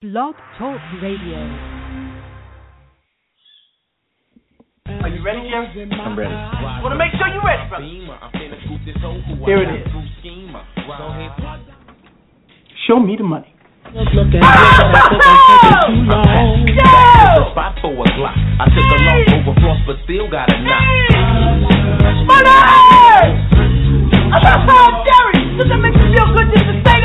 Blog Talk Radio. Are you ready, Jerry? I'm ready. Want to make sure you're ready, brother. Here it is. Show me the money. Look at Oh! The spot for a Glock. I took a long overfloss, but still got a knock. Money! Jerry, does that make you feel good just to? Say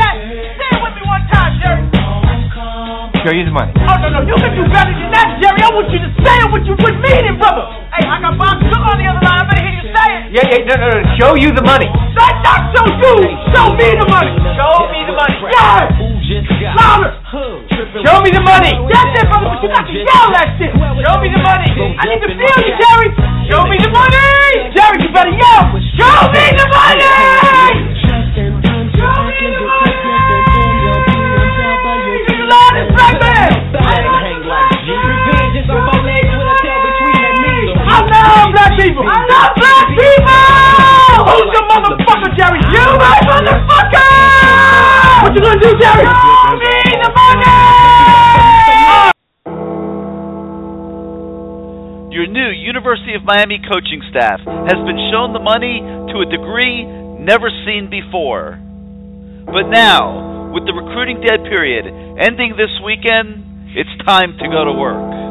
Show you the money. Oh, no, no, you can do better than that, Jerry. I want you to say it what you would mean it, brother. Hey, I got Bob Sugar on the other line. I better hear you say it. Yeah, yeah, no, no, no. Show you the money. That's not show you. Show me the money. Show me the money. Yes. Louder. Show me the money. That's it, brother, but you got to yell that shit. Show me the money. I need to feel you, Jerry. Show me the money. Jerry, you better yell. Show me the money. Show me the money. Love black people. I love black people. Who's the motherfucker, Jerry? You, my motherfucker. What you gonna do, Jerry? Show me the money. Your new University of Miami coaching staff has been shown the money to a degree never seen before. But now, with the recruiting dead period ending this weekend, it's time to go to work.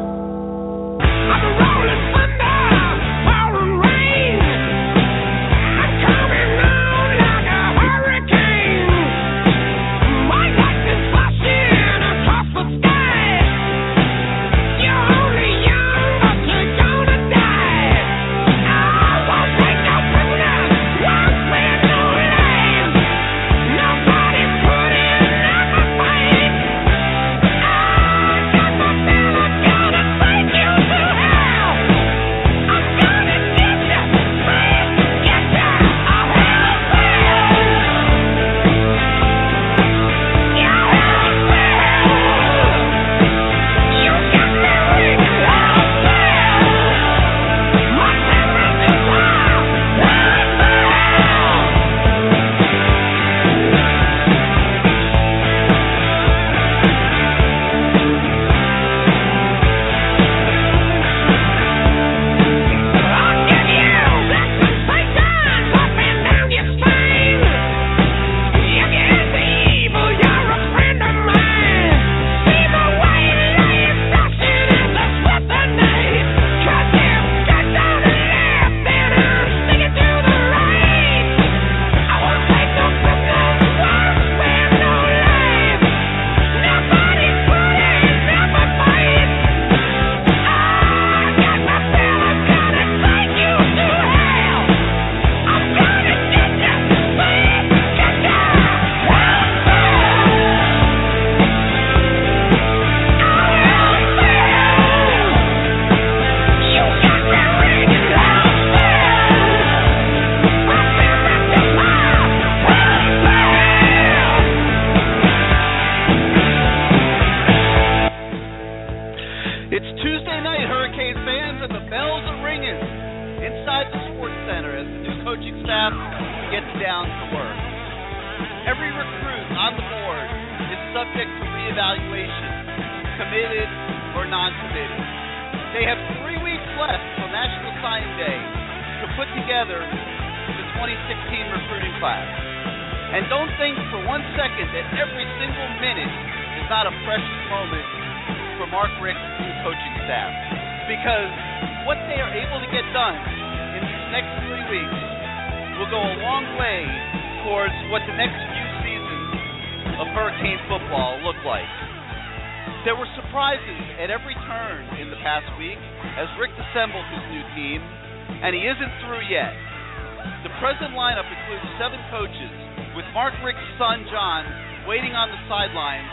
With Mark Richt's son John waiting on the sidelines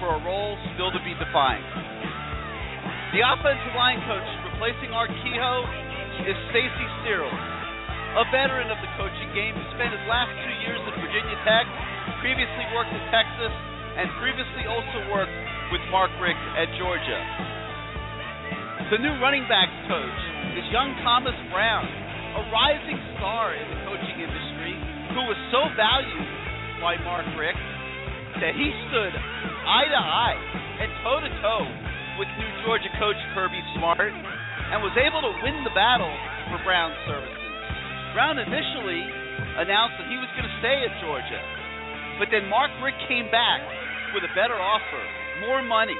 for a role still to be defined. The offensive line coach replacing Kehoe is Stacy Searels, a veteran of the coaching game who spent his last two years at Virginia Tech, previously worked at Texas, and previously also worked with Mark Richt at Georgia. The new running backs coach is young Thomas Brown, a rising star in the coaching industry who was so valued by Mark Richt that he stood eye to eye and toe to toe with new Georgia coach Kirby Smart and was able to win the battle for Brown's services. Brown initially announced that he was going to stay at Georgia, but then Mark Richt came back with a better offer, more money,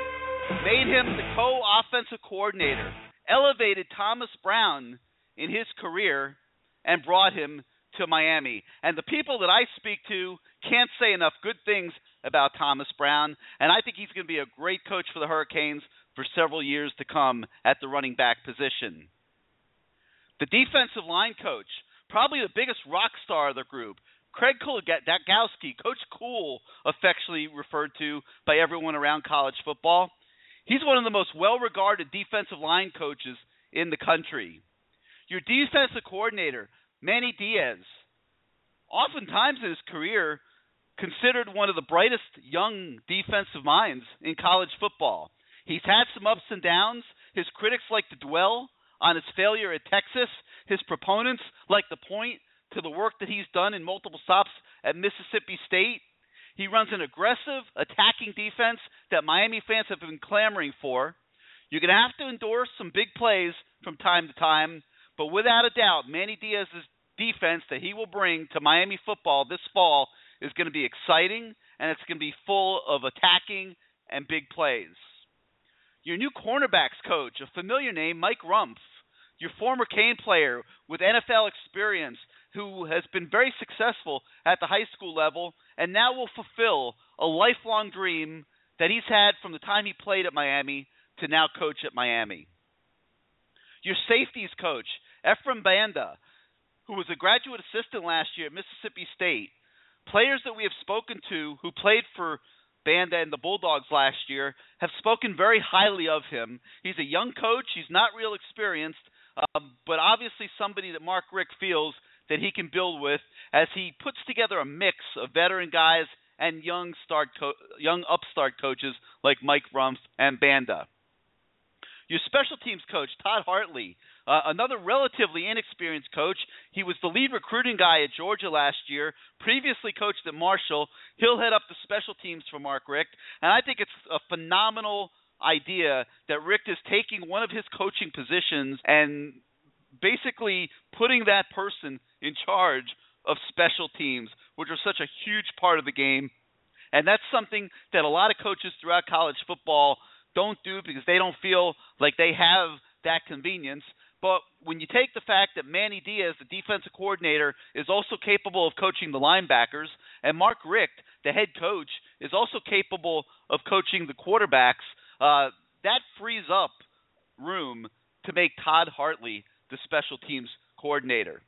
made him the co offensive coordinator, elevated Thomas Brown in his career, and brought him to Miami. And the people that I speak to can't say enough good things about Thomas Brown, and I think he's going to be a great coach for the Hurricanes for several years to come at the running back position. The defensive line coach, probably the biggest rock star of the group, Craig Kuligowski, Coach Cool, affectionately referred to by everyone around college football. He's one of the most well regarded defensive line coaches in the country. Your defensive coordinator, Manny Diaz, oftentimes in his career, considered one of the brightest young defensive minds in college football. He's had some ups and downs. His critics like to dwell on his failure at Texas. His proponents like to point to the work that he's done in multiple stops at Mississippi State. He runs an aggressive, attacking defense that Miami fans have been clamoring for. You're going to have to endorse some big plays from time to time, but without a doubt, Manny Diaz's defense that he will bring to Miami football this fall is going to be exciting and it's going to be full of attacking and big plays. Your new cornerbacks coach, a familiar name, Mike Rumph, your former Cane player with NFL experience who has been very successful at the high school level and now will fulfill a lifelong dream that he's had from the time he played at Miami to now coach at Miami. Your safeties coach, Ephraim Banda, who was a graduate assistant last year at Mississippi State. Players that we have spoken to who played for Banda and the Bulldogs last year have spoken very highly of him. He's a young coach. He's not real experienced, um, but obviously somebody that Mark Richt feels that he can build with as he puts together a mix of veteran guys and young start co- young upstart coaches like Mike Rumph and Banda. Your special teams coach Todd Hartley uh, another relatively inexperienced coach. He was the lead recruiting guy at Georgia last year, previously coached at Marshall. He'll head up the special teams for Mark Richt. And I think it's a phenomenal idea that Richt is taking one of his coaching positions and basically putting that person in charge of special teams, which are such a huge part of the game. And that's something that a lot of coaches throughout college football don't do because they don't feel like they have that convenience. But when you take the fact that Manny Diaz, the defensive coordinator, is also capable of coaching the linebackers, and Mark Richt, the head coach, is also capable of coaching the quarterbacks, uh, that frees up room to make Todd Hartley the special teams coordinator.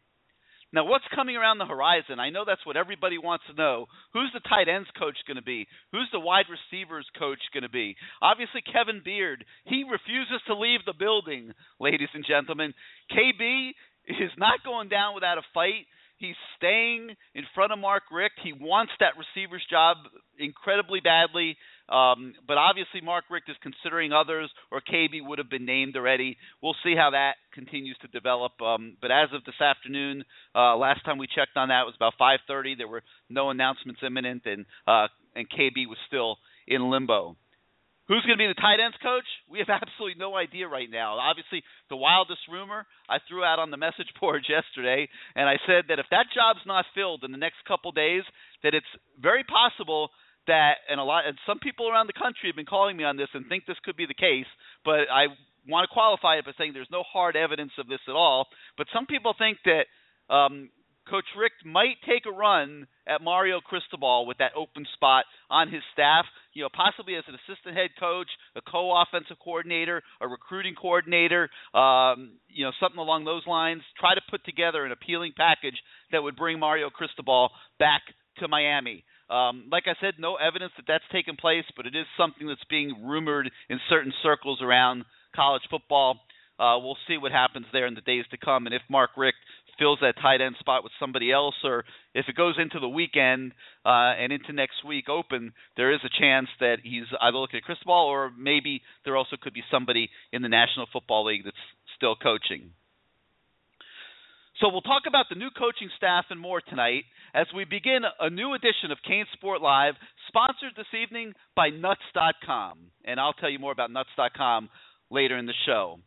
Now, what's coming around the horizon? I know that's what everybody wants to know. Who's the tight ends coach going to be? Who's the wide receivers coach going to be? Obviously, Kevin Beard. He refuses to leave the building, ladies and gentlemen. KB is not going down without a fight. He's staying in front of Mark Richt. He wants that receiver's job incredibly badly. Um, but obviously, Mark Richt is considering others, or KB would have been named already. We'll see how that continues to develop. Um, but as of this afternoon, uh, last time we checked on that was about 5:30. There were no announcements imminent, and uh, and KB was still in limbo. Who's going to be the tight ends coach? We have absolutely no idea right now. Obviously, the wildest rumor I threw out on the message boards yesterday, and I said that if that job's not filled in the next couple days, that it's very possible that and a lot and some people around the country have been calling me on this and think this could be the case, but I want to qualify it by saying there's no hard evidence of this at all. But some people think that um, Coach Richt might take a run at Mario Cristobal with that open spot on his staff. You know, possibly as an assistant head coach, a co-offensive coordinator, a recruiting coordinator. Um, you know, something along those lines. Try to put together an appealing package that would bring Mario Cristobal back to Miami. Um, like I said, no evidence that that's taken place, but it is something that's being rumored in certain circles around college football. Uh, we'll see what happens there in the days to come, and if Mark Richt fills that tight end spot with somebody else, or if it goes into the weekend uh, and into next week open, there is a chance that he's either looking at Cristobal, or maybe there also could be somebody in the National Football League that's still coaching. So we'll talk about the new coaching staff and more tonight as we begin a new edition of CaneSport Live, sponsored this evening by Nuts.com. And I'll tell you more about Nuts.com later in the show.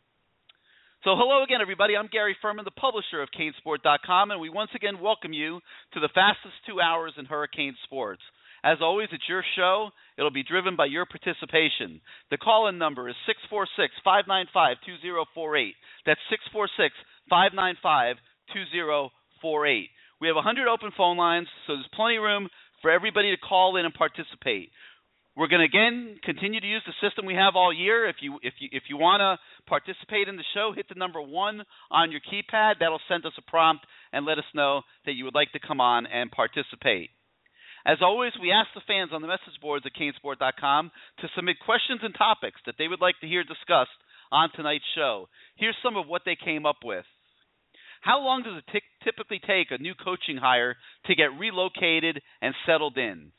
So hello again, everybody. I'm Gary Ferman, the publisher of CaneSport.com, and we once again welcome you to the fastest two hours in Hurricane sports. As always, it's your show. It'll be driven by your participation. The call in number is 646 595 2048. That's 646 595 2048. We have 100 open phone lines, so there's plenty of room for everybody to call in and participate. We're going to again continue to use the system we have all year. If you if you if you want to participate in the show, hit the number one on your keypad. That'll send us a prompt and let us know that you would like to come on and participate. As always, we ask the fans on the message boards at canesport.com to submit questions and topics that they would like to hear discussed on tonight's show. Here's some of what they came up with. How long does it t- typically take a new coaching hire to get relocated and settled in?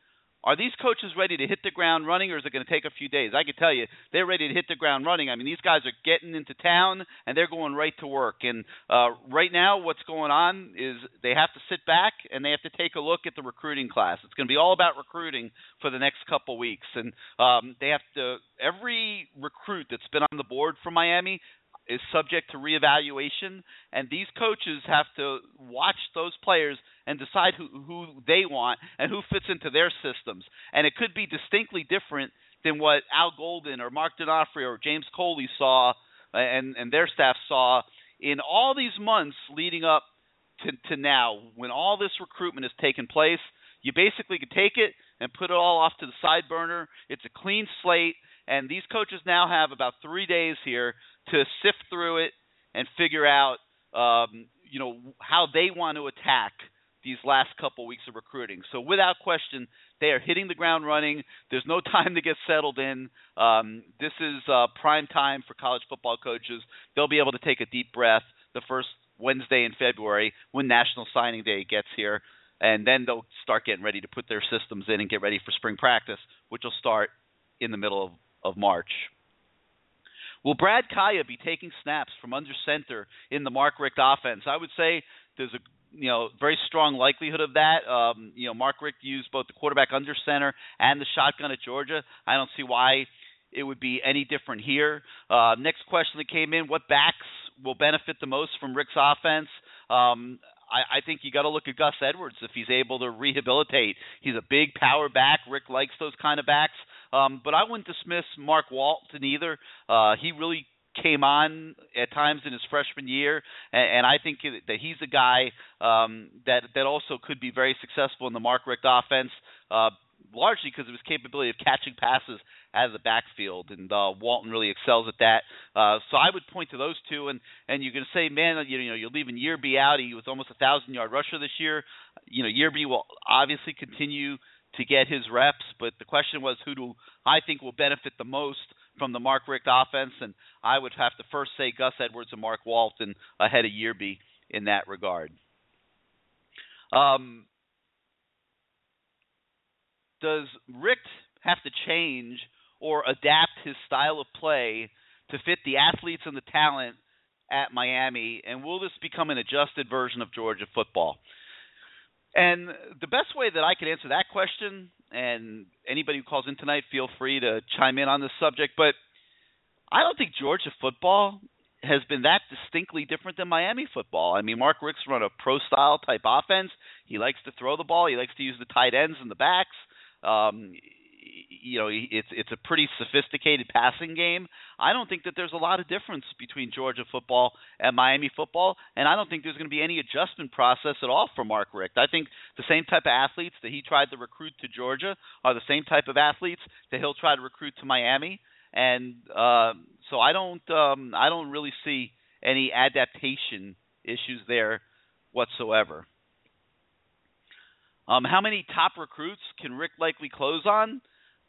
Are these coaches ready to hit the ground running, or is it going to take a few days? I can tell you, they're ready to hit the ground running. I mean, these guys are getting into town and they're going right to work. And uh, right now, what's going on is they have to sit back and they have to take a look at the recruiting class. It's going to be all about recruiting for the next couple weeks, and um, they have to. Every recruit that's been on the board for Miami is subject to reevaluation, and these coaches have to watch those players and decide who, who they want and who fits into their systems. And it could be distinctly different than what Al Golden or Mark D'Onofrio or James Coley saw and, and their staff saw in all these months leading up to, to now, when all this recruitment has taken place. You basically could take it and put it all off to the side burner. It's a clean slate, and these coaches now have about three days here to sift through it and figure out, um, you know, how they want to attack these last couple weeks of recruiting. So without question, they are hitting the ground running. There's no time to get settled in. Um, this is uh, prime time for college football coaches. They'll be able to take a deep breath the first Wednesday in February when National Signing Day gets here, and then they'll start getting ready to put their systems in and get ready for spring practice, which will start in the middle of, of March. Will Brad Kaaya be taking snaps from under center in the Mark Richt offense? I would say there's a you know very strong likelihood of that. Um, you know, Mark Richt used both the quarterback under center and the shotgun at Georgia. I don't see why it would be any different here. Uh, next question that came in: What backs will benefit the most from Richt's offense? Um, I, I think you got to look at Gus Edwards if he's able to rehabilitate. He's a big power back. Richt likes those kind of backs. Um, but I wouldn't dismiss Mark Walton either. Uh, he really came on at times in his freshman year, and, and I think that he's a guy um, that that also could be very successful in the Mark Richt offense. Uh, largely because of his capability of catching passes out of the backfield, and uh, Walton really excels at that. Uh, so I would point to those two, and and you can say, man, you know, you're leaving Yearby out. He was almost a thousand yard rusher this year. You know, Yearby will obviously continue to get his reps, but the question was who do I think will benefit the most from the Mark Richt offense, and I would have to first say Gus Edwards and Mark Walton ahead of Yearby in that regard. Um, does Richt have to change or adapt his style of play to fit the athletes and the talent at Miami, and will this become an adjusted version of Georgia football? And the best way that I could answer that question, and anybody who calls in tonight, feel free to chime in on this subject, but I don't think Georgia football has been that distinctly different than Miami football. I mean, Mark Richt's run a pro style type offense. He likes to throw the ball. He likes to use the tight ends and the backs. Um, you know, it's it's a pretty sophisticated passing game. I don't think that there's a lot of difference between Georgia football and Miami football, and I don't think there's going to be any adjustment process at all for Mark Richt. I think the same type of athletes that he tried to recruit to Georgia are the same type of athletes that he'll try to recruit to Miami, and uh, so I don't um, I don't really see any adaptation issues there whatsoever. Um, how many top recruits can Richt likely close on?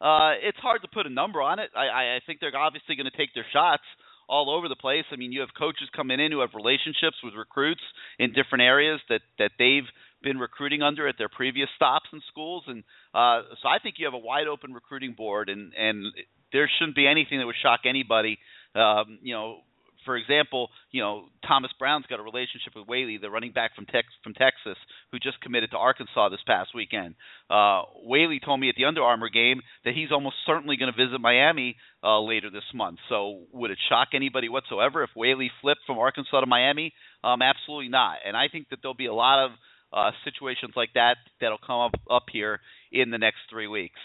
Uh, it's hard to put a number on it. I, I think they're obviously going to take their shots all over the place. I mean, you have coaches coming in who have relationships with recruits in different areas that that they've been recruiting under at their previous stops in schools, and uh, so I think you have a wide open recruiting board, and and there shouldn't be anything that would shock anybody. Um, you know, for example, you know Thomas Brown's got a relationship with Whaley, the running back from Tex from Texas, who just committed to Arkansas this past weekend. Uh, Whaley told me at the Under Armour game that he's almost certainly going to visit Miami uh, later this month. So would it shock anybody whatsoever if Whaley flipped from Arkansas to Miami? Um, absolutely not. And I think that there'll be a lot of uh, situations like that that'll come up up here in the next three weeks.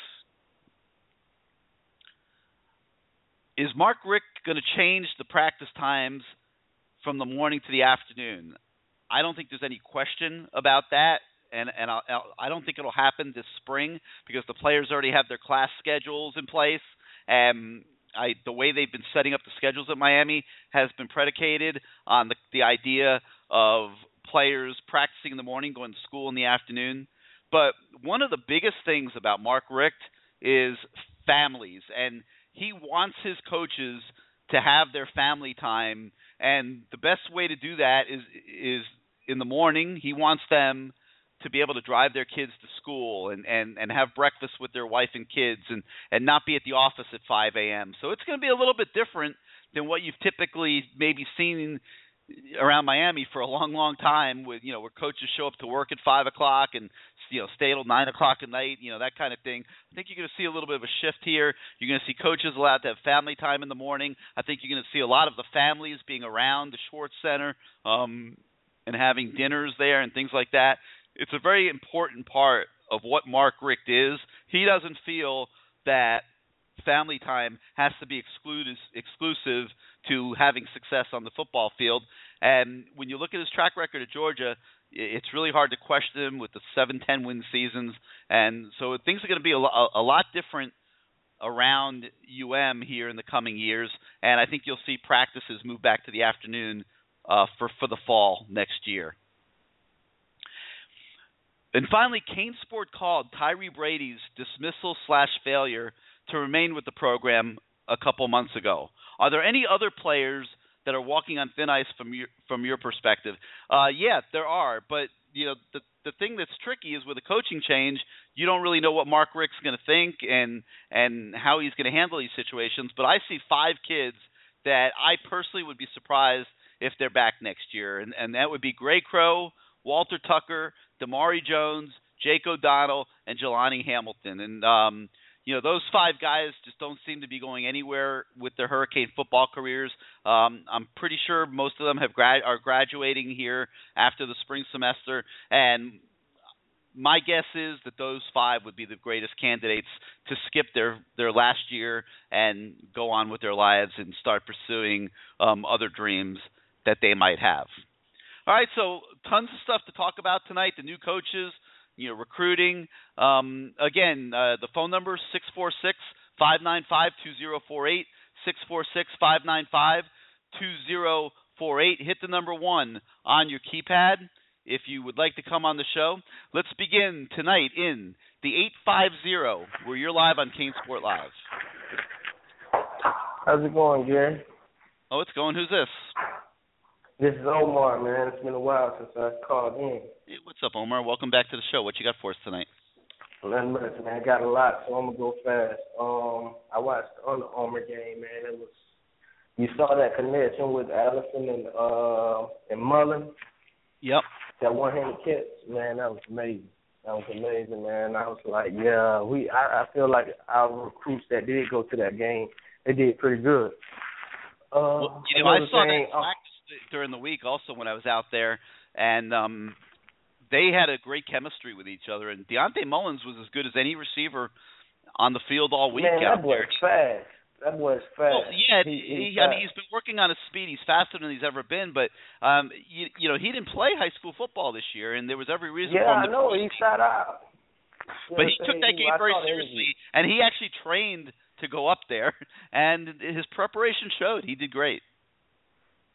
Is Mark Richt going to change the practice times from the morning to the afternoon? I don't think there's any question about that, and and I'll, I'll, I do not think it'll happen this spring because the players already have their class schedules in place, and I the way they've been setting up the schedules at Miami has been predicated on the the idea of players practicing in the morning, going to school in the afternoon. But one of the biggest things about Mark Richt is families and he wants his coaches to have their family time and the best way to do that is is in the morning he wants them to be able to drive their kids to school and and and have breakfast with their wife and kids and and not be at the office at 5 a.m. So it's going to be a little bit different than what you've typically maybe seen around Miami for a long, long time with you know where coaches show up to work at five o'clock and you know stay till nine o'clock at night, you know that kind of thing. I think you're going to see a little bit of a shift here. You're going to see coaches allowed to have family time in the morning. I think you're going to see a lot of the families being around the Schwartz Center um, and having dinners there and things like that. It's a very important part of what Mark Richt is. He doesn't feel that family time has to be exclusive exclusive to having success on the football field. And when you look at his track record at Georgia, it's really hard to question him with the seven, ten win seasons. And so things are going to be a, a lot different around UM here in the coming years. And I think you'll see practices move back to the afternoon uh, for for the fall next year. And finally, CaneSport called Tyree Brady's dismissal slash failure to remain with the program a couple months ago. Are there any other players that are walking on thin ice from your from your perspective? Uh, yeah, there are, but you know the the thing that's tricky is with a coaching change, you don't really know what Mark Richt's going to think and and how he's going to handle these situations. But I see five kids that I personally would be surprised if they're back next year, and and that would be Gray Crow, Walter Tucker, Damari Jones, Jake O'Donnell, and Jelani Hamilton, and um, you know those five guys just don't seem to be going anywhere with their Hurricane football careers. Um, I'm pretty sure most of them have grad- are graduating here after the spring semester, and my guess is that those five would be the greatest candidates to skip their their last year and go on with their lives and start pursuing um, other dreams that they might have. All right, so tons of stuff to talk about tonight. The new coaches, you know, recruiting. Um, again, uh, the phone number six four six five nine five two zero four eight six four six five nine five two zero four eight. Hit the number one on your keypad if you would like to come on the show. Let's begin tonight in the 850 where you're live on CaneSport Live. How's it going, Gary? Oh, it's going. Who's this? This is Omar, man. It's been a while since I called in. Hey, what's up, Omar? Welcome back to the show. What you got for us tonight? Nothing much, man. I got a lot, so I'm gonna go fast. Um, I watched the Under Armour game, man. It was you saw that connection with Allison and uh and Mullen. Yep. That one handed catch, man. That was amazing. That was amazing, man. I was like, yeah, we. I, I feel like our recruits that did go to that game, they did pretty good. Uh, well, you know, I saw thing, that during the week also when I was out there, and um, they had a great chemistry with each other. And Dionte Mullins was as good as any receiver on the field all week. Man, that boy's fast. That boy's fast. Well, yeah, he, he, I mean, he's been working on his speed. He's faster than he's ever been. But um, you, you know, he didn't play high school football this year, and there was every reason yeah, for him to. I know. He sat out. but he took that game very seriously, and he actually trained to go up there, and his preparation showed. He did great.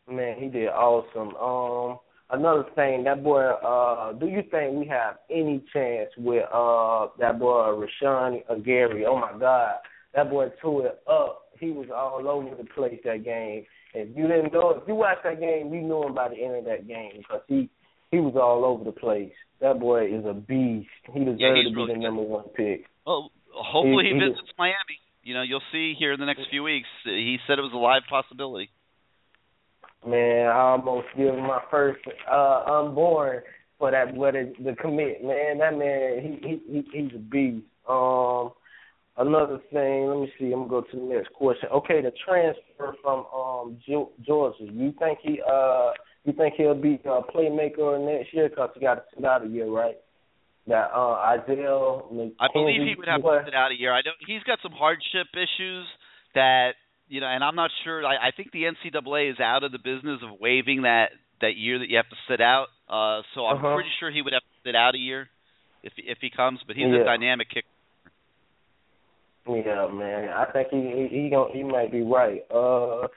Man, he did awesome. Um, another thing, that boy. Uh, do you think we have any chance with uh that boy Rashan Gary? Oh my God, that boy tore it up. He was all over the place that game. If you didn't know, if you watched that game, you knew him by the end of that game because he he was all over the place. That boy is a beast. He deserves yeah, to be really the number one pick. Well, hopefully he, he, he visits Miami. You know, you'll see here in the next few weeks. He said it was a live possibility. Man, I almost give my first uh unborn for that to, to commit. Man, that man, he he, he he's a beast. Um, another thing, let me see. I'm gonna go to the next question. Okay, the transfer from um Georgia. You think he uh you think he'll be a playmaker next year? Cause he got to sit out a year, right? That uh Isaiah. I believe he would have to sit out a year. I don't. He's got some hardship issues that you know, and I'm not sure. I, I think the NCAA is out of the business of waiving that that year that you have to sit out. Uh, so I'm uh-huh. pretty sure he would have to sit out a year if if he comes. But he's yeah. a dynamic kicker. Yeah, man. I think he he he, don't, he might be right. Uh,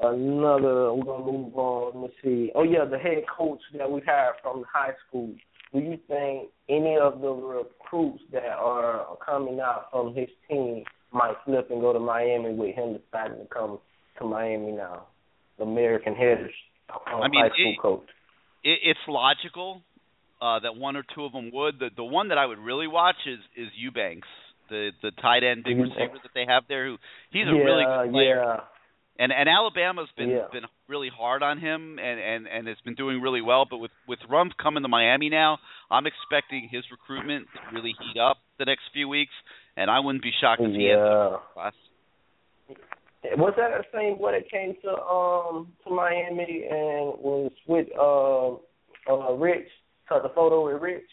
another. We're gonna move on. Let me see. Oh yeah, the head coach that we had from high school. Do you think any of the recruits that are coming out from his team might flip and go to Miami with him deciding to come to Miami now. American head I mean, high school it, coach. It, it's logical uh, that one or two of them would. The the one that I would really watch is is Eubanks, the the tight end big receiver that they have there. Who he's a yeah, really good player. Yeah. And and Alabama's been yeah. been really hard on him and and and has been doing really well. But with with Rumph coming to Miami now, I'm expecting his recruitment to really heat up the next few weeks and I wouldn't be shocked if he yeah. class. Was that the same boy that came to um to Miami and was with uh uh Richt? Took the photo with Richt.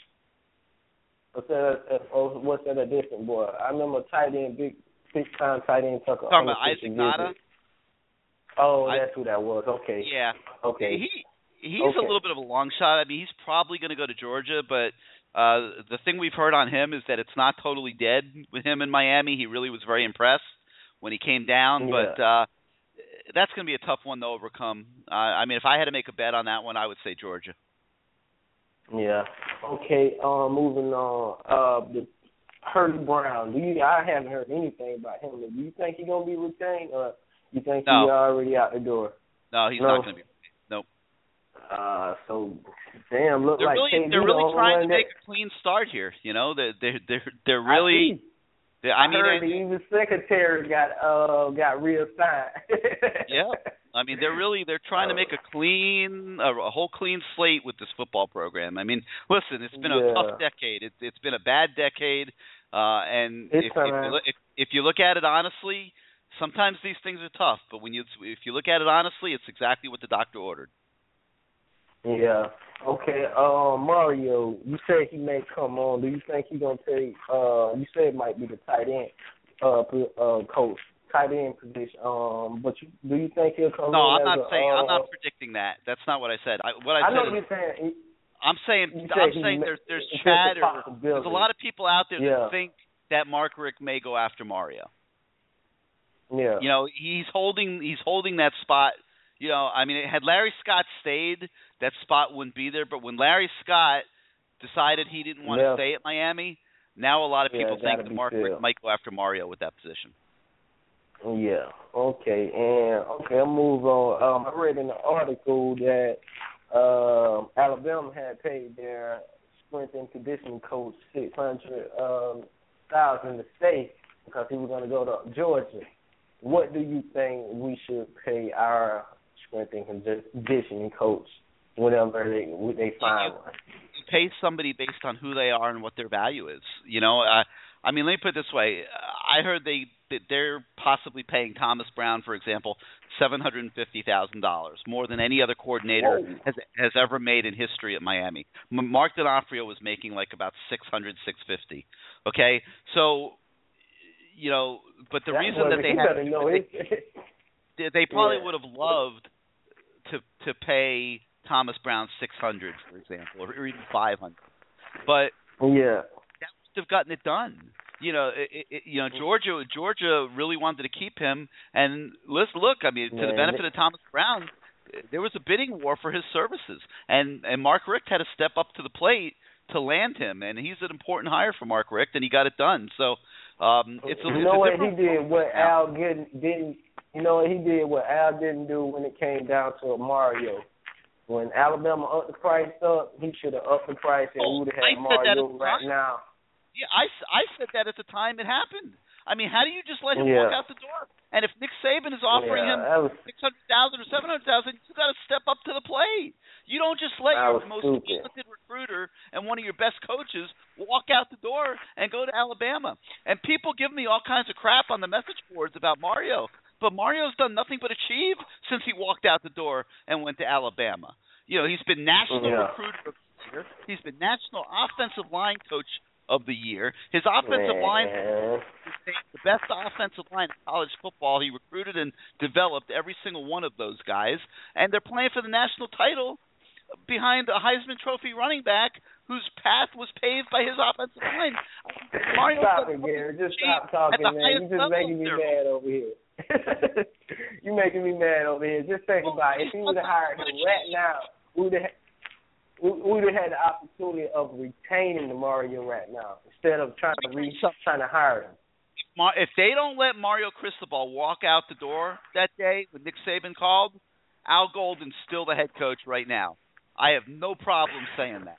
Was that a, or was that a different boy? I remember tight end, big big time tight end took a Talking about Isaac Nauta. Oh, that's who that was. Okay. Yeah. Okay. He he's okay. a little bit of a long shot. I mean, he's probably going to go to Georgia, but uh, the thing we've heard on him is that it's not totally dead with him in Miami. He really was very impressed when he came down, yeah. but uh, that's going to be a tough one to overcome. Uh, I mean, if I had to make a bet on that one, I would say Georgia. Yeah. Okay. Um, moving on. Uh, the Hurdy Brown. Do you? I haven't heard anything about him. Do you think he's gonna be retained, or you think no. he's already out the door? No, he's no. not going to be. Nope. Uh, so damn, look they're like really KD they're really trying to make a clean start here. You know, they're they're they're, they're really. I, I, mean, heard and, even secretary got uh got reassigned. yeah, I mean they're really they're trying to make a clean a, a whole clean slate with this football program. I mean, listen, it's been yeah. a tough decade. It's it's been a bad decade, uh, and if, if, you look, if if you look at it honestly, sometimes these things are tough. But when you if you look at it honestly, it's exactly what the doctor ordered. Yeah. Okay. Uh, Mario, you said he may come on. Do you think he's gonna take? Uh, you said it might be the tight end, uh, uh, coach, tight end position. Um, but you, do you think he'll come? On No, I'm not a, saying. Uh, I'm not predicting that. That's not what I said. I, what I, I said know is, you're saying. I'm saying. I'm saying there's there's it's chat a or possibility. there's a lot of people out there Yeah. that think that Mark Richt may go after Mario. Yeah. You know, he's holding he's holding that spot. You know, I mean, had Larry Scott stayed, that spot wouldn't be there. But when Larry Scott decided he didn't want Yeah. to stay at Miami, now a lot of people it think that Mark. Richt might go after Mario with that position. Yeah. Okay. And okay, I'll move on. Um, I read in the article that um, Alabama had paid their strength and conditioning coach six hundred um, thousand to stay because he was going to go to Georgia. What do you think we should pay our strength and conditioning coach whenever they they find one? You pay somebody based on who they are and what their value is. You know, uh, I mean, let me put it this way: I heard they that they're possibly paying Thomas Brown, for example, seven hundred and fifty thousand dollars, more than any other coordinator Whoa. has has ever made in history at Miami. Mark D'Onofrio was making like about six hundred, six fifty. Okay, so you know, but the That reason that they had they, they, they probably Yeah. would have loved to to pay Thomas Brown six hundred, for example, or, or even five hundred, but yeah. that would have gotten it done. You know, it, it, you know, Georgia Georgia really wanted to keep him, and let's look. I mean, to the benefit of Thomas Brown, there was a bidding war for his services, and and Mark Richt had to step up to the plate to land him, and he's an important hire for Mark Richt, and he got it done. So um, it's a, you it's know a what he did? What. Al didn't didn't. You know what he did? What Al didn't do when it came down to Mario when Alabama upped the price up, he should have upped the price and oh, would have had Mario right now. Yeah, I, I said that at the time it happened. I mean, how do you just let him yeah. walk out the door? And if Nick Saban is offering yeah, him was, six hundred thousand or seven hundred thousand, you got to step up to the plate. You don't just let your most stupid. talented recruiter and one of your best coaches walk out the door and go to Alabama. And people give me all kinds of crap on the message boards about Mario but Mario's done nothing but achieve since he walked out the door and went to Alabama. You know, he's been national Yeah. recruiter of the year. He's been national offensive line coach of the year. His offensive line the best offensive line in college football. He recruited and developed every single one of those guys, and they're playing for the national title behind a Heisman Trophy running back whose path was paved by his offensive line. Mario Stop it, Gary. Just stop talking, man. highest You just making me mad over here. you making me mad over here. Just think about it. If he would have hired him right now, we would have we would have had the opportunity of retaining the Mario right now instead of trying to re- trying to hire him. Mar- if they don't let Mario Cristobal walk out the door that day when Nick Saban called, Al Golden's still the head coach right now. I have no problem saying that.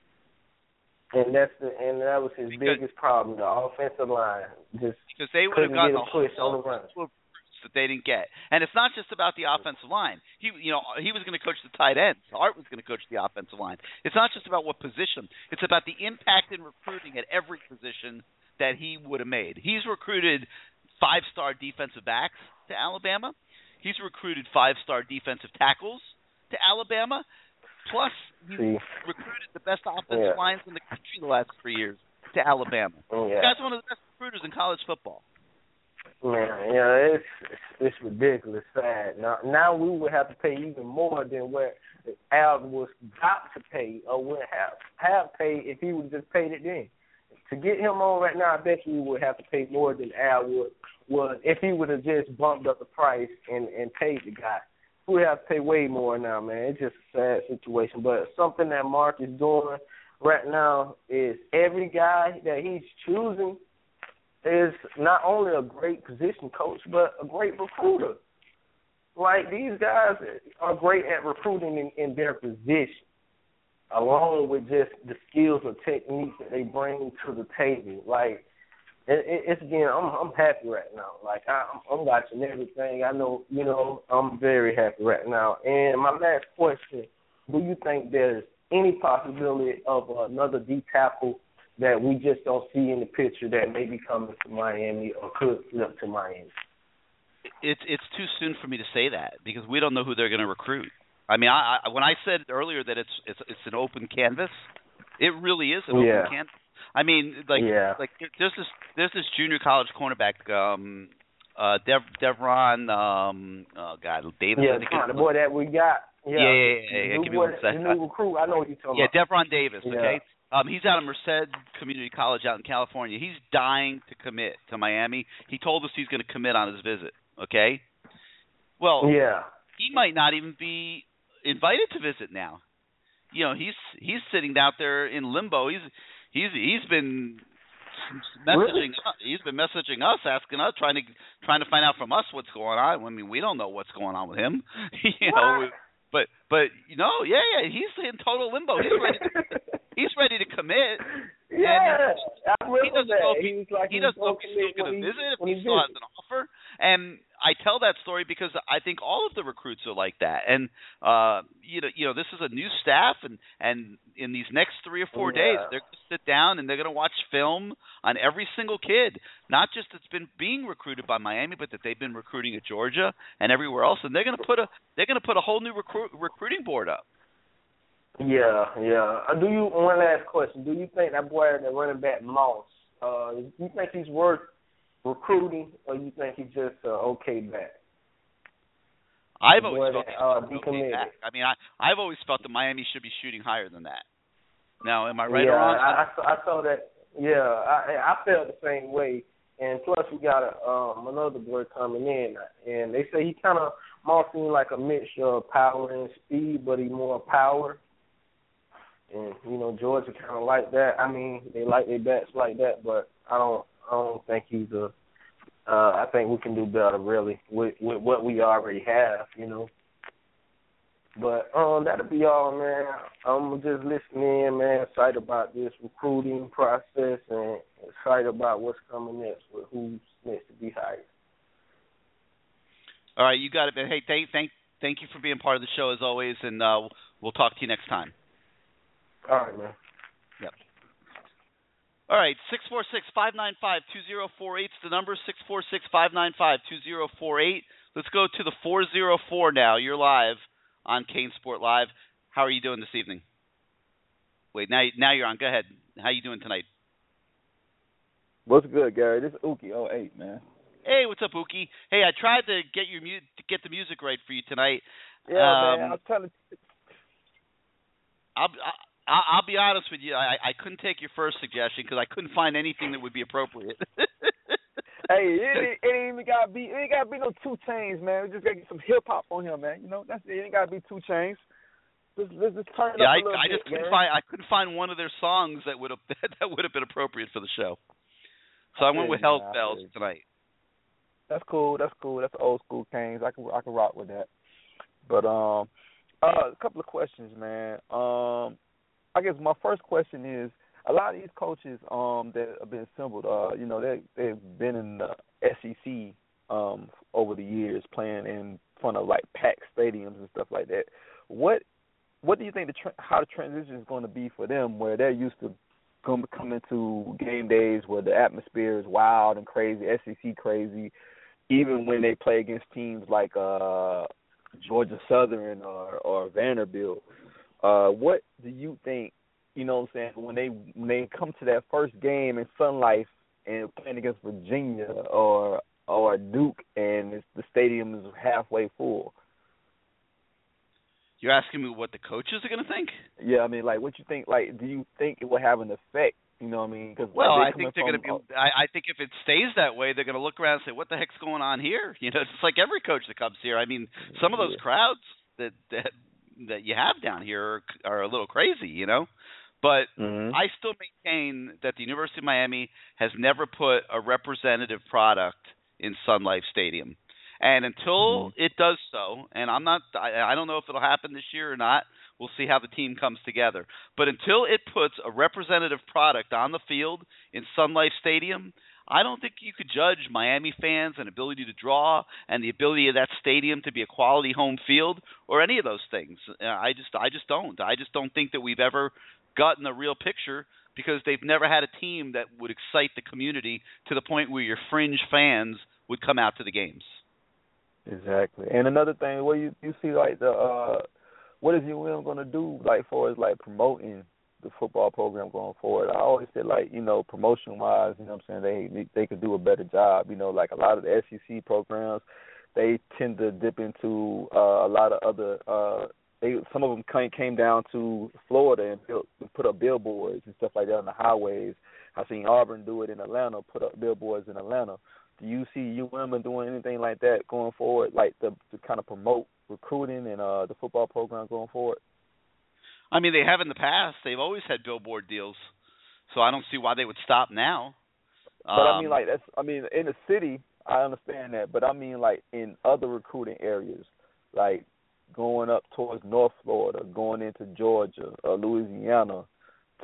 And that's the and that was his Because- biggest problem, the offensive line. Just because they would have gotten a push on the run. That they didn't get. And it's not just about the offensive line. He, you know, he was going to coach the tight ends. Art was going to coach the offensive line. It's not just about what position. It's about the impact in recruiting at every position that he would have made. He's recruited five-star defensive backs to Alabama. He's recruited five-star defensive tackles to Alabama. Plus, he's See, recruited the best offensive Yeah. lines in the country the last three years to Alabama. The yeah. guy's one of the best recruiters in college football. Man, yeah, it's it's ridiculous. Sad. Now, now we would have to pay even more than what Al was got to pay, or would have have paid if he would just paid it then. To get him on right now, I bet you would have to pay more than Al would would if he would have just bumped up the price and and paid the guy. We have to pay way more now, man. It's just a sad situation, but something that Mark is doing right now is every guy that he's choosing is not only a great position coach, but a great recruiter. Like these guys are great at recruiting in, in their position, along with just the skills or techniques that they bring to the table. Like it, it, it's again, I'm I'm happy right now. Like I, I'm, I'm watching everything. I know, you know, I'm very happy right now. And my last question: Do you think there's any possibility of another D tackle that we just don't see in the picture that may be coming to Miami or could flip to Miami? It's it's too soon for me to say that because we don't know who they're going to recruit. I mean, I, I when I said earlier that it's it's it's an open canvas, it really is an Yeah. open canvas. I mean, like Yeah. like there- there's this there's this junior college cornerback, um, uh, Dev Devron, um, oh God, Davis. Yeah, I the boy that we got. Yeah, Yeah, yeah, yeah, yeah, The yeah, new give me boy- one second. The new recruit. I know what you're talking Yeah, about. Yeah, Devron Davis. Okay, um, he's out of Merced Community College out in California. He's dying to commit to Miami. He told us he's going to commit on his visit. Okay. Well, Yeah. he might not even be invited to visit now. You know, he's he's sitting out there in limbo. He's he's he's been messaging us, he's been messaging us asking us trying to trying to find out from us what's going on. I mean, we don't know what's going on with him. you know, but but you know, yeah, yeah, he's in total limbo. He's ready to, he's ready to commit. yeah, I He doesn't know if He like he doesn't know if he's still going to visit, if he still has an offer. And I tell that story because I think all of the recruits are like that. And uh, you know, you know, this is a new staff, and and in these next three or four days, they're going to sit down and they're going to watch film on every single kid, not just that's been being recruited by Miami, but that they've been recruiting at Georgia and everywhere else. And they're going to put a they're going to put a whole new recruit, recruiting board up. Yeah, yeah. Uh, do you? One last question. Do you think that boy, the running back Moss, uh, do you think he's worth recruiting, or you think he's just uh, okay back? I've always felt that, uh, be back. I mean, I I've always felt that Miami should be shooting higher than that. Now, am I right yeah, or wrong? I, I, saw- I saw that. Yeah, I I felt the same way. And plus, we got a, um another boy coming in, and they say he kind of Moss seems like a mixture of power and speed, but he more power. And you know, Georgia kind of like that. I mean, they like their bats like that, but I don't. I don't think he's a. Uh, I think we can do better, really, with with what we already have. You know. But um, that'll be all, man. I'm just listening in, man. Excited about this recruiting process and excited about what's coming next with who's next to be hired. All right, you got it. man. Hey, thank thank thank you for being part of the show as always, and uh, we'll talk to you next time. All right, man. Yep. All right, six four six five nine five two zero four eight is the number. Six four six five nine five two zero four eight. Let's go to the four zero four now. You're live on CaneSport Live. How are you doing this evening? Wait, now now you're on. Go ahead. How you doing tonight? What's good, Gary? This is Uki 08, man. Hey, what's up, Uki? Hey, I tried to get your mu- to get the music right for you tonight. Yeah, Um, man. I was trying to. I'll I'll, I'll be honest with you. I I couldn't take your first suggestion because I couldn't find anything that would be appropriate. Hey, it, ain't- it ain't even gotta be. It ain't gotta be no 2 Chainz, man. We just gotta get some hip hop on here, man. You know, that's it. It ain't gotta be 2 Chainz. Just, let's just turn it yeah, up I, I bit, just couldn't Gary. find I couldn't find one of their songs that would have that would have been appropriate for the show. So I, I went with Hell's man, Bells tonight. That's cool. That's cool. That's old school Canes. I can I can rock with that. But um, uh, a couple of questions, man. Um, I guess my first question is a lot of these coaches um that have been assembled. Uh, you know, they they've been in the SEC um over the years playing in front of like packed stadiums and stuff like that. What what do you think the tra- how the transition is going to be for them, where they're used to come coming to game days where the atmosphere is wild and crazy, SEC crazy, even when they play against teams like uh Georgia Southern or or Vanderbilt. Uh what do you think, you know what I'm saying, when they when they come to that first game in Sun Life and playing against Virginia or or Duke and it's, the stadium is halfway full. You're asking me what the coaches are going to think? Yeah, I mean, like, what you think? Like, do you think it will have an effect? You know what I mean? Well, like, I think they're going to be. I, I think if it stays that way, they're going to look around and say, "What the heck's going on here?" You know, it's just like every coach that comes here. I mean, some of those Yeah. crowds that that that you have down here are, are a little crazy. You know, but hmm I still maintain that the University of Miami has never put a representative product in Sun Life Stadium. And until it does so, and I'm not I, I don't know if it'll happen this year or not. We'll see how the team comes together. But until it puts a representative product on the field in Sun Life Stadium, I don't think you could judge Miami fans and ability to draw and the ability of that stadium to be a quality home field or any of those things. Uh, I just I just don't. I just don't think that we've ever gotten a real picture because they've never had a team that would excite the community to the point where your fringe fans would come out to the games. Exactly. And another thing, what you you see like the uh what is UM gonna do like for as like promoting the football program going forward? I always said like, you know, promotion wise, you know what I'm saying, they they could do a better job. You know, like a lot of the SEC programs, they tend to dip into uh a lot of other uh they some of them came came down to Florida and built put up billboards and stuff like that on the highways. I seen Auburn do it in Atlanta, put up billboards in Atlanta. Do you see UM doing anything like that going forward, like to, to kind of promote recruiting and uh the football program going forward? I mean, they have in the past. They've always had billboard deals, so I don't see why they would stop now. But I mean, Um, like that's I mean, in the city, I understand that, but I mean, like in other recruiting areas, like going up towards North Florida, going into Georgia, or Louisiana,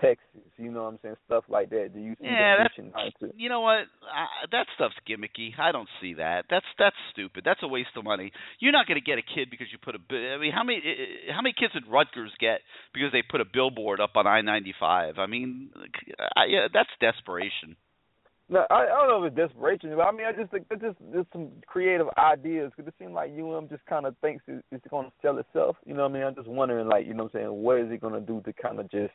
Texas, you know what I'm saying, stuff like that. Do you see Yeah, them that's- reaching out to? you know what? I, that stuff's gimmicky. I don't see that. That's that's stupid. That's a waste of money. You're not going to get a kid because you put a. I mean, how many eh, how many kids did Rutgers get because they put a billboard up on I-95? I mean, I, yeah, that's desperation. No, I, I don't know if it's desperation, but I mean, I just think it's just just some creative ideas because it seems like UM just kind of thinks it, it's going to sell itself. You know what I mean? I'm just wondering, like, you know what I'm saying, what is it going to do to kind of just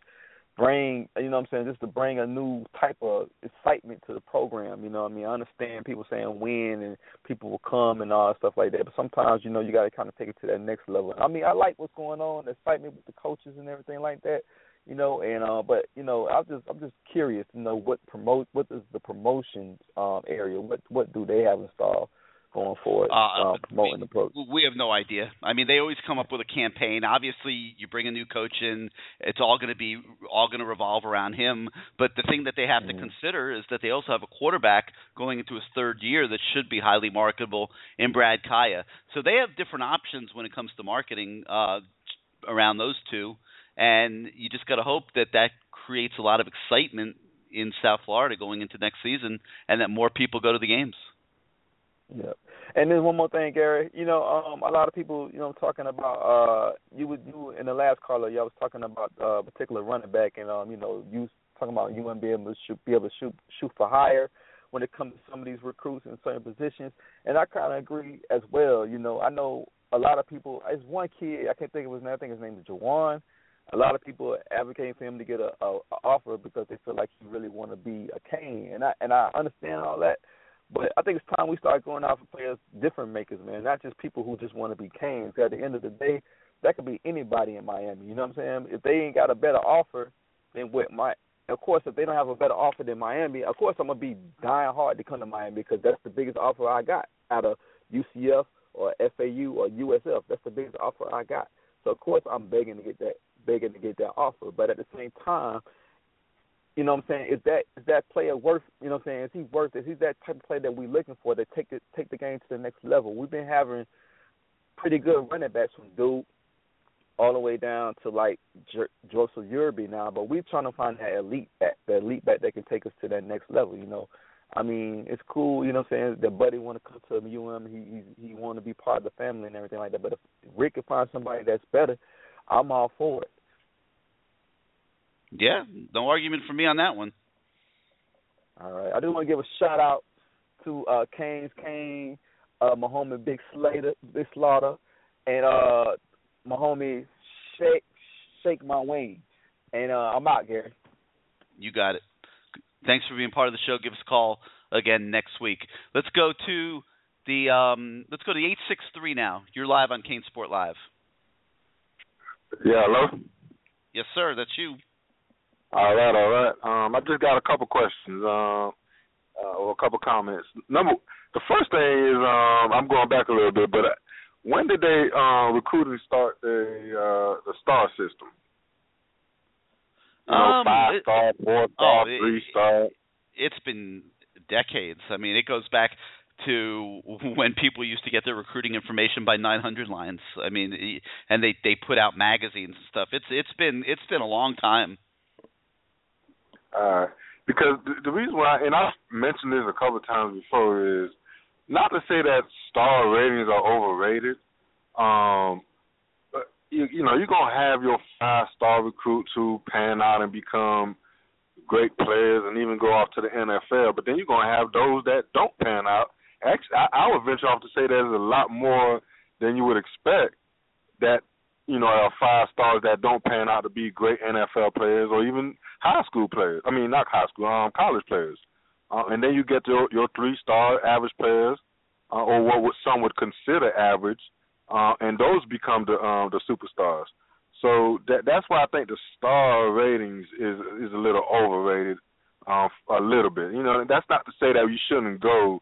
bring, you know what I'm saying, just to bring a new type of excitement to the program. You know what I mean? I understand people saying win and people will come and all that stuff like that, but sometimes, you know, you got to kind of take it to that next level. I mean, I like what's going on, the excitement with the coaches and everything like that you know, and uh but you know, I'm just I'm just curious to know what promote what is the promotions um area, what what do they have installed going forward, Uh, um, promoting the program. We have no idea. I mean, they always come up with a campaign. Obviously, you bring a new coach in, it's all going to be all going to revolve around him. But the thing that they have to Mhm. consider is that they also have a quarterback going into his third year that should be highly marketable in Brad Kaaya. So they have different options when it comes to marketing uh, around those two, and you just got to hope that that creates a lot of excitement in South Florida going into next season, and that more people go to the games. Yeah. And then one more thing, Gary. You know, um, a lot of people, you know, talking about uh, you would you in the last caller, y'all was talking about uh, a particular running back, and um, you know, you talking about you to be able to shoot, be able to shoot, shoot for higher when it comes to some of these recruits in certain positions, and I kind of agree as well. You know, I know a lot of people. It's one kid I can't think of his name. I think his name is Jawan. A lot of people are advocating for him to get a, a, a offer because they feel like he really want to be a Cane, and I and I understand all that. But I think it's time we start going out for players, different makers, man, not just people who just want to be Canes. At the end of the day, that could be anybody in Miami. You know what I'm saying? If they ain't got a better offer than what my, of course, if they don't have a better offer than Miami, of course I'm gonna be dying hard to come to Miami because that's the biggest offer I got out of UCF or FAU or USF. That's the biggest offer I got. So of course I'm begging to get that, begging to get that offer. But at the same time, you know what I'm saying? Is that is that player worth? You know what I'm saying? Is he worth? Is he that type of player that we're looking for to take it take the game to the next level? We've been having pretty good running backs from Duke all the way down to like J- Joseph Yearby now, but we're trying to find that elite back, the elite back that can take us to that next level. You know, I mean, it's cool. You know what I'm saying? That Buddy want to come to UM. He he, he want to be part of the family and everything like that. But if Richt can find somebody that's better, I'm all for it. Yeah, no argument for me on that one. All right. I do want to give a shout out to uh Canes Kane, uh my homie Big Slater, Big Slaughter, and uh my homie Shake Shake My Wing. And uh I'm out, Gary. You got it. Thanks for being part of the show. Give us a call again next week. Let's go to the um let's go to eight six three now. You're live on CaneSport Live. Yeah, hello. Yes, sir. That's you. All right, all right. Um, I just got a couple questions, um, uh, or a couple comments. Number, the first thing is, um, I'm going back a little bit, but uh, when did they uh, recruiting start the uh, the star system? You know, Um, five it- star, four star, oh, three star. It's been decades. I mean, it goes back to when people used to get their recruiting information by 900 lines. I mean, and they they put out magazines and stuff. It's it's been it's been a long time. Uh, because the, the reason why, and I've mentioned this a couple of times before, is not to say that star ratings are overrated. Um, but you, you know, you're gonna have your five star recruits who pan out and become great players and even go off to the NFL. But then you're gonna have those that don't pan out. Actually, I, I would venture off to say there's a lot more than you would expect that you know are five stars that don't pan out to be great NFL players or even high school players. I mean, not high school, um, college players. Uh, and then you get your your three star average players, uh, or what would some would consider average, uh, and those become the um, the superstars. So that that's why I think the star ratings is is a little overrated, um, a little bit. You know, that's not to say that you shouldn't go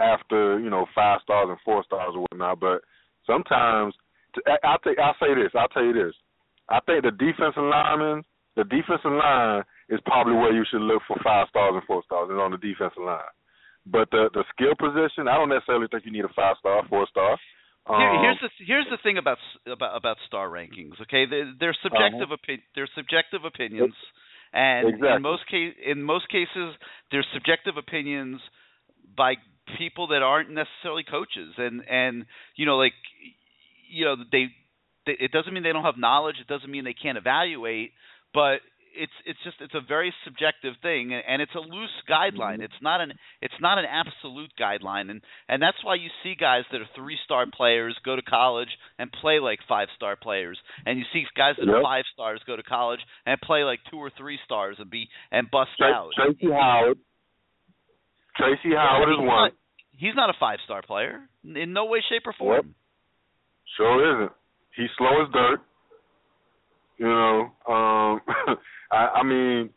after you know five stars and four stars or whatnot, but sometimes I'll take I'll say this I'll tell you this. I think the defensive linemen, the defensive line is probably where you should look for five stars and four stars is on the defensive line. But the the skill position, I don't necessarily think you need a five star, four star. Um, Here, here's the here's the thing about about about star rankings. Okay, they're, they're subjective opi- they're subjective opinions, and Exactly. in most case in most cases they're subjective opinions by people that aren't necessarily coaches, and and you know like you know they, they it doesn't mean they don't have knowledge. It doesn't mean they can't evaluate, but it's it's just it's a very subjective thing and it's a loose guideline mm-hmm. it's not an it's not an absolute guideline and and that's why you see guys that are three star players go to college and play like five star players and you see guys that are five stars go to college and play like two or three stars and be and bust out Tracy Howard. Tracy Howard is he's one. he's not a five star player in no way shape or form Sure isn't. He's slow as dirt. You know, um I, I mean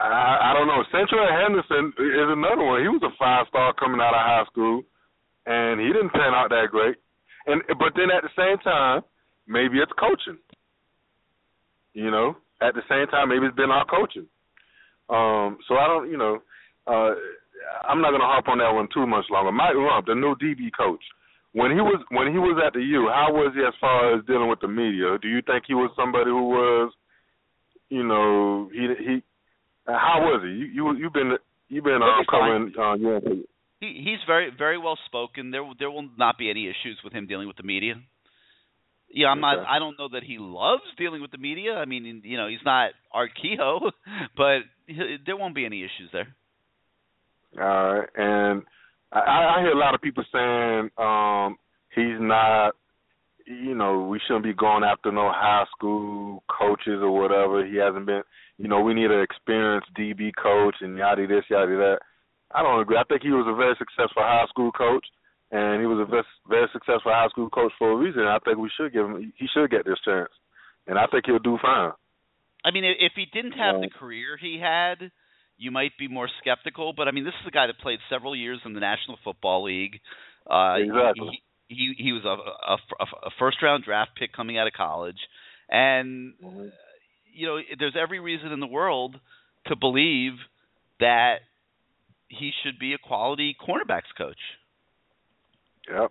I, I don't know. Seantrel Henderson is another one. He was a five star coming out of high school and he didn't pan out that great. And but then at the same time, maybe it's coaching. You know, at the same time, maybe it's been our coaching. Um, so I don't, you know, uh, I'm not gonna harp on that one too much longer. Mike Rumph, the new DB coach, when he was when he was at the U, how was he as far as dealing with the media? Do you think he was somebody who was, you know, he he, how was he? You you you've been you've been um, be covering uh, UNC. he, he's very very well spoken. There there will not be any issues with him dealing with the media. Yeah, I'm not. I don't know that he loves dealing with the media. I mean, you know, he's not Art Kehoe, but he, there won't be any issues there. All right, and I, I hear a lot of people saying um he's not. You know, we shouldn't be going after no high school coaches or whatever. He hasn't been. You know, we need an experienced DB coach and yada this, yada that. I don't agree. I think he was a very successful high school coach, and he was a very, very successful high school coach for a reason. I think we should give him. He should get this chance, and I think he'll do fine. I mean, if he didn't have the career he had, you might be more skeptical. But I mean, this is a guy that played several years in the National Football League. Uh, Exactly. He, he he was a, a, a first round draft pick coming out of college, and Mm-hmm. you know, there's every reason in the world to believe that he should be a quality cornerbacks coach. Yep.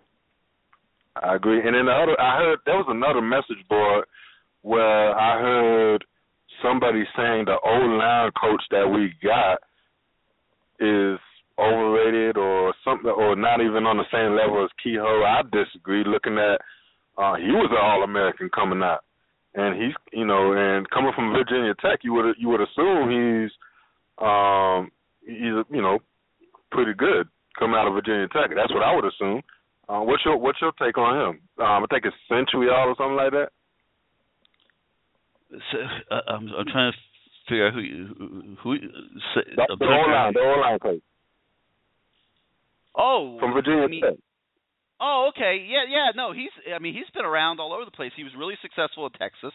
I agree. And then the other, I heard there was another message board where I heard somebody saying the O line coach that we got is overrated or something, or not even on the same level as Kehoe. I disagree. Looking at, uh, he was an All American coming out, and he's, you know, and coming from Virginia Tech, you would you would assume he's, um, he's, you know, pretty good coming out of Virginia Tech. That's what I would assume. Uh, what's your what's your take on him? Um, I think it's Century All or something like that. So, uh, I'm, I'm trying to figure out who you- who. That's I'm the O line, the O line coach Oh, from Virginia I mean, Tech. Oh, okay. Yeah, yeah. No, he's. I mean, he's been around all over the place. He was really successful at Texas.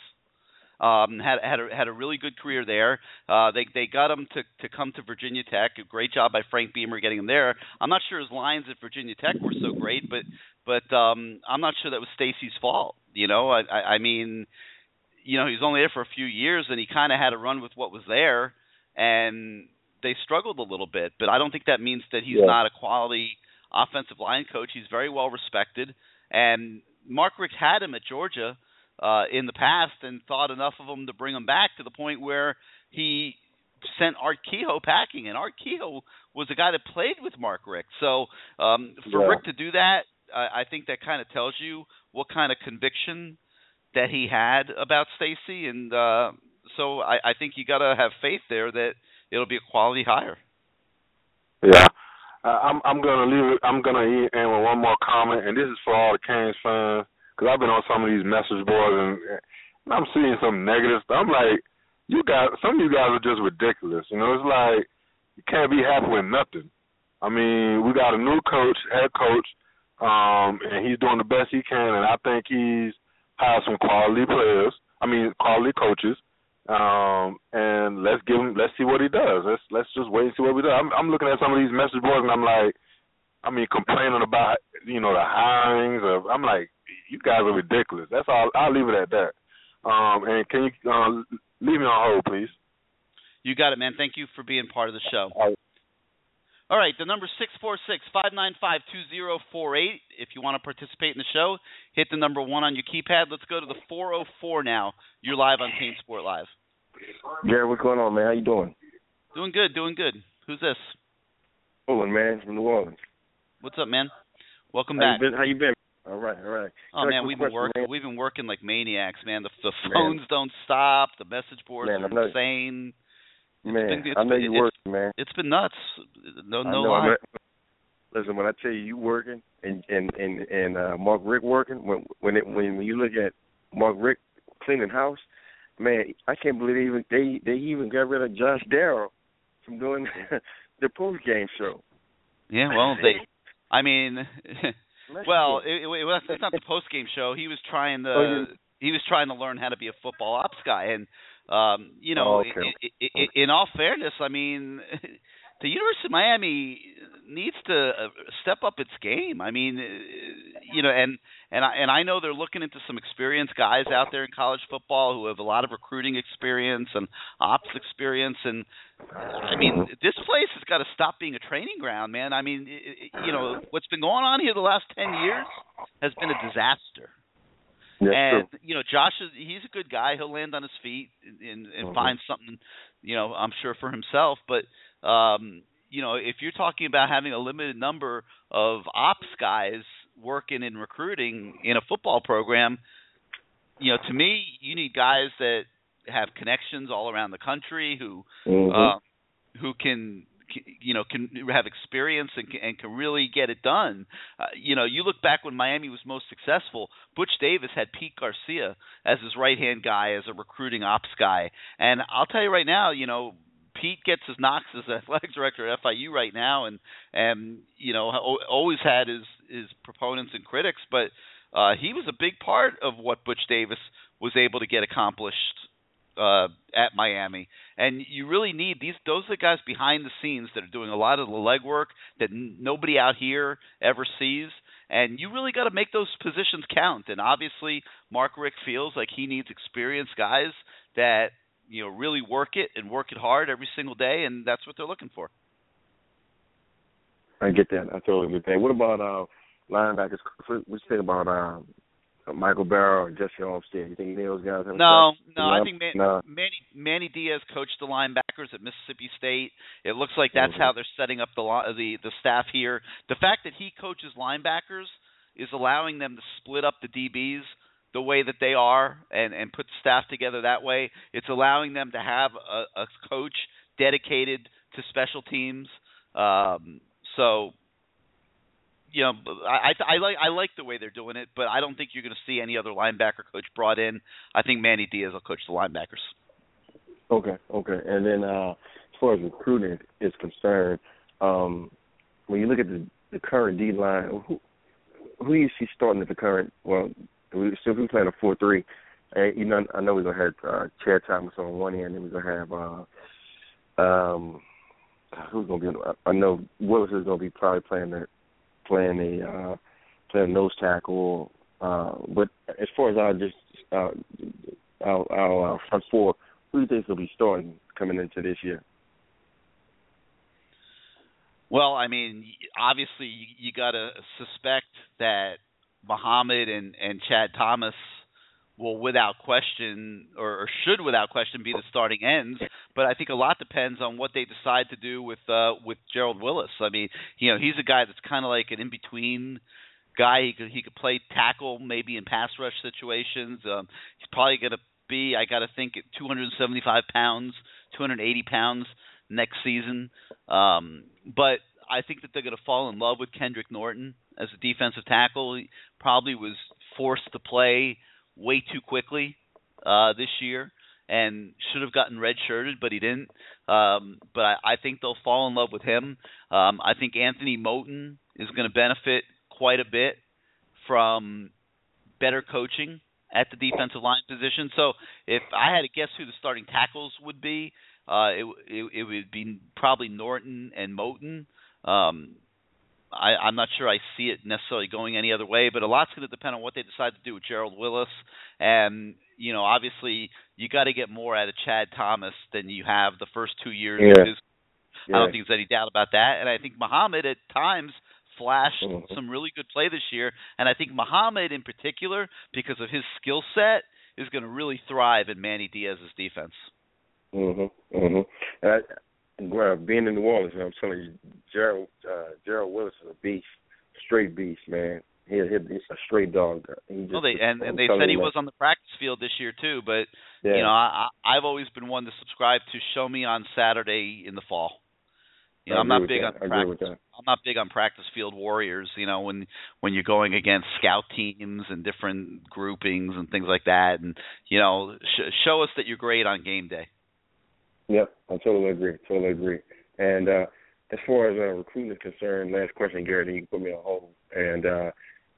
Um, had had a, had a really good career there. Uh, they they got him to to come to Virginia Tech. A great job by Frank Beamer getting him there. I'm not sure his lines at Virginia Tech were so great, but but um, I'm not sure that was Stacy's fault. You know, I I, I mean, you know, he was only there for a few years, and he kind of had to run with what was there, and they struggled a little bit. But I don't think that means that he's Yeah. not a quality offensive line coach. He's very well respected, and Mark Richt had him at Georgia uh, in the past and thought enough of him to bring him back to the point where he sent Art Kehoe packing, and Art Kehoe was a guy that played with Mark Richt. So um, for Yeah. Richt to do that, I, I think that kind of tells you what kind of conviction that he had about Stacy, and uh, so I, I think you got to have faith there that it'll be a quality hire. Yeah. Uh, I'm I'm gonna leave it. I'm gonna end with one more comment, and this is for all the Canes fans, because I've been on some of these message boards and, and I'm seeing some negative stuff. I'm like, you guys, some of you guys are just ridiculous. You know, it's like you can't be happy with nothing. I mean, we got a new coach, head coach, um, and he's doing the best he can, and I think he's hired some quality players. I mean, quality coaches. Um, and let's give him. Let's see what he does. Let's let's just wait and see what we do. I'm I'm looking at some of these message boards and I'm like, I mean, complaining about you know the hirings of. I'm like, you guys are ridiculous. That's all. I'll leave it at that. Um, and can you uh, leave me on hold, please? You got it, man. Thank you for being part of the show. All right. All right, the number six four six five nine five two zero four eight. If you want to participate in the show, hit the number one on your keypad. Let's go to the four oh four now. You're live on CaneSport Live. Gary, what's going on, man? How you doing? Doing good, doing good. Who's this? Owen, man, from New Orleans. What's up, man? Welcome How back. you been? How you been? All right, all right. Oh Got man, we've been working. man. We've been working like maniacs, man. The the Man. phones don't stop. The message boards Man, are insane. Man, been- I know you working, man. It's been nuts. No, no lie. Listen, when I tell you you working and and and and uh, Mark Richt working, when when it, when you look at Mark Richt cleaning house, man, I can't believe they even they they even got rid of Josh Darrow from doing the post game show. Yeah, well, they. I mean, well, it, it, it's not the post game show. He was trying to. Oh, He was trying to learn how to be a football ops guy, and um, you know, Oh, okay. i i i in all fairness, I mean, the University of Miami needs to uh, step up its game. I mean, uh, you know, and and I and I know they're looking into some experienced guys out there in college football who have a lot of recruiting experience and ops experience, and I mean, this place has got to stop being a training ground, man. I mean, you know, what's been going on here the last ten years has been a disaster. That's and true. you know, Josh is he's a good guy. He'll land on his feet and and, Mhm. find something, you know, I'm sure for himself. But um, you know, if you're talking about having a limited number of ops guys working in recruiting in a football program, you know, to me, you need guys that have connections all around the country who Mhm. uh, who can you know can have experience and can, and can really get it done. Uh, you know, you look back when Miami was most successful. Butch Davis had Pete Garcia as his right hand guy, as a recruiting ops guy, and I'll tell you right now, you know. Pete gets his knocks as athletic director at FIU right now, and and you know always had his his proponents and critics, but uh, he was a big part of what Butch Davis was able to get accomplished uh, at Miami. And you really need these; those are the guys behind the scenes that are doing a lot of the legwork that n- nobody out here ever sees. And you really got to make those positions count. And obviously, Mark Richt feels like he needs experienced guys that you know really work it and work it hard every single day, and that's what they're looking for. I get that. I totally get that. What about uh, linebackers? What you think about um, Michael Barrow or Jesse Armstead? You think any of those guys have a No, no, I think Man- no. Manny Manny Diaz coached the linebackers at Mississippi State. It looks like that's Mhm. how they're setting up the the the staff here. The fact that he coaches linebackers is allowing them to split up the DBs the way that they are and and put staff together that way. It's allowing them to have a, a coach dedicated to special teams. Um, so you know, I, I I like I like the way they're doing it, but I don't think you're going to see any other linebacker coach brought in. I think Manny Diaz will coach the linebackers. Okay, okay. And then uh, as far as recruiting is concerned, um, when you look at the, the current D line, who who you starting at the current? Well, we still we playing a four three. And you know, I know we're gonna have uh, Chad Thomas on one end, and we're gonna have uh, um, who's gonna be? I know Willis is gonna be probably playing the playing a uh, playing nose tackle. Uh, but as far as our just uh, our, our uh, front four, who do you think will be starting coming into this year? Well, I mean, obviously you, you got to suspect that Muhammad and and Chad Thomas will, without question, or, or should without question, be the starting ends. But I think a lot depends on what they decide to do with uh, with Gerald Willis. I mean, you know, he's a guy that's kind of like an in between guy. He could he could play tackle maybe in pass rush situations. Um, he's probably going to be, I got to think, at 275 pounds, 280 pounds next season. Um, but I think that they're going to fall in love with Kendrick Norton as a defensive tackle. He probably was forced to play way too quickly uh, this year and should have gotten redshirted, but he didn't. Um, but I, I think they'll fall in love with him. Um, I think Anthony Moten is going to benefit quite a bit from better coaching at the defensive line position. So if I had to guess who the starting tackles would be, uh, it, it it would be probably Norton and Moten. Um, I, I'm not sure I see it necessarily going any other way, but a lot's going to depend on what they decide to do with Gerald Willis. And you know, obviously, you got to get more out of Chad Thomas than you have the first two years Yeah. of his. I don't think there's any doubt about that. And I think Muhammad at times flashed Mhm. some really good play this year. And I think Muhammad in particular, because of his skill set, is going to really thrive in Manny Diaz's defense. Mhm. Mhm. And I, well, being in New Orleans, I'm telling you, Gerald uh, Gerald Willis is a beast, straight beast, man. He, he he's a straight dog. He just, Well, they and, and they said he you, was on the practice field this year too. But Yeah. you know, I, I've always been one to subscribe to show me on Saturday in the fall. You know, I'm not big that. on I agree with practice. I'm not big on practice field warriors. You know, when when you're going against scout teams and different groupings and things like that, and you know, sh- show us that you're great on game day. Yep, I totally agree. Totally agree. And uh as far as uh, recruiting is concerned, last question, Garrett, and you can put me on hold. And uh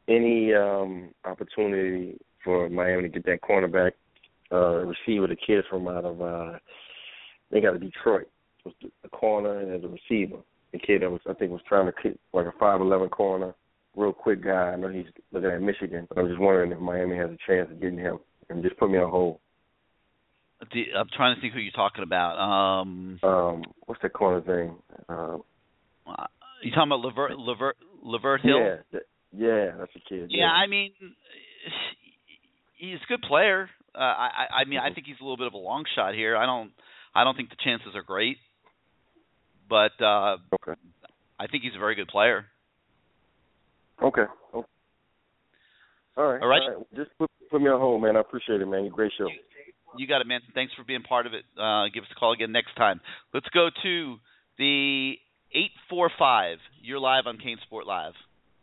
any um opportunity for Miami to get that cornerback uh receiver, the kid from out of uh they got a Detroit. Was the, corner and as a receiver. The kid that was I think was trying to kick like a five eleven corner, real quick guy. I know he's looking at Michigan. But I'm just wondering if Miami has a chance of getting him. And just put me on hold. The- I'm trying to think who you're talking about. Um, Um, what's that corner thing? Um uh, you talking about Lavert Lavert Lavert Hill? Yeah, th- yeah, that's a kid. Yeah, I mean, he's a good player. Uh, I, I I mean, I think he's a little bit of a long shot here. I don't, I don't think the chances are great, but uh, Okay. I think he's a very good player. Okay. okay. All right. All right. Just put, put me on hold, man. I appreciate it, man. Great show. You got it, man. Thanks for being part of it. Uh, give us a call again next time. Let's go to the eight four five. You're live on CaneSport Live.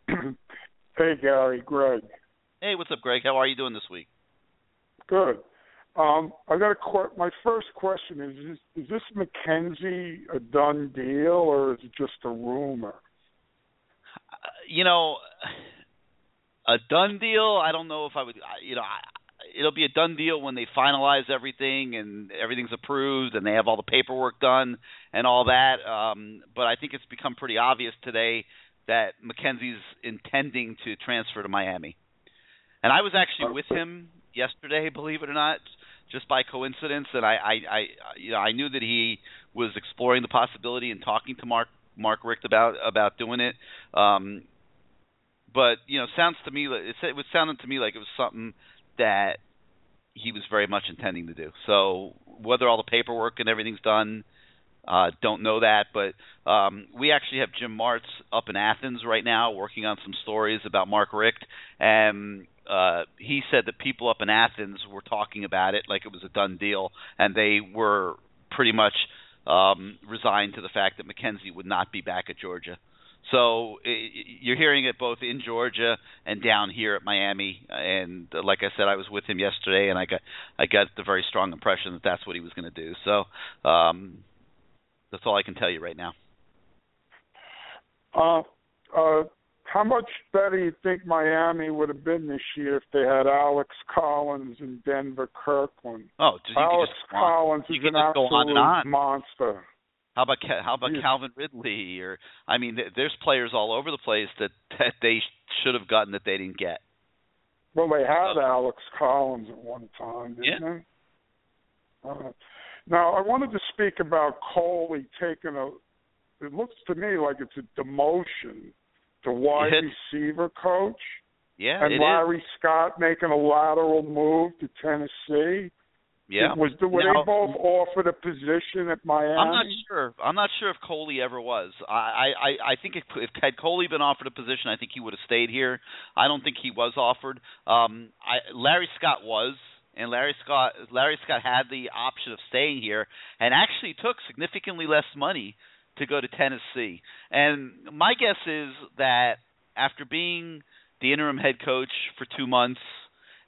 Hey Gary, Greg. Hey, what's up, Greg? How are you doing this week? Good. Um, I got a que- my first question is, is is this McKenzie a done deal or is it just a rumor? Uh, you know, a done deal. I don't know if I would. You know, I, it'll be a done deal when they finalize everything and everything's approved and they have all the paperwork done and all that. Um, but I think it's become pretty obvious today that McKenzie's intending to transfer to Miami. And I was actually with him yesterday, believe it or not, just by coincidence. And I, I, I you know, I knew that he was exploring the possibility and talking to Mark Mark Richt about about doing it. Um, but you know, sounds to me like it was sounding to me like it was something that he was very much intending to do. So whether all the paperwork and everything's done, uh, don't know that. But um, we actually have Jim Martz up in Athens right now working on some stories about Mark Richt, and uh, he said that people up in Athens were talking about it like it was a done deal, and they were pretty much um, resigned to the fact that McKenzie would not be back at Georgia. So you're hearing it both in Georgia and down here at Miami. And uh, like I said, I was with him yesterday, and I got I got the very strong impression that that's what he was going to do. So um, that's all I can tell you right now. Uh, uh, how much better you think Miami would have been this year if they had Alex Collins and Denver Kirkland? Oh, just, you Alex just. Collins is an just go on absolute on. monster. How about how about Yeah. Calvin Ridley? Or I mean, there's players all over the place that that they should have gotten that they didn't get. Well, they had Uh, Alex Collins at one time, didn't Yeah. they? Uh, now, I wanted to speak about Coley taking a. It looks to me like it's a demotion to wide receiver coach, Yeah, and it is. Larry Scott making a lateral move to Tennessee. Yeah. Was the, were Now- they both offered a position at Miami? I'm not sure. I'm not sure if Coley ever was. I I I think if, if had Coley been offered a position, I think he would have stayed here. I don't think he was offered. Um, I Larry Scott was, and Larry Scott Larry Scott had the option of staying here, and actually took significantly less money to go to Tennessee. And my guess is that after being the interim head coach for two months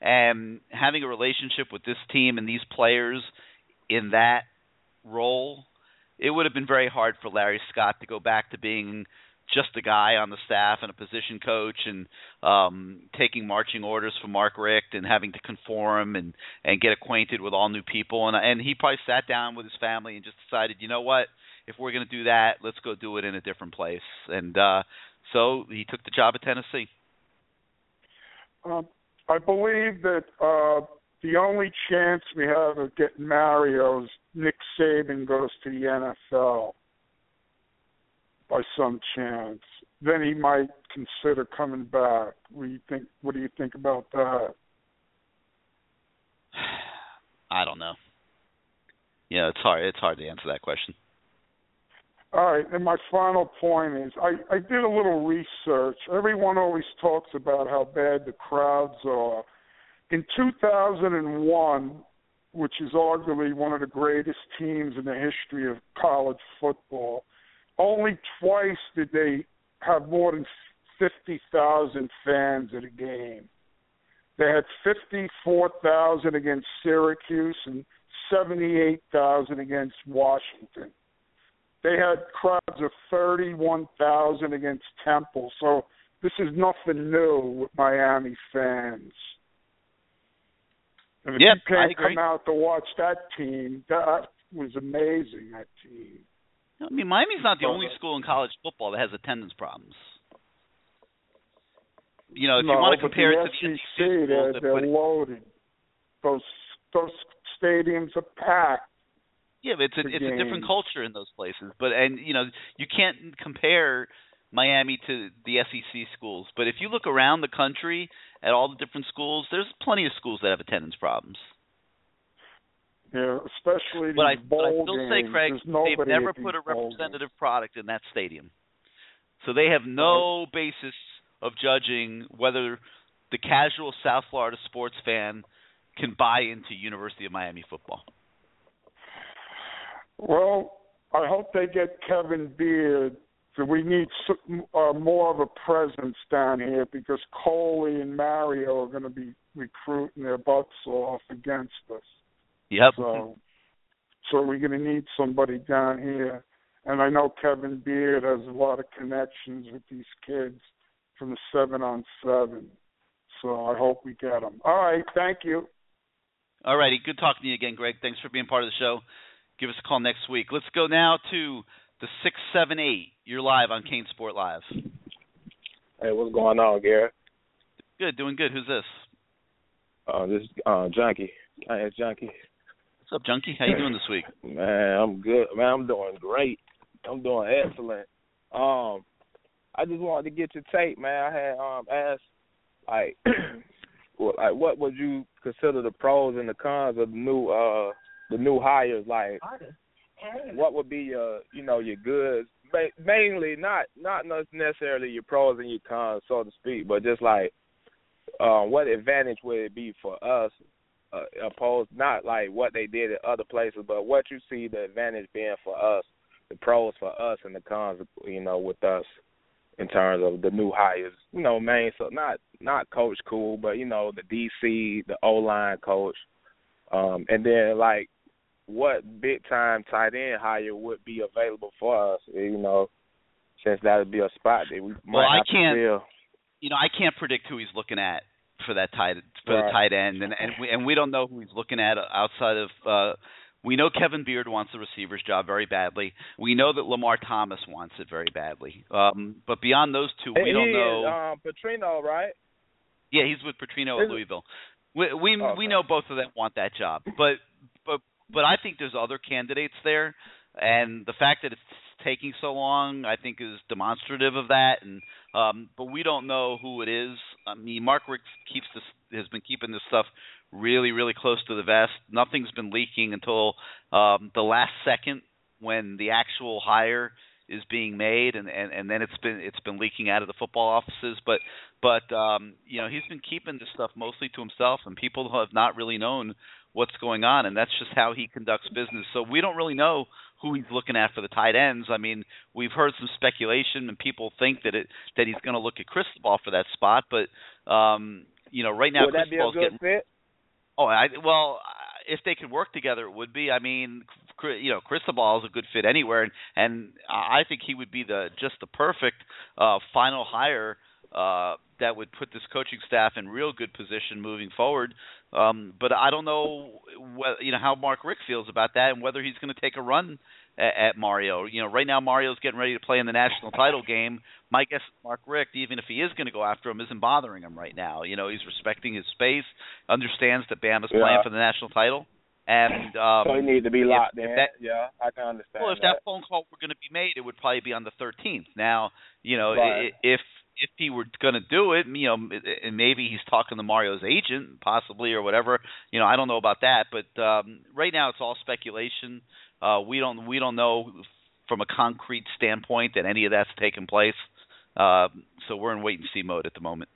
and having a relationship with this team and these players in that role, it would have been very hard for Larry Scott to go back to being just a guy on the staff and a position coach and um taking marching orders from Mark Richt and having to conform and and get acquainted with all new people and and he probably sat down with his family and just decided, you know what, if we're going to do that, let's go do it in a different place. And uh so he took the job at Tennessee. Um, I believe that uh, the only chance we have of getting Mario is Nick Saban goes to the NFL by some chance. Then he might consider coming back. What do you think? What do you think about that? I don't know. Yeah, it's hard. It's hard to answer that question. All right, and my final point is I, I did a little research. Everyone always talks about how bad the crowds are. In 2001, which is arguably one of the greatest teams in the history of college football, only twice did they have more than 50,000 fans at a game. They had 54,000 against Syracuse and 78,000 against Washington they had crowds of 31,000 against Temple. So this is nothing new with Miami fans. And if Yep, you can't come out to watch that team, that was amazing. That team. I mean, Miami's not the only school in college football that has attendance problems. You know, if no, you want to compare the it to the SEC they're, they're loaded. Those those stadiums are packed. Yeah, but it's a it's a different culture in those places. But and you know, you can't compare Miami to the SEC schools. But if you look around the country at all the different schools, there's plenty of schools that have attendance problems. Yeah, especially But I, but I still games. say, Craig, they've never put a representative product in that stadium. So they have no basis of judging whether the casual South Florida sports fan can buy into University of Miami football. Well, I hope they get Kevin Beard. So we need s- uh, more of a presence down here because Coley and Mario are going to be recruiting their butts off against us. Yep. So, so we're going to need somebody down here. And I know Kevin Beard has a lot of connections with these kids from the seven on seven. So I hope we get them. All right, thank you. All righty. Good talking to you again, Greg. Thanks for being part of the show. Give us a call next week. Let's go now to the 678. You're live on CaneSport Live. Hey, what's going on, Garrett? Good, doing good. Who's this? Uh, this is uh, Junkie. Hey, it's Junkie. What's up, Junkie? How you doing this week? Man, I'm good. Man, I'm doing great. I'm doing excellent. Um, I just wanted to get your take, man. I had um asked like, well, like what would you consider the pros and the cons of the new uh the new hires? Like, what would be your you know your goods? Ma- Mainly not not necessarily your pros and your cons, so to speak, but just like, uh, what advantage would it be for us uh, opposed not like what they did at other places, but what you see the advantage being for us, the pros for us, and the cons, you know, with us in terms of the new hires. You know, main so not not Coach Cool, but you know the DC, the O line coach, um, and then like what big time tight end hire would be available for us. You know, since that would be a spot that we might Well, I can't- to fill. you know, I can't predict who he's looking at for that tight for the tight end, and and we and we don't know who he's looking at outside of. uh we know Kevin Beard wants the receiver's job very badly. We know that Lamar Thomas wants it very badly. Um, but beyond those two, we He don't is, know. Um, Petrino, right? Yeah, he's with Petrino at Is it- Louisville. We we Okay. we know both of them want that job, but but I think there's other candidates there, and the fact that it's taking so long, I think, is demonstrative of that. And um, but we don't know who it is. I mean, Mark Richt keeps this has been keeping this stuff really really close to the vest. Nothing's been leaking until um, the last second when the actual hire is being made and, and and then it's been it's been leaking out of the football offices but but um you know he's been keeping this stuff mostly to himself and people have not really known what's going on and that's just how he conducts business so we don't really know who he's looking at for the tight ends i mean we've heard some speculation and people think that it that he's going to look at Cristobal for that spot but um you know right now would that be a Cristobal's good getting fit? Oh, I well, if they could work together, it would be. I mean, you know, Cristobal is a good fit anywhere, and and I think he would be the just the perfect uh, final hire uh, that would put this coaching staff in real good position moving forward. Um, but I don't know, wh- you know, how Mark Richt feels about that, and whether he's going to take a run at, at Mario. You know, right now Mario's getting ready to play in the national title game. My guess, Mark Richt, even if he is going to go after him, isn't bothering him right now. You know, he's respecting his space, understands that Bama's playing Yeah. for the national title, and um, so he needs to be locked if in. that- yeah, I can understand. well, if that phone call were going to be made, it would probably be on the 13th. Now, you know, Right. if if he were going to do it, you know, and maybe he's talking to Mario's agent, possibly or whatever. You know, I don't know about that, but um, right now it's all speculation. Uh, we don't we don't know from a concrete standpoint that any of that's taken place. Uh, so we're in wait and see mode at the moment.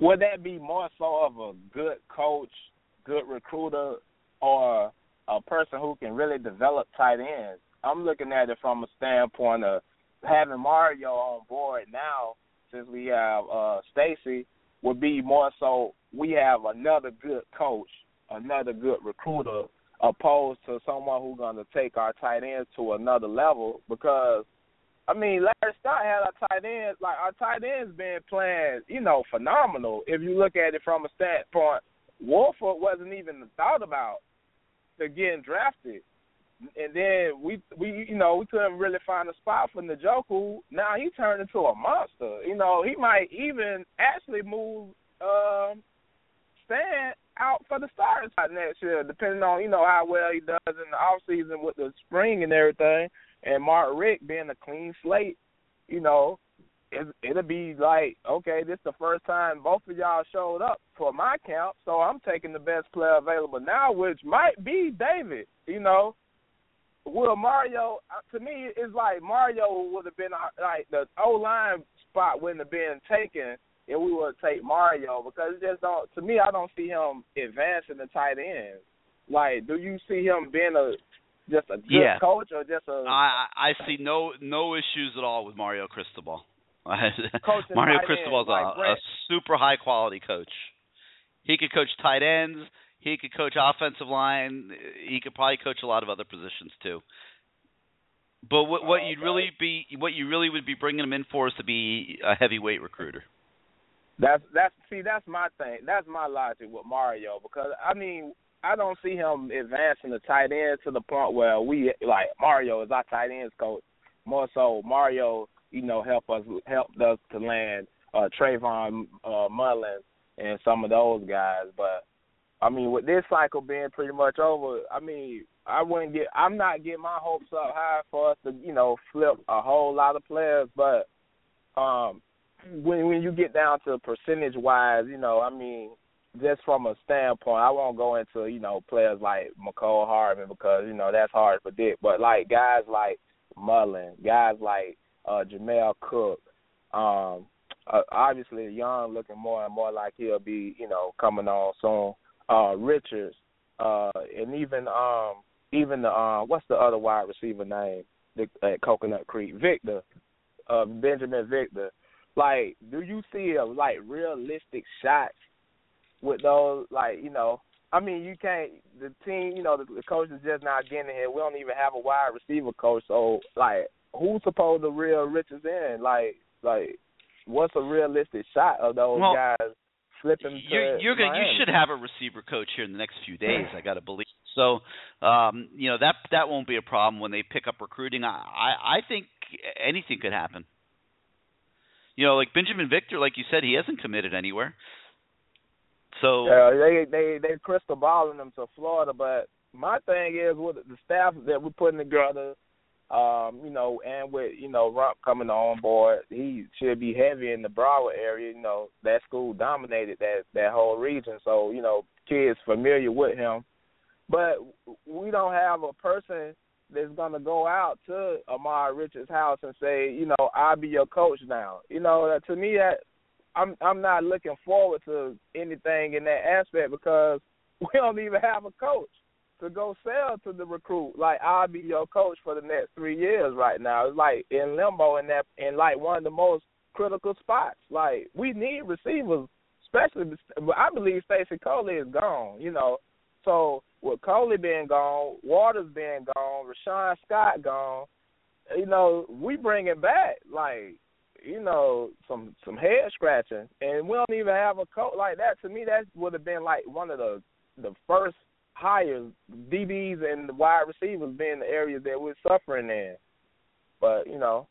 Would that be more so of a good coach, good recruiter, or a person who can really develop tight ends? I'm looking at it from a standpoint of having Mario on board now, since we have uh Stacy, would be more so we have another good coach, another good recruiter, opposed to someone who's going to take our tight ends to another level because I mean, Larry Scott had our tight ends. Like our tight ends been playing, you know, phenomenal. If you look at it from a standpoint, Walford wasn't even thought about to getting drafted, and then we we you know we couldn't really find a spot for Njoku. Now he turned into a monster. You know, he might even actually move um, Stan out for the starting spot next year, depending on you know how well he does in the off season with the spring and everything and Mark Richt being a clean slate, you know, it, it'll be like, okay, this is the first time both of y'all showed up for my camp, so I'm taking the best player available now, which might be David. You know, Will Mario? uh, To me, it's like Mario would have been uh, like the O line spot wouldn't have been taken if we would take Mario because it just don't. To me, I don't see him advancing the tight end. Like, do you see him being a just a good Yeah. coach or just a I I see no no issues at all with Mario Cristobal. Mario Cristobal's like a, a super high quality coach. He could coach tight ends. He could coach offensive line. He could probably coach a lot of other positions too. But what what Oh, you'd really be what you really would be bringing him in for is to be a heavyweight recruiter. That's that's see that's my thing. That's my logic with Mario because I mean I don't see him advancing the tight end to the point where we like Mario is our tight ends coach. More so Mario, you know, help us helped us to land uh Trayvon uh Mullins and some of those guys. But I mean with this cycle being pretty much over, I mean I wouldn't get I'm not getting my hopes up high for us to, you know, flip a whole lot of players, but um when when you get down to percentage wise, you know, I mean, just from a standpoint, I won't go into you know players like Mecole Hardman because you know that's hard to predict. But like guys like Mullen, guys like uh Jamel Cook, um, uh, obviously Young looking more and more like he'll be you know coming on soon. Uh, Richards, uh, and even um even the uh what's the other wide receiver name the, at Coconut Creek, Victor, uh Benjamin Victor. Like do you see a like realistic shots with those like you know I mean you can't the team you know the, the coach is just not getting here we don't even have a wide receiver coach so like who's supposed to reel Richards in? Like like what's a realistic shot of those Well, guys flipping to You're, you're gonna, you should have a receiver coach here in the next few days. I got to believe. So, um, you know that that won't be a problem when they pick up recruiting. I I, I think anything could happen. You know, like Benjamin Victor, like you said, he hasn't committed anywhere. So Yeah, they they they crystal balling them to Florida, but my thing is with the staff that we're putting together, um, you know, and with you know Rumph coming on board, he should be heavy in the Broward area. You know, that school dominated that that whole region, so you know kids familiar with him. But we don't have a person that's gonna go out to Ahmmon Richards' house and say, you know, I'll be your coach now. You know, to me that I'm I'm not looking forward to anything in that aspect because we don't even have a coach to go sell to the recruit. Like I'll be your coach for the next three years right now. It's like in limbo in that in like one of the most critical spots. Like we need receivers, especially but I believe Stacy Coley is gone, you know. So with Coley being gone, Waters being gone, Rashawn Scott gone, you know, we bring it back like you know some some head scratching, and we don't even have a coach like that. To me, that would have been like one of the the first hires DBs and wide receivers being the areas that we're suffering in. But you know,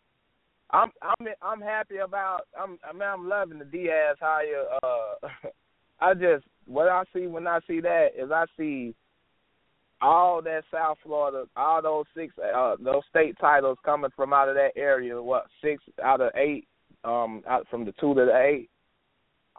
I'm I'm I'm happy about I'm I mean I'm loving the Diaz hire. Uh, I just what I see when I see that is I see all that South Florida, all those six, uh, those state titles coming from out of that area. What six out of eight, um, out from the two to the eight.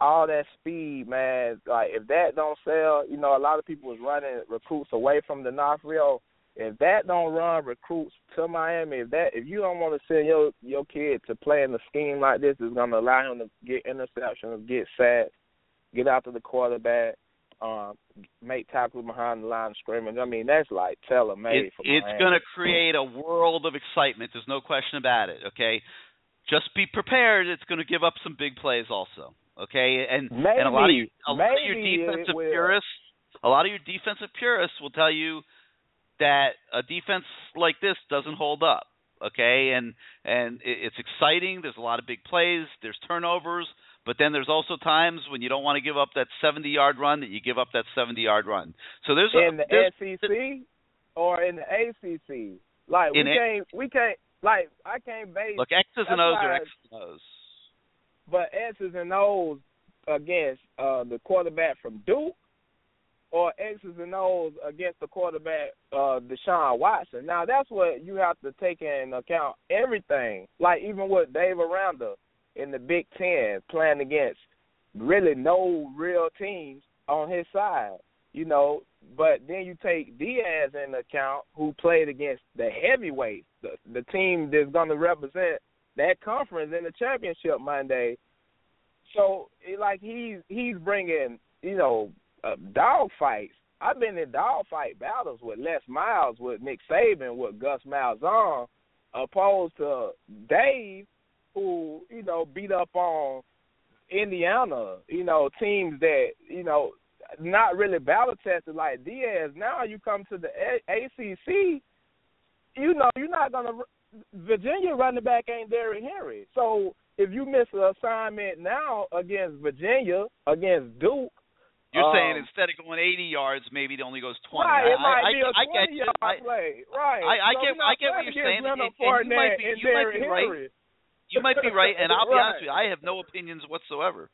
All that speed, man. Like if that don't sell, you know, a lot of people was running recruits away from the North Rio. If that don't run recruits to Miami, if that if you don't want to send your your kid to play in a scheme like this, is going to allow him to get interceptions, get sacks, get out to the quarterback, um, make tackles behind the line of scrimmage. I mean, that's like tailor made it, it's going to create a world of excitement. There's no question about it. Okay, just be prepared. It's going to give up some big plays also. Okay, and Maybe, and a lot of you, a lot of your defensive purists, a lot of your defensive purists will tell you that a defense like this doesn't hold up. Okay, and and it's exciting. There's a lot of big plays. There's turnovers. But then there's also times when you don't want to give up that 70 yard run that you give up that 70 yard run. So there's a, in the there's, SEC or in the ACC. Like we a- can't, we can't. Like I can't base. look X's and O's are X's and O's. But X's and O's against uh, the quarterback from Duke, or X's and O's against the quarterback uh, Deshaun Watson. Now that's what you have to take in account. Everything, like even with Dave Aranda, in the Big Ten, playing against really no real teams on his side. You know, but then you take Diaz in account, who played against the heavyweights, the the team that's going to represent that conference in the championship Monday. So, like he's he's bringing you know uh, dog fights. I've been in dog fight battles with Les Miles, with Nick Saban, with Gus Malzahn, opposed to Dave, who you know beat up on Indiana. You know teams that you know not really battle tested like Diaz. Now you come to the A- ACC, you know you're not gonna. Virginia running back ain't Derrick Henry, so if you miss an assignment now against Virginia, against Duke. You're um, saying instead of going 80 yards, maybe it only goes 20. Right, it I, might I, be a I, I 20 get you. yard I, play. Right. I, I so get, I get what you're saying, and, and you might be, you might be right. Henry. You might be right, and I'll be Right. honest with you. I have no opinions whatsoever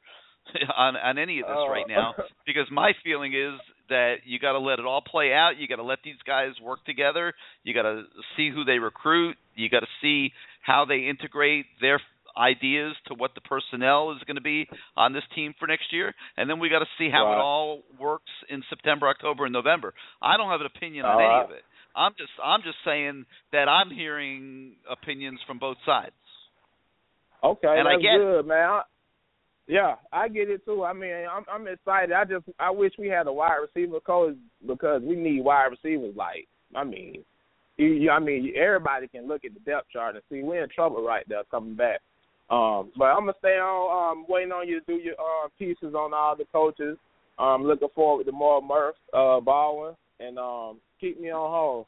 on on any of this Oh. right now because my feeling is that you got to let it all play out. You got to let these guys work together. You got to see who they recruit. You got to see how they integrate their ideas to what the personnel is going to be on this team for next year, and then we got to see how it all works in September, October, and November. I don't have an opinion on All any of it. I'm just I'm just saying that I'm hearing opinions from both sides. Okay, And I that's get good, man. Yeah, I get it too. I mean, I'm I'm excited. I just I wish we had a wide receiver coach because we need wide receivers. Like, I mean, you, I mean, everybody can look at the depth chart and see we're in trouble right there coming back. Um, but I'm gonna stay on, um, waiting on you to do your uh, pieces on all the coaches. Um, looking forward to more Murph, uh, Baldwin, and um, keep me on hold.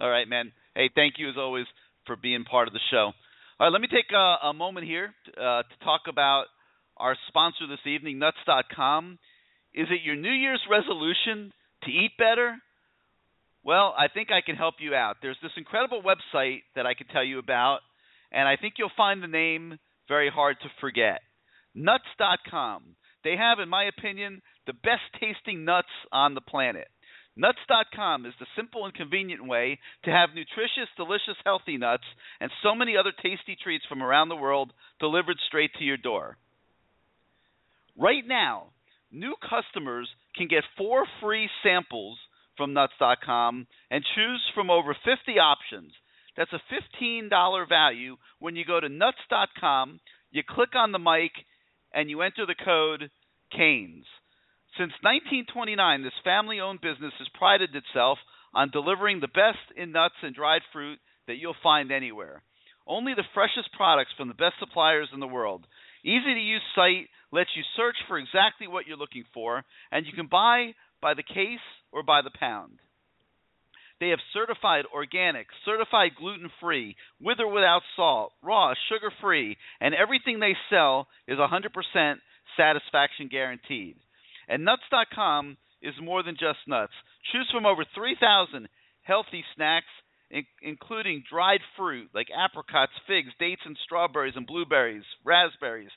All right, man. Hey, thank you as always for being part of the show. All right, let me take a, a moment here uh, to talk about our sponsor this evening, Nuts.com. Is it your New Year's resolution to eat better? Well, I think I can help you out. There's this incredible website that I can tell you about, and I think you'll find the name very hard to forget. Nuts.com. They have, in my opinion, the best tasting nuts on the planet. Nuts.com is the simple and convenient way to have nutritious, delicious, healthy nuts and so many other tasty treats from around the world delivered straight to your door. Right now, new customers can get four free samples from Nuts.com and choose from over 50 options. That's a $15 value when you go to Nuts.com, you click on the mic, and you enter the code CANES. Since 1929, this family owned business has prided itself on delivering the best in nuts and dried fruit that you'll find anywhere. Only the freshest products from the best suppliers in the world. Easy to use site lets you search for exactly what you're looking for, and you can buy by the case or by the pound. They have certified organic, certified gluten free, with or without salt, raw, sugar free, and everything they sell is 100% satisfaction guaranteed. And nuts.com is more than just nuts. Choose from over 3,000 healthy snacks, in- including dried fruit like apricots, figs, dates, and strawberries, and blueberries, raspberries,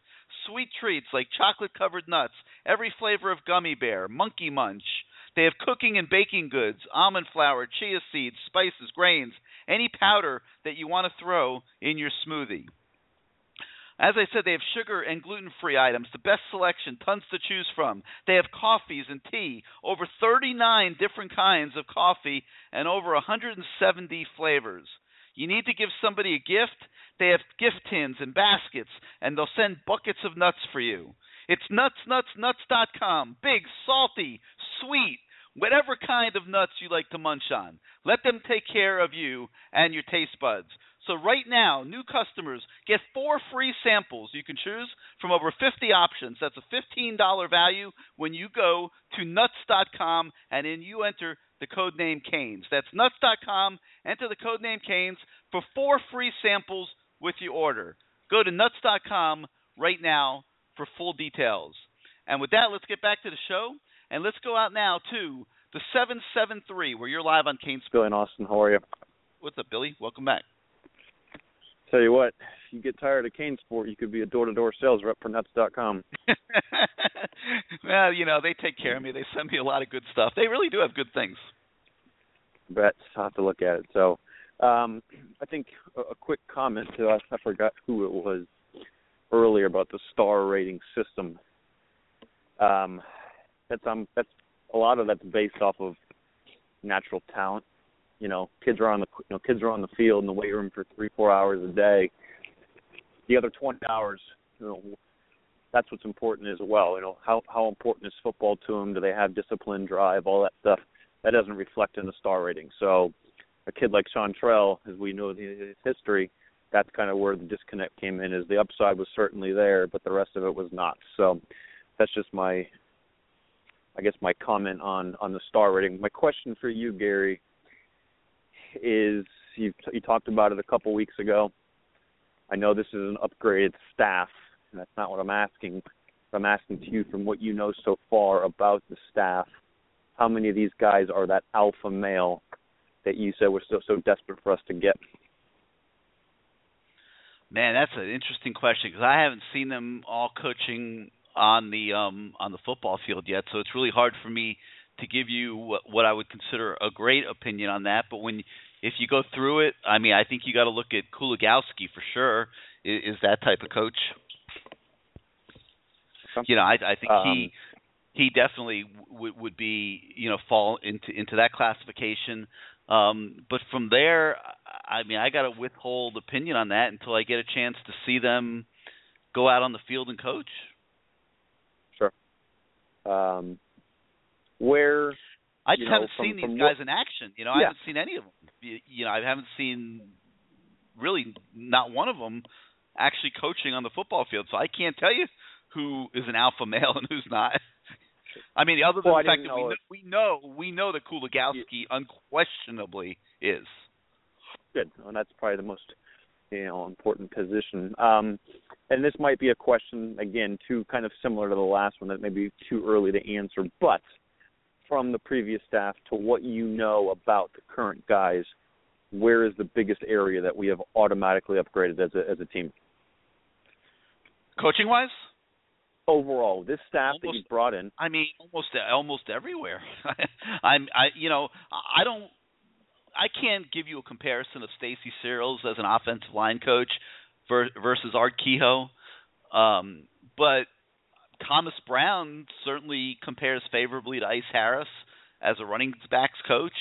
sweet treats like chocolate covered nuts, every flavor of gummy bear, monkey munch. They have cooking and baking goods, almond flour, chia seeds, spices, grains, any powder that you want to throw in your smoothie. As I said, they have sugar and gluten free items, the best selection, tons to choose from. They have coffees and tea, over 39 different kinds of coffee, and over 170 flavors. You need to give somebody a gift? They have gift tins and baskets, and they'll send buckets of nuts for you. It's nutsnutsnuts.com. Big, salty, sweet, whatever kind of nuts you like to munch on. Let them take care of you and your taste buds. So right now, new customers get four free samples. You can choose from over 50 options. That's a $15 value when you go to nuts.com and then you enter the code name Canes. That's nuts.com. Enter the code name Canes for four free samples with your order. Go to nuts.com right now for full details. And with that, let's get back to the show and let's go out now to the 773 where you're live on Canes. Billy and Austin, how are you? What's up, Billy? Welcome back. Tell you what, if you get tired of CaneSport, you could be a door-to-door sales rep for Nuts.com. well, you know, they take care of me. They send me a lot of good stuff. They really do have good things. Bet I'll have to look at it. So, um, I think a, a quick comment to us. I forgot who it was. earlier about the star rating system. Um, that's um that's a lot of that's based off of natural talent. You know, kids are on the you know kids are on the field in the weight room for three four hours a day. The other twenty hours, you know, that's what's important as well. You know, how how important is football to them? Do they have discipline, drive, all that stuff? That doesn't reflect in the star rating. So, a kid like Seantrel, as we know his history, that's kind of where the disconnect came in. Is the upside was certainly there, but the rest of it was not. So, that's just my, I guess, my comment on on the star rating. My question for you, Gary, is you you talked about it a couple weeks ago. I know this is an upgraded staff, and that's not what I'm asking. I'm asking to you from what you know so far about the staff. How many of these guys are that alpha male that you said was so so desperate for us to get? Man, that's an interesting question because I haven't seen them all coaching on the um on the football field yet, so it's really hard for me to give you what, what I would consider a great opinion on that. But when if you go through it, I mean, I think you got to look at Kuligowski for sure. Is, is that type of coach? You know, I, I think um, he he definitely would would be you know fall into into that classification. Um, but from there, I mean, I got to withhold opinion on that until I get a chance to see them go out on the field and coach. Sure. Um, where I just haven't from- seen these guys what- in action. You know, I haven't seen any of them. You, you know, I haven't seen really not one of them actually coaching on the football field. So I can't tell you who is an alpha male and who's not. I mean, other than Well, the fact that we know know, we know we know that Kuligowski unquestionably is. Good. And that's probably the most you know important position. Um, and this might be a question again, too kind of similar to the last one that may be too early to answer, but from the previous staff to what you know about the current guys, where is the biggest area that we have automatically upgraded as a as a team? Coaching wise, Overall, this staff that you brought in, I mean, almost almost everywhere. I'm I you know I don't I can't give you a comparison of Stacy Searels as an offensive line coach versus Art Kehoe, um, but Thomas Brown certainly compares favorably to Ice Harris as a running backs coach.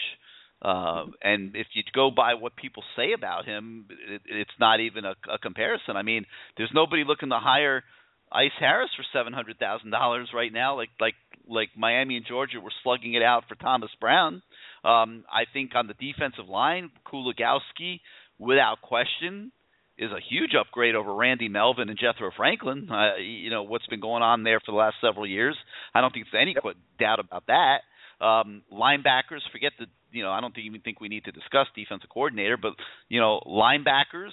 Uh, and if you go by what people say about him, it, it's not even a, a comparison. I mean, there's nobody looking to hire Ice Harris for seven hundred thousand dollars right now, like like like Miami and Georgia were slugging it out for Thomas Brown. Um, I think on the defensive line, Kuligowski, without question, is a huge upgrade over Randy Melvin and Jethro Franklin. Uh, you know what's been going on there for the last several years. I don't think there's any doubt about that. Um, linebackers, forget the you know I don't think, even think we need to discuss defensive coordinator, but you know linebackers.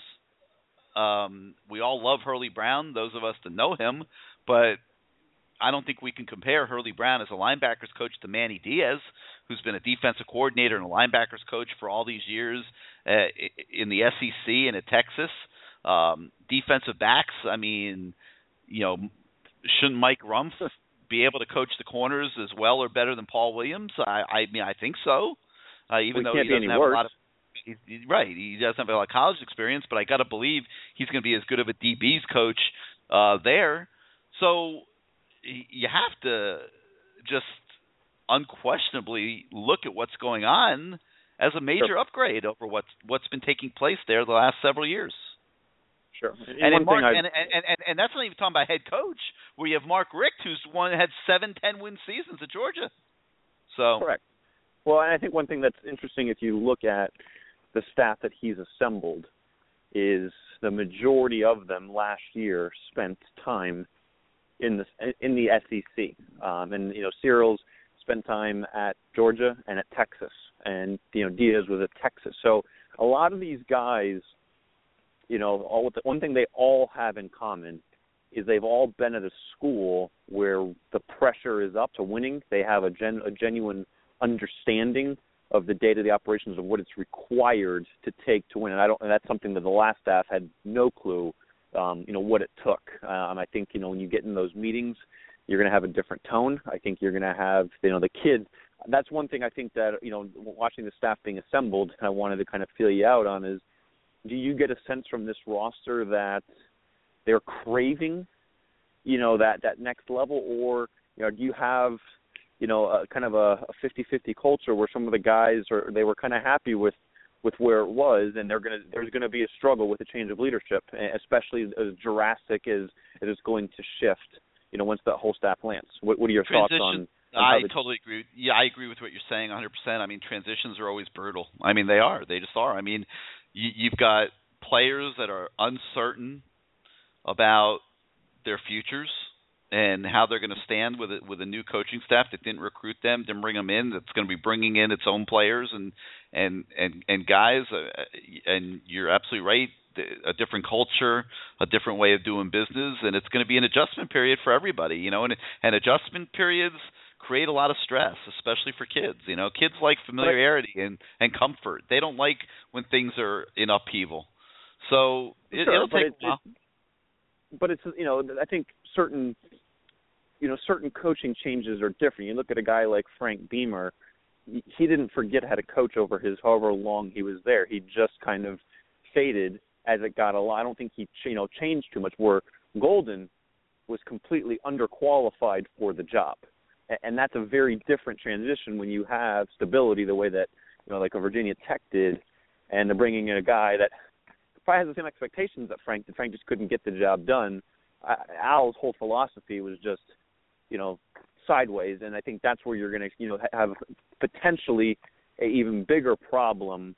Um, we all love Hurley Brown, those of us that know him, but I don't think we can compare Hurley Brown as a linebackers coach to Manny Diaz, who's been a defensive coordinator and a linebackers coach for all these years uh, in the SEC and at Texas. Um, defensive backs, I mean, you know, shouldn't Mike Rumph be able to coach the corners as well or better than Paul Williams? I, I mean, I think so. Uh, even Well, though he he doesn't have worse. a lot of he's, he's right, he doesn't have a lot of college experience, but I got to believe he's going to be as good of a DB's coach uh, there. So you have to just unquestionably look at what's going on as a major upgrade over what's what's been taking place there the last several years. Sure. And, and Mark, I and, and, and and that's not even talking about head coach, where you have Mark Richt, who's one had seven, ten win seasons at Georgia. So Correct. Well, and I think one thing that's interesting if you look at the staff that he's assembled is the majority of them last year spent time in the in the SEC. Um, and you know, Searels spent time at Georgia and at Texas, and you know Diaz was at Texas. So a lot of these guys, you know, all the, one thing they all have in common is they've all been at a school where the pressure is up to winning. They have a gen a genuine understanding of the day-to-day operations of what it's required to take to win. And I don't. And that's something that the last staff had no clue, um, you know, what it took. Um, I think you know when you get in those meetings, you're going to have a different tone. I think you're going to have you know the kid. That's one thing I think that you know watching the staff being assembled, I wanted to kind of feel you out on is, do you get a sense from this roster that they're craving, you know, that that next level, or you know, do you have you know, a, kind of a, a 50-50 culture where some of the guys are they were kind of happy with with where it was, and they're gonna there's gonna be a struggle with the change of leadership, especially as drastic as it is going to shift. You know, once that whole staff lands. What, what are your Transition, thoughts on? I the, totally agree. Yeah, I agree with what you're saying 100%. I mean, transitions are always brutal. I mean, they are. They just are. I mean, you, you've got players that are uncertain about their futures and how they're going to stand with it with a new coaching staff that didn't recruit them, didn't bring them in. That's going to be bringing in its own players and and and and guys. Uh, and you're absolutely right. A different culture, a different way of doing business, and it's going to be an adjustment period for everybody. You know, and and adjustment periods create a lot of stress, especially for kids. You know, kids like familiarity and and comfort. They don't like when things are in upheaval. So it, sure, it'll take it, a while. It, but it's you know I think certain you know certain coaching changes are different. You look at a guy like Frank Beamer, he didn't forget how to coach over his however long he was there. He just kind of faded as it got a lot. I don't think he you know changed too much. Where Golden was completely underqualified for the job, and that's a very different transition when you have stability the way that you know like a Virginia Tech did, and they're bringing in a guy that probably has the same expectations that Frank did. Frank just couldn't get the job done. Al's whole philosophy was just you know sideways and i think that's where you're going to you know have potentially a even bigger problem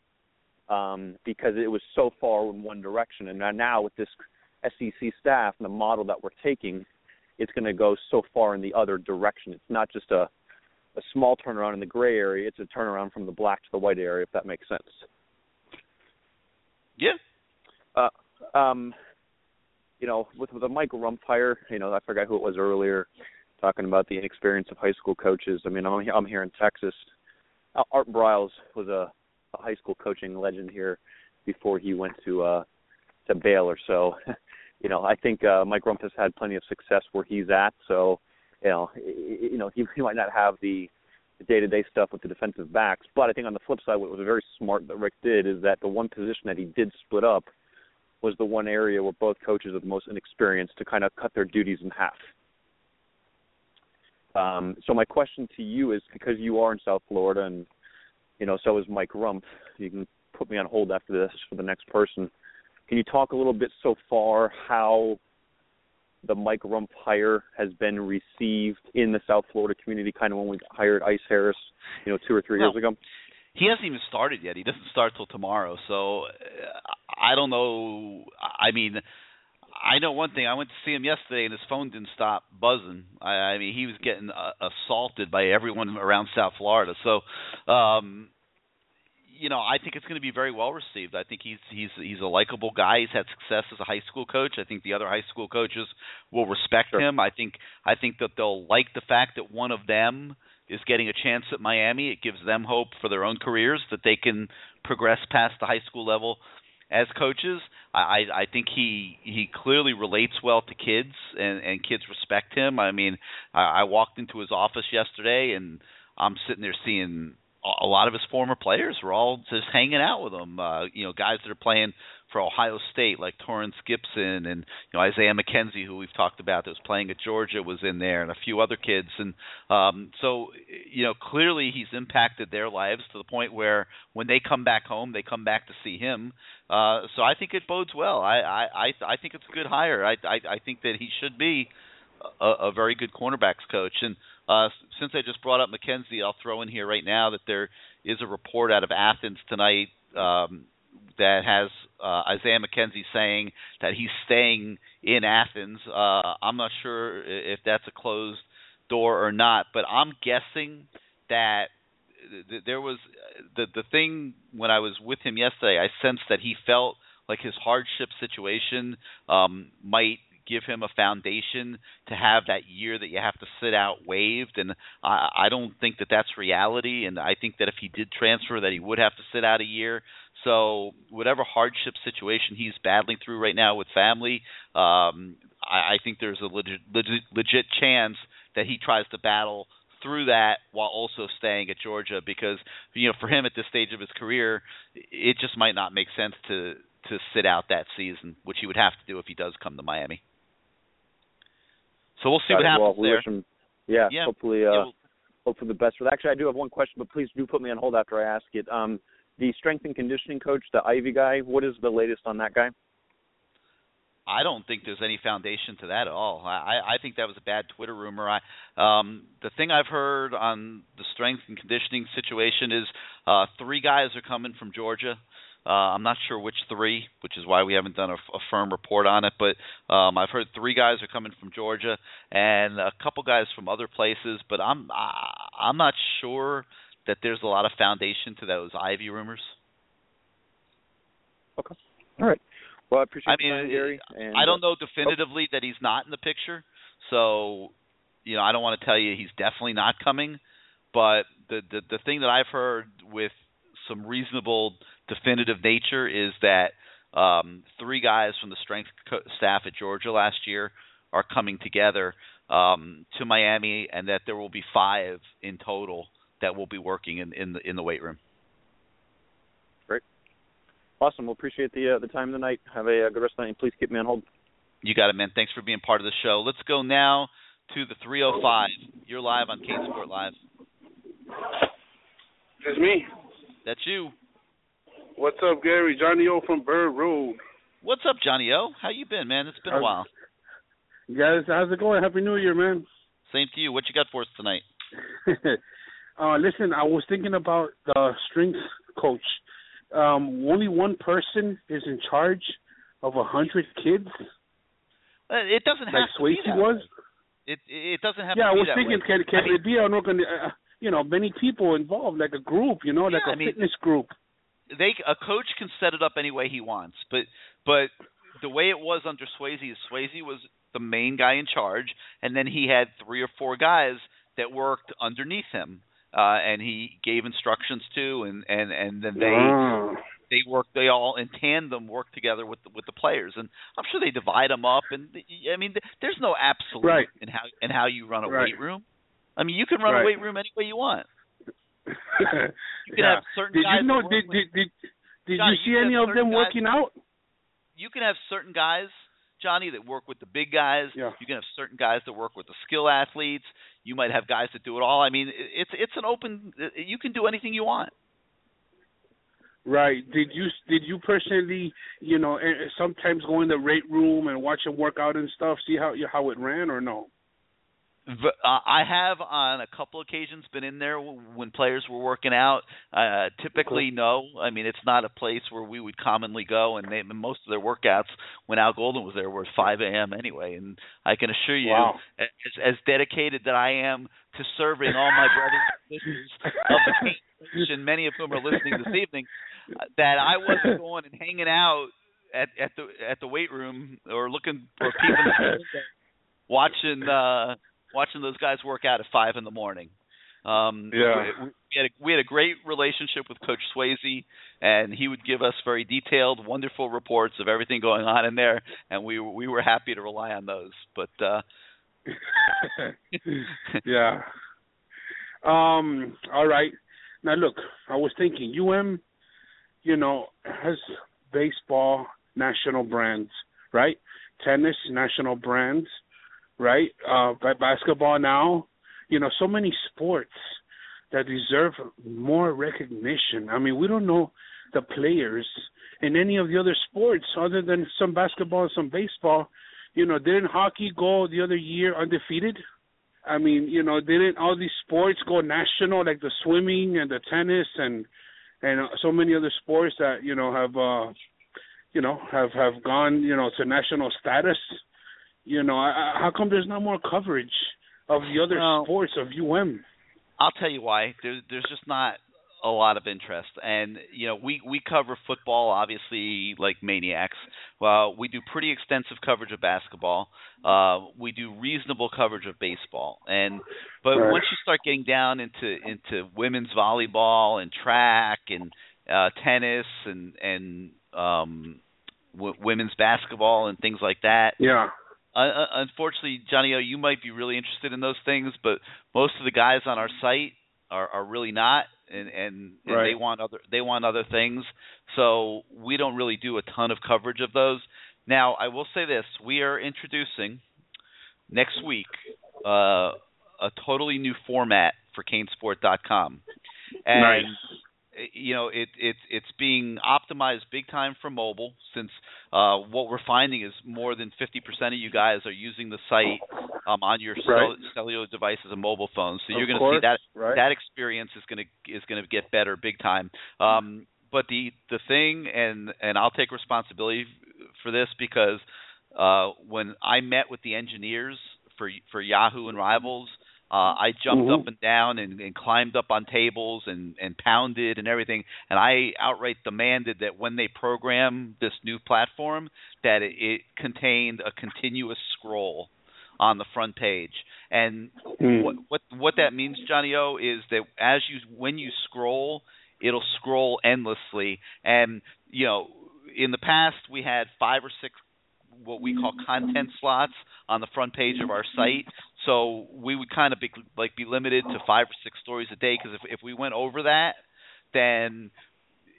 um because it was so far in one direction and now with this SEC staff and the model that we're taking it's going to go so far in the other direction it's not just a a small turnaround in the gray area it's a turnaround from the black to the white area if that makes sense yeah uh um you know with with a Mike Rumph hire you know I forgot who it was earlier talking about the inexperience of high school coaches. I mean, I'm I'm here in Texas. Art Briles was a, a high school coaching legend here before he went to uh to Baylor. So, you know, I think uh Mike has had plenty of success where he's at. So, you know, you know, he, he might not have the day-to-day stuff with the defensive backs, but I think on the flip side, what was very smart that Richt did is that the one position that he did split up was the one area where both coaches are the most inexperienced to kind of cut their duties in half. Um, so my question to you is because you are in South Florida and you know so is Mike Rumph. You can put me on hold after this for the next person. Can you talk a little bit so far how the Mike Rumph hire has been received in the South Florida community, kind of when we hired Ice Harris, you know, two or three well, years ago? He hasn't even started yet. He doesn't start till tomorrow. So I don't know. I mean, I know one thing. I went to see him yesterday, and his phone didn't stop buzzing. I, I mean, he was getting uh, assaulted by everyone around South Florida. So, um, you know, I think it's going to be very well received. I think he's he's he's a likable guy. He's had success as a high school coach. I think the other high school coaches will respect sure. him. I think I think that they'll like the fact that one of them is getting a chance at Miami. It gives them hope for their own careers that they can progress past the high school level as coaches. I I think he he clearly relates well to kids and and kids respect him. I mean, I, I walked into his office yesterday and I'm sitting there seeing a lot of his former players were all just hanging out with him. Uh, you know, guys that are playing for Ohio State, like Torrance Gibson and you know Isaiah McKenzie, who we've talked about, that was playing at Georgia, was in there, and a few other kids. And um, so, you know, clearly he's impacted their lives to the point where when they come back home, they come back to see him. Uh, so I think it bodes well. I I I, think it's a good hire. I, I I think that he should be a, a very good cornerbacks coach. And uh, since I just brought up McKenzie, I'll throw in here right now that there is a report out of Athens tonight um, that has uh, Isaiah McKenzie saying that he's staying in Athens. Uh, I'm not sure if that's a closed door or not, but I'm guessing that th- there was the the thing when I was with him yesterday. I sensed that he felt like his hardship situation um, might give him a foundation to have that year that you have to sit out waived. And I I don't think that that's reality. And I think that if he did transfer that he would have to sit out a year. So whatever hardship situation he's battling through right now with family um I, I think there's a legit, legit legit chance that he tries to battle through that while also staying at Georgia. Because you know for him at this stage of his career it just might not make sense to to sit out that season, which he would have to do if he does come to Miami. So we'll see what happens well, we there. him, yeah, Yeah. hopefully, uh, Yeah, well- hope for the best for that. Actually, I do have one question, but please do put me on hold after I ask it. Um, the strength and conditioning coach, the Ivy guy, what is the latest on that guy? I don't think there's any foundation to that at all. I, I think that was a bad Twitter rumor. I, um, the thing I've heard on the strength and conditioning situation is uh, three guys are coming from Georgia. Uh, I'm not sure which three, which is why we haven't done a, a firm report on it. But um, I've heard three guys are coming from Georgia and a couple guys from other places. But I'm I, I'm not sure that there's a lot of foundation to those Ivy rumors. Okay. All right. Well, I appreciate I the time, mean, Gary. And, I don't uh, know definitively that he's not in the picture, so you know I don't want to tell you he's definitely not coming. But the the the thing that I've heard with some reasonable definitive nature is that um, three guys from the strength co- staff at Georgia last year are coming together um, to Miami, and that there will be five in total that will be working in in the in the weight room. Great, awesome. Well, appreciate the uh, the time tonight. Have a uh, good rest of the night. and Please keep me on hold. You got it, man. Thanks for being part of the show. Let's go now to the 305. You're live on CaneSport Live. That's me. That's you. What's up, Gary? Johnny O from Bird Road. What's up, Johnny O? How you been, man? It's been a while. Guys, how's it going? Happy New Year, man. Same to you. What you got for us tonight? uh, listen, I was thinking about the strength coach. Um, only one person is in charge of a hundred kids, Uh, It doesn't like have to be Swasey that was. It it doesn't have Yeah, to I was thinking, way. can can I mean, it be an organ? Uh, you know, many people involved, like a group. You know, like Yeah, a I mean- fitness group. They a coach can set it up any way he wants, but but the way it was under Swasey is Swasey was the main guy in charge, and then he had three or four guys that worked underneath him, uh, and he gave instructions to, and and and then they Ah. they work they all in tandem work together with the, with the players, and I'm sure they divide them up, and I mean there's no absolute Right. in how in how you run a Right. weight room. I mean you can run Right. a weight room any way you want. You can yeah. have certain Did guys you know? Did did did, did Johnny, you see you any of them guys- working out? you can have certain guys, Johnny, that work with the big guys. Yeah. You can have certain guys that work with the skill athletes. You might have guys that do it all. I mean, it's it's an open. You can do anything you want. Right. Did you did you personally, you know, eh, sometimes go in the weight room and watch them work out and stuff, see how how it ran or no? Uh, I have on a couple occasions been in there when players were working out. Uh, typically, no. I mean, it's not a place where we would commonly go, and they, most of their workouts when Al Golden was there were at 5 a.m. anyway. And I can assure you, Wow. as, as dedicated that I am to serving all my brothers and sisters of the Nation, many of whom are listening this evening, uh, that I wasn't going and hanging out at at the at the weight room or looking or peeping watching uh watching those guys work out at five in the morning. Um, Yeah. we, we had a, we had a great relationship with Coach Swasey, and he would give us very detailed, wonderful reports of everything going on in there, and we we were happy to rely on those. But uh, yeah. Um. All right. Now look, I was thinking UM, you know, has baseball national brands, right? Tennis national brands, right? Uh, ba- basketball now, you know, so many sports that deserve more recognition. I mean, we don't know the players in any of the other sports other than some basketball and some baseball. You know, didn't hockey go the other year undefeated? I mean, you know, didn't all these sports go national, like the swimming and the tennis and and so many other sports that you know have uh you know have have gone you know to national status? You know, I, I- how come there's not more coverage of the other Well- sports of UM? I'll tell you why. There's there's just not a lot of interest, and you know we we cover football obviously like maniacs. Well, we do pretty extensive coverage of basketball. Uh, we do reasonable coverage of baseball, and but Right. once you start getting down into into women's volleyball and track and uh, tennis and and um, w- women's basketball and things like that, Yeah. Uh, unfortunately, Johnny O, you might be really interested in those things, but most of the guys on our site are, are really not. and and, and Right. they want other they want other things. So we don't really do a ton of coverage of those. Now, I will say this: we are introducing next week uh, a totally new format for CaneSport.com, and Nice. You know it it it's being optimized big time for mobile since uh what we're finding is more than 50% of you guys are using the site um on your cell, Right. cellular devices and mobile phones so Of you're going to see that right. that experience is going to is going to get better big time um but the the thing and and I'll take responsibility for this because uh when I met with the engineers for for Yahoo and Rivals uh, I jumped Mhm. up and down and, and climbed up on tables and, and pounded and everything. And I outright demanded that when they program this new platform, that it, it contained a continuous scroll on the front page. And Hmm. what what what that means, Johnny O, is that as you when you scroll, it'll scroll endlessly. And you know, in the past we had five or six what we call content slots on the front page of our site. So we would kind of be like be limited to five or six stories a day because if if we went over that, then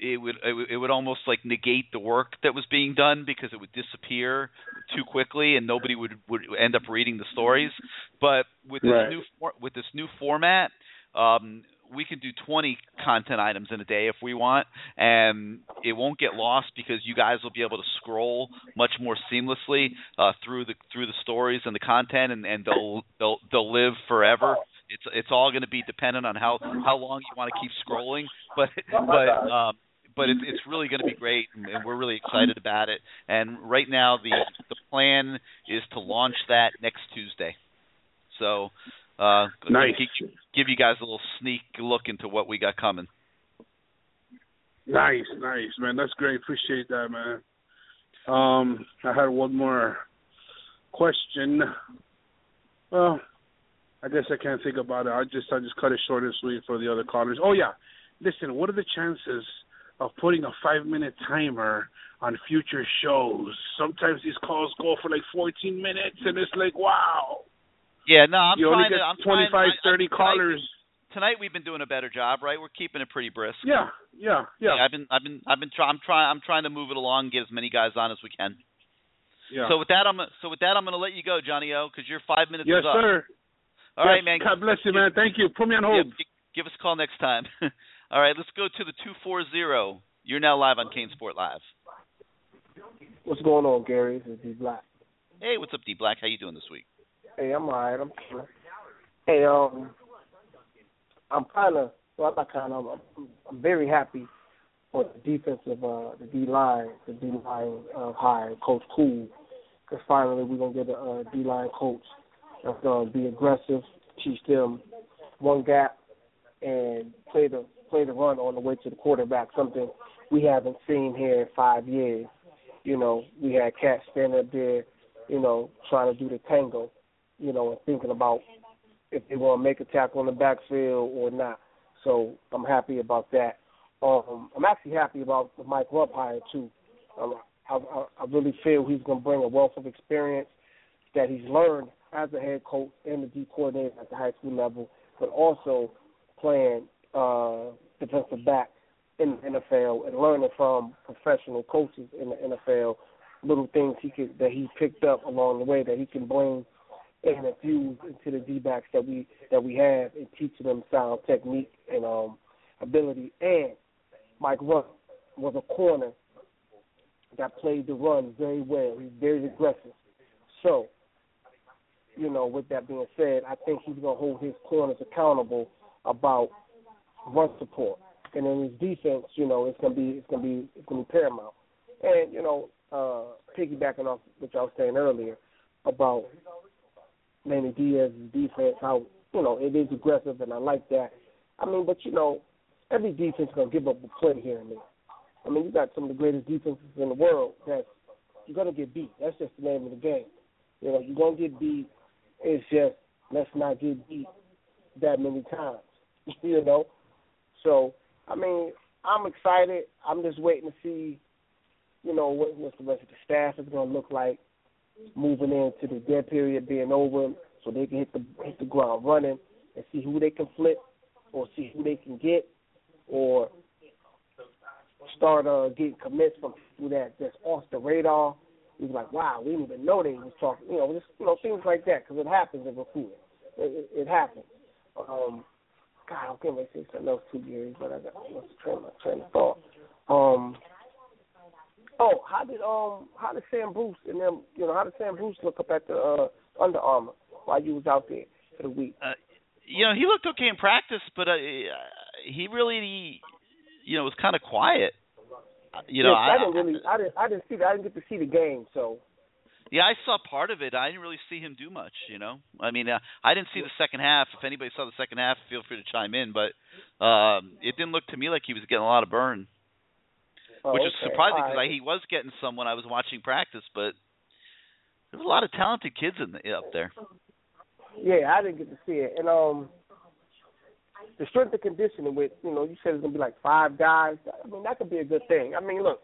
it would it would- almost like negate the work that was being done because it would disappear too quickly and nobody would would end up reading the stories. But with this Right. new with this new format, um, we can do 20 content items in a day if we want, and it won't get lost because you guys will be able to scroll much more seamlessly uh, through the through the stories and the content, and, and they'll they'll they'll live forever. It's it's all going to be dependent on how how long you want to keep scrolling, but but um, but it's it's really going to be great, and, and we're really excited about it. And right now, the the plan is to launch that next Tuesday. So, uh, Nice. give, give you guys a little sneak look into what we got coming. Nice, nice, man. That's great. Appreciate that, man. Um, I had one more question. Well, I guess I can't think about it. I just I just cut it short and sweet for the other callers. Oh yeah, listen. What are the chances of putting a five minute timer on future shows? Sometimes these calls go for like 14 minutes, and it's like wow. Yeah, no, I'm you only trying get to. I'm 25, trying, 30 I- callers. Tonight, tonight we've been doing a better job, right? We're keeping it pretty brisk. Yeah, yeah, yeah. I've been, I've been, I've been trying. I'm trying. I'm trying to move it along, get as many guys on as we can. Yeah. So with that, I'm so with that, I'm going to let you go, Johnny O, because your five minutes yes, is up. sir. All Yes, right, man. God bless you, man. Thank you. Put me on Yeah, hold. gi- give us a call next time. All right, let's go to the two four zero. You're now live on CaneSport Live. What's going on, Gary? This is D Black. Hey, what's up, D Black? How you doing this week? Hey, I'm alright. I'm chilling. Hey, um, I'm kind of well, I'm not kind of. I'm, I'm very happy for the defensive, uh, the D line, the D line uh, hire, Coach Cool, because finally we're gonna get a D line coach that's gonna be aggressive, teach them one gap, and play the play the run on the way to the quarterback. Something we haven't seen here in five years. You know, we had cats standing up there, you know, trying to do the tango, you know, and thinking about if they want to make a tackle in the backfield or not. So I'm happy about that. Um, I'm actually happy about the Mike Rumph hire too. Um, I, I, I really feel he's going to bring a wealth of experience that he's learned as a head coach and the D coordinator at the high school level, but also playing uh, defensive back in the NFL and learning from professional coaches in the NFL, little things he could that he picked up along the way that he can bring and infuse into the D backs that we that we have and teaching them sound technique and um ability. And Mike Rumph was a corner that played the run very well. He's very aggressive. So, you know, with that being said, I think he's gonna hold his corners accountable about run support. And in his defense, you know, it's gonna be it's gonna be it's gonna be paramount. And, you know, uh piggybacking off what y'all was saying earlier about Manny Diaz's defense, how you know, it is aggressive and I like that. I mean, but you know, every defense gonna give up a play here and there. I mean, you got some of the greatest defenses in the world that you're gonna get beat. That's just the name of the game. You know, you're gonna get beat. It's just let's not get beat that many times. you know? So I mean, I'm excited. I'm just waiting to see, you know, what, what the rest of the staff is gonna look like moving into the dead period being over so they can hit the hit the ground running and see who they can flip or see who they can get or start uh, getting commits from people that that's off the radar. He's like, wow, we didn't even know they was talking. You know, just you know things like that because it happens in recruiting. It, it, it happens. Um, God, I can't really say something else two years, but I got lost train my train of thought. Um, oh, how did um how did Sam Bruce and them you know how did Sam Bruce look up at the uh, Under Armour while you was out there for the week? Uh, you know, he looked okay in practice, but uh, he really, you know, was kind of quiet. You know, yes, I, I didn't really I didn't I didn't see that I didn't get to see the game, so Yeah, I saw part of it. I didn't really see him do much. You know, I mean, uh, I didn't see the second half. If anybody saw the second half, feel free to chime in. But um, it didn't look to me like he was getting a lot of burn, oh, which is surprising because right. he was getting some when I was watching practice. But there's a lot of talented kids in the, up there. Yeah, I didn't get to see it. And um the strength and conditioning with, you know, you said it's gonna be like five guys. I mean, that could be a good thing. I mean, look,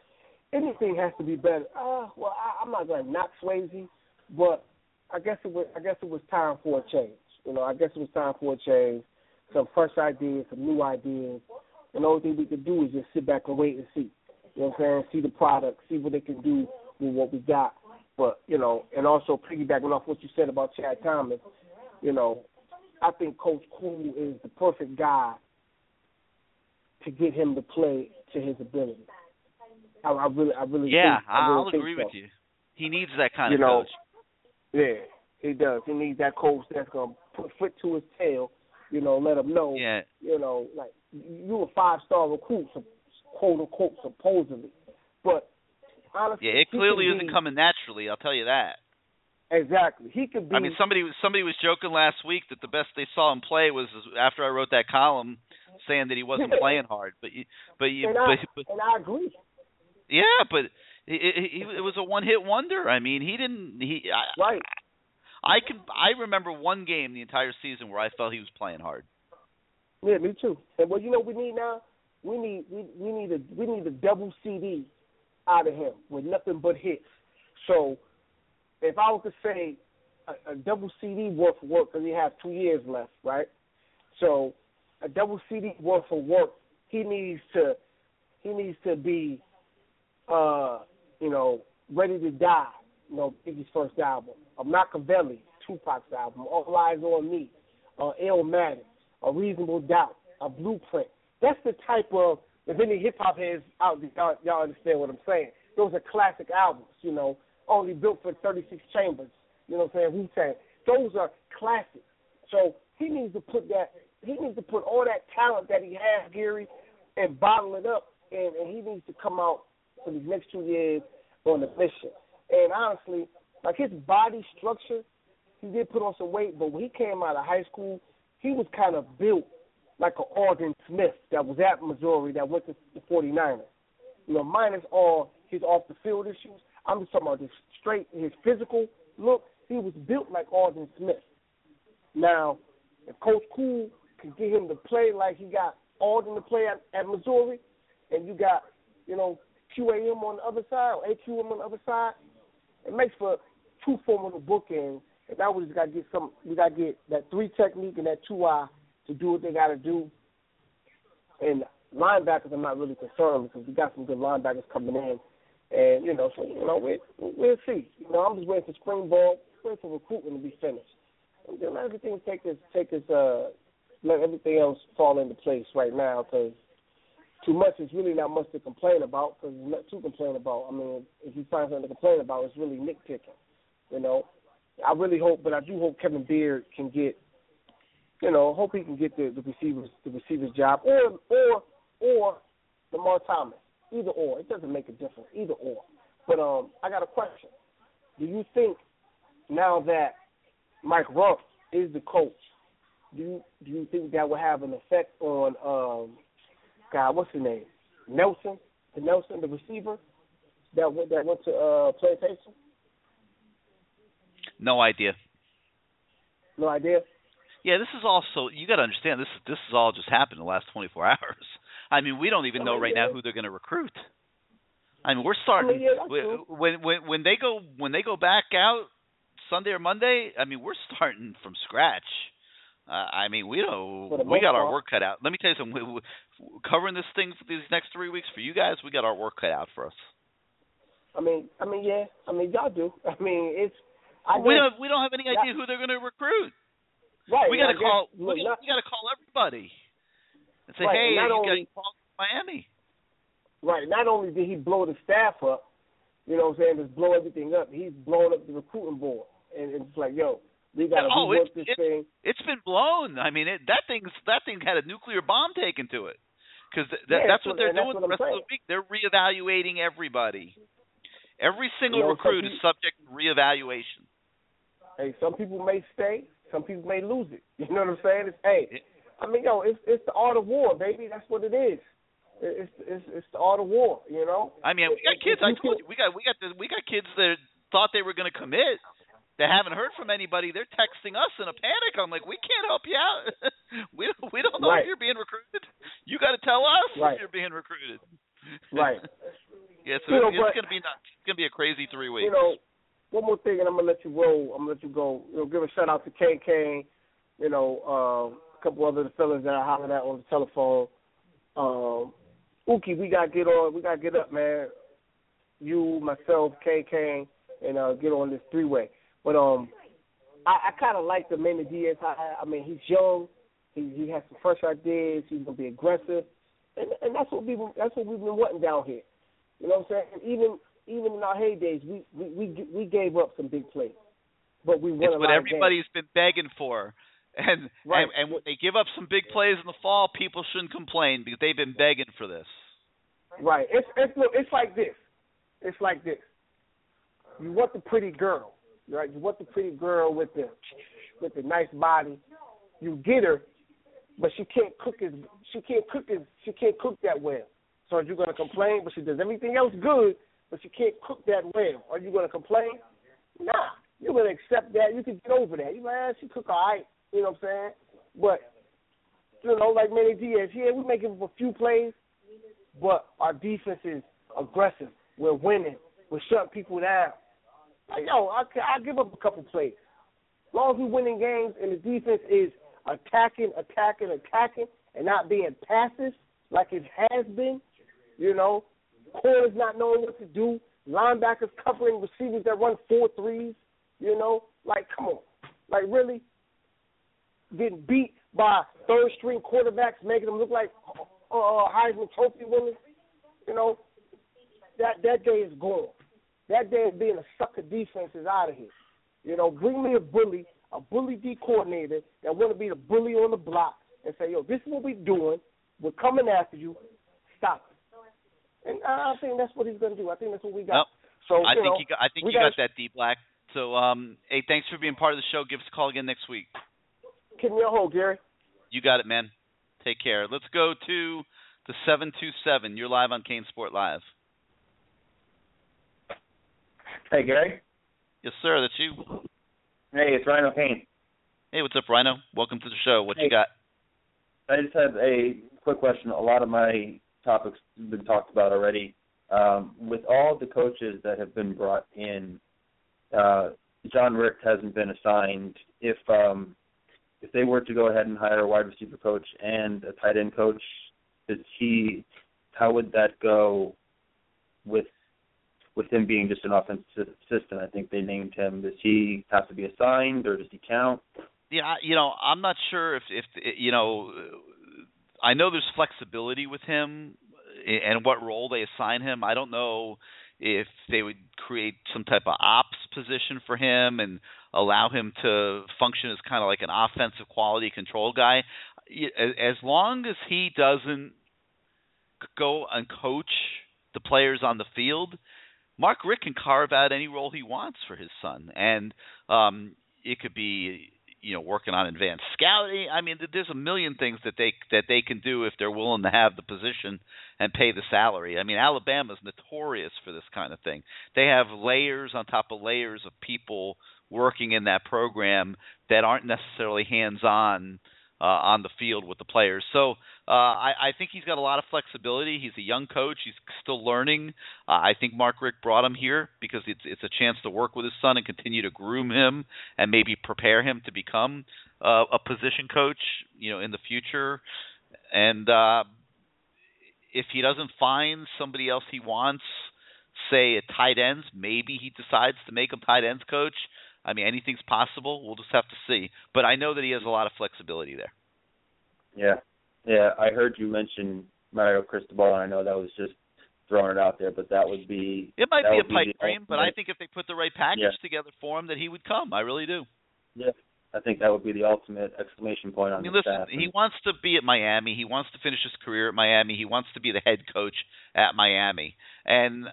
anything has to be better. Uh, well, I, I'm not gonna knock Swasey, but I guess it was I guess it was time for a change. You know, I guess it was time for a change. Some fresh ideas, some new ideas. And the only thing we could do is just sit back and wait and see. You know what I'm saying? See the product, see what they can do with what we got. But, you know, and also piggybacking off what you said about Chad Thomas, you know, I think Coach Cool is the perfect guy to get him to play to his ability. I, I really, I really, Yeah, think, I really I'll agree so. with you. He needs that kind You of know, coach. Yeah, he does. He needs that coach that's gonna put foot to his tail. You know, let him know. Yeah. You know, like you a five star recruit, so- quote unquote, supposedly, but honestly, Yeah, it clearly isn't be- coming naturally. I'll tell you that. Exactly, he could be. I mean, somebody was somebody was joking last week that the best they saw him play was after I wrote that column saying that he wasn't playing hard. But you, but you, and I, but, and I agree. yeah, but it, it, it was a one hit wonder. I mean, he didn't. He I, right. I can. I remember one game the entire season where I felt he was playing hard. Yeah, me too. And well, you know what we need now? We need we we need a we need a double CD out of him with nothing but hits. So if I was to say a, a double CD worth of work because he has two years left, right? So a double CD worth of work, he needs to he needs to be uh you know ready to die. You know Biggie's first album, a Machiavelli, Tupac's album, All Eyes on Me, uh, Illmatic, A Reasonable Doubt, a Blueprint. That's the type of if any hip hop heads out y'all, y'all understand what I'm saying. Those are classic albums, you know, only built for 36 chambers. You know what I'm saying? Wu Tang. Those are classics. So he needs to put that. He needs to put all that talent that he has, Gary, and bottle it up. And, and he needs to come out for these next two years on a mission. And honestly, like his body structure, he did put on some weight, but when he came out of high school, he was kind of built like an Aldon Smith that was at Missouri that went to the 49ers. You know, minus all his off the field issues. I'm just talking about his straight, his physical look. He was built like Aldon Smith. Now, if Coach Cool can get him to play like he got Aldon to play at, at Missouri, and you got, you know, QAM on the other side or AQM on the other side, it makes for two formidable bookends. And now we just got to get some. We got to get that three technique and that two eye to do what they got to do. And linebackers, I'm not really concerned because we got some good linebackers coming in. And you know, so you know, we we'll see. You know, I'm just waiting for spring ball, waiting for recruiting to be finished. And then let everything take its take its uh let everything else fall into place right now because too much is really not much to complain about because there's not to complain about. I mean, if you find something to complain about, it's really nitpicking. You know, I really hope, but I do hope Kevin Beard can get, you know, hope he can get the the receivers the receivers job or or or Lamar Thomas. Either or, it doesn't make a difference. Either or. But um, I got a question. Do you think now that Mike Rumph is the coach, do you do you think that will have an effect on um, God, what's his name? Nelson, the Nelson, the receiver that went that went to uh, plantation. No idea. No idea. Yeah, this is also you got to understand this. This has all just happened in the last 24 hours. I mean, we don't even know right now who they're going to recruit. I mean, we're starting yeah, when, when when they go when they go back out Sunday or Monday. I mean, we're starting from scratch. Uh, I mean, we the we got our work cut out. Let me tell you something. We, we, covering this thing for these next three weeks for you guys, we got our work cut out for us. I mean, I mean, yeah. I mean, y'all do. I mean, it's. I we don't we don't have any idea who they're going to recruit. Right. we got to call. look, we, got to call everybody and say, Right, hey, you got to call Miami. Right. Not only did he blow the staff up, you know what I'm saying, just blow everything up, he's blowing up the recruiting board. And it's like, yo, we got to oh, rework it's, this it's, thing. it's been blown. I mean, it, that thing's that thing had a nuclear bomb taken to it because th- that, Yeah, that's what they're doing what the rest of the week. They're reevaluating everybody. Every single You know, recruit is subject to reevaluation. Hey, some people may stay, some people may lose it. You know what I'm saying? It's hey, I mean, yo, it's it's the art of war, baby. That's what it is. It's it's it's the art of war. You know. I mean, we got kids. I told you, we got we got the, we got kids that thought they were going to commit. They haven't heard from anybody. They're texting us in a panic. I'm like, we can't help you out. we don't, we don't know Right. if you're being recruited. You got to tell us Right. if you're being recruited. Right. Yeah, so You know, it's, but- it's gonna be nuts. It's gonna be a crazy three weeks. You know, one more thing, and I'm gonna let you roll. I'm gonna let you go. You know, give a shout out to K K. You know, uh, a couple other fellas that I hollered at on the telephone. Um, Uki, we gotta get on. We gotta get up, man. You, myself, K K, and uh, get on this three way. But um, I, I kind of like the Manny Diaz. I, I mean, he's young. He he has some fresh ideas. He's gonna be aggressive, and and that's what we that's what we've been wanting down here. You know what I'm saying? Even even in our heydays, we we we, we gave up some big plays, but we won it's a what lot of everybody's been begging for. And, Right. and and when they give up some big plays in the fall, people shouldn't complain because they've been begging for this. Right. It's it's look, it's like this. It's like this. You want the pretty girl, right? You want the pretty girl with the with the nice body. You get her, but she can't cook as she can't cook as she can't cook that well. So are you gonna complain? But she does everything else good, but she can't cook that well. Are you gonna complain? Nah. You're gonna accept that. You can get over that. You like, ah, she cook all right. You know what I'm saying? But you know, like Manny Diaz, yeah, we making a few plays, but our defense is aggressive. We're winning. We're shutting people down. Like, yo, I I give up a couple plays. As long as we're winning games and the defense is attacking, attacking, attacking, and not being passive like it has been, you know, corners not knowing what to do, linebackers covering receivers that run four threes, you know, like come on, like really getting beat by third string quarterbacks, making them look like uh, Heisman Trophy winners, you know, that that day is gone. That day of being a sucker defense is out of here. You know, bring me a bully, a bully D coordinator that want to be the bully on the block and say, yo, this is what we're doing. We're coming after you. Stop. And I think that's what he's going to do. I think that's what we got. Nope. So I think know, you got, I think you got gotta- that D Black. So um, hey, thanks for being part of the show. Give us a call again next week. Keep me on hold, Gary. You got it, man. Take care. Let's go to the seven two seven. You're live on CaneSport Live. Hey, Gary. Yes, sir. That's you. Hey, it's Rhino Kane. Hey, what's up, Rhino? Welcome to the show. What Hey. you got? I just have a quick question. A lot of my topics been talked about already. Um, with all the coaches that have been brought in, uh, Jon Richt hasn't been assigned. If um, if they were to go ahead and hire a wide receiver coach and a tight end coach, does he? How would that go with with him being just an offensive assistant? I think they named him. Does he have to be assigned, or does he count? Yeah, you know, I'm not sure if if you know. I know there's flexibility with him and what role they assign him. I don't know if they would create some type of ops position for him and allow him to function as kind of like an offensive quality control guy. As long as he doesn't go and coach the players on the field, Mark Richt can carve out any role he wants for his son, and um, it could be you know working on advanced scouting. I mean, there's a million things that they that they can do if they're willing to have the position and pay the salary. I mean, Alabama's notorious for this kind of thing. They have layers on top of layers of people working in that program that aren't necessarily hands on uh, on the field with the players. So Uh, I, I think he's got a lot of flexibility. He's a young coach. He's still learning. Uh, I think Mark Richt brought him here because it's it's a chance to work with his son and continue to groom him and maybe prepare him to become uh, a position coach, you know, in the future. And uh, if he doesn't find somebody else he wants, say at tight ends, maybe he decides to make him tight ends coach. I mean, anything's possible. We'll just have to see. But I know that he has a lot of flexibility there. Yeah, yeah. I heard you mention Mario Cristobal, and I know that was just throwing it out there, but that would be it. Might be a pipe dream, but I think if they put the right package Yeah. together for him, that he would come. I really do. Yeah, I think that would be the ultimate exclamation point on I mean, the listen, staff. he wants to be at Miami. He wants to finish his career at Miami. He wants to be the head coach at Miami. And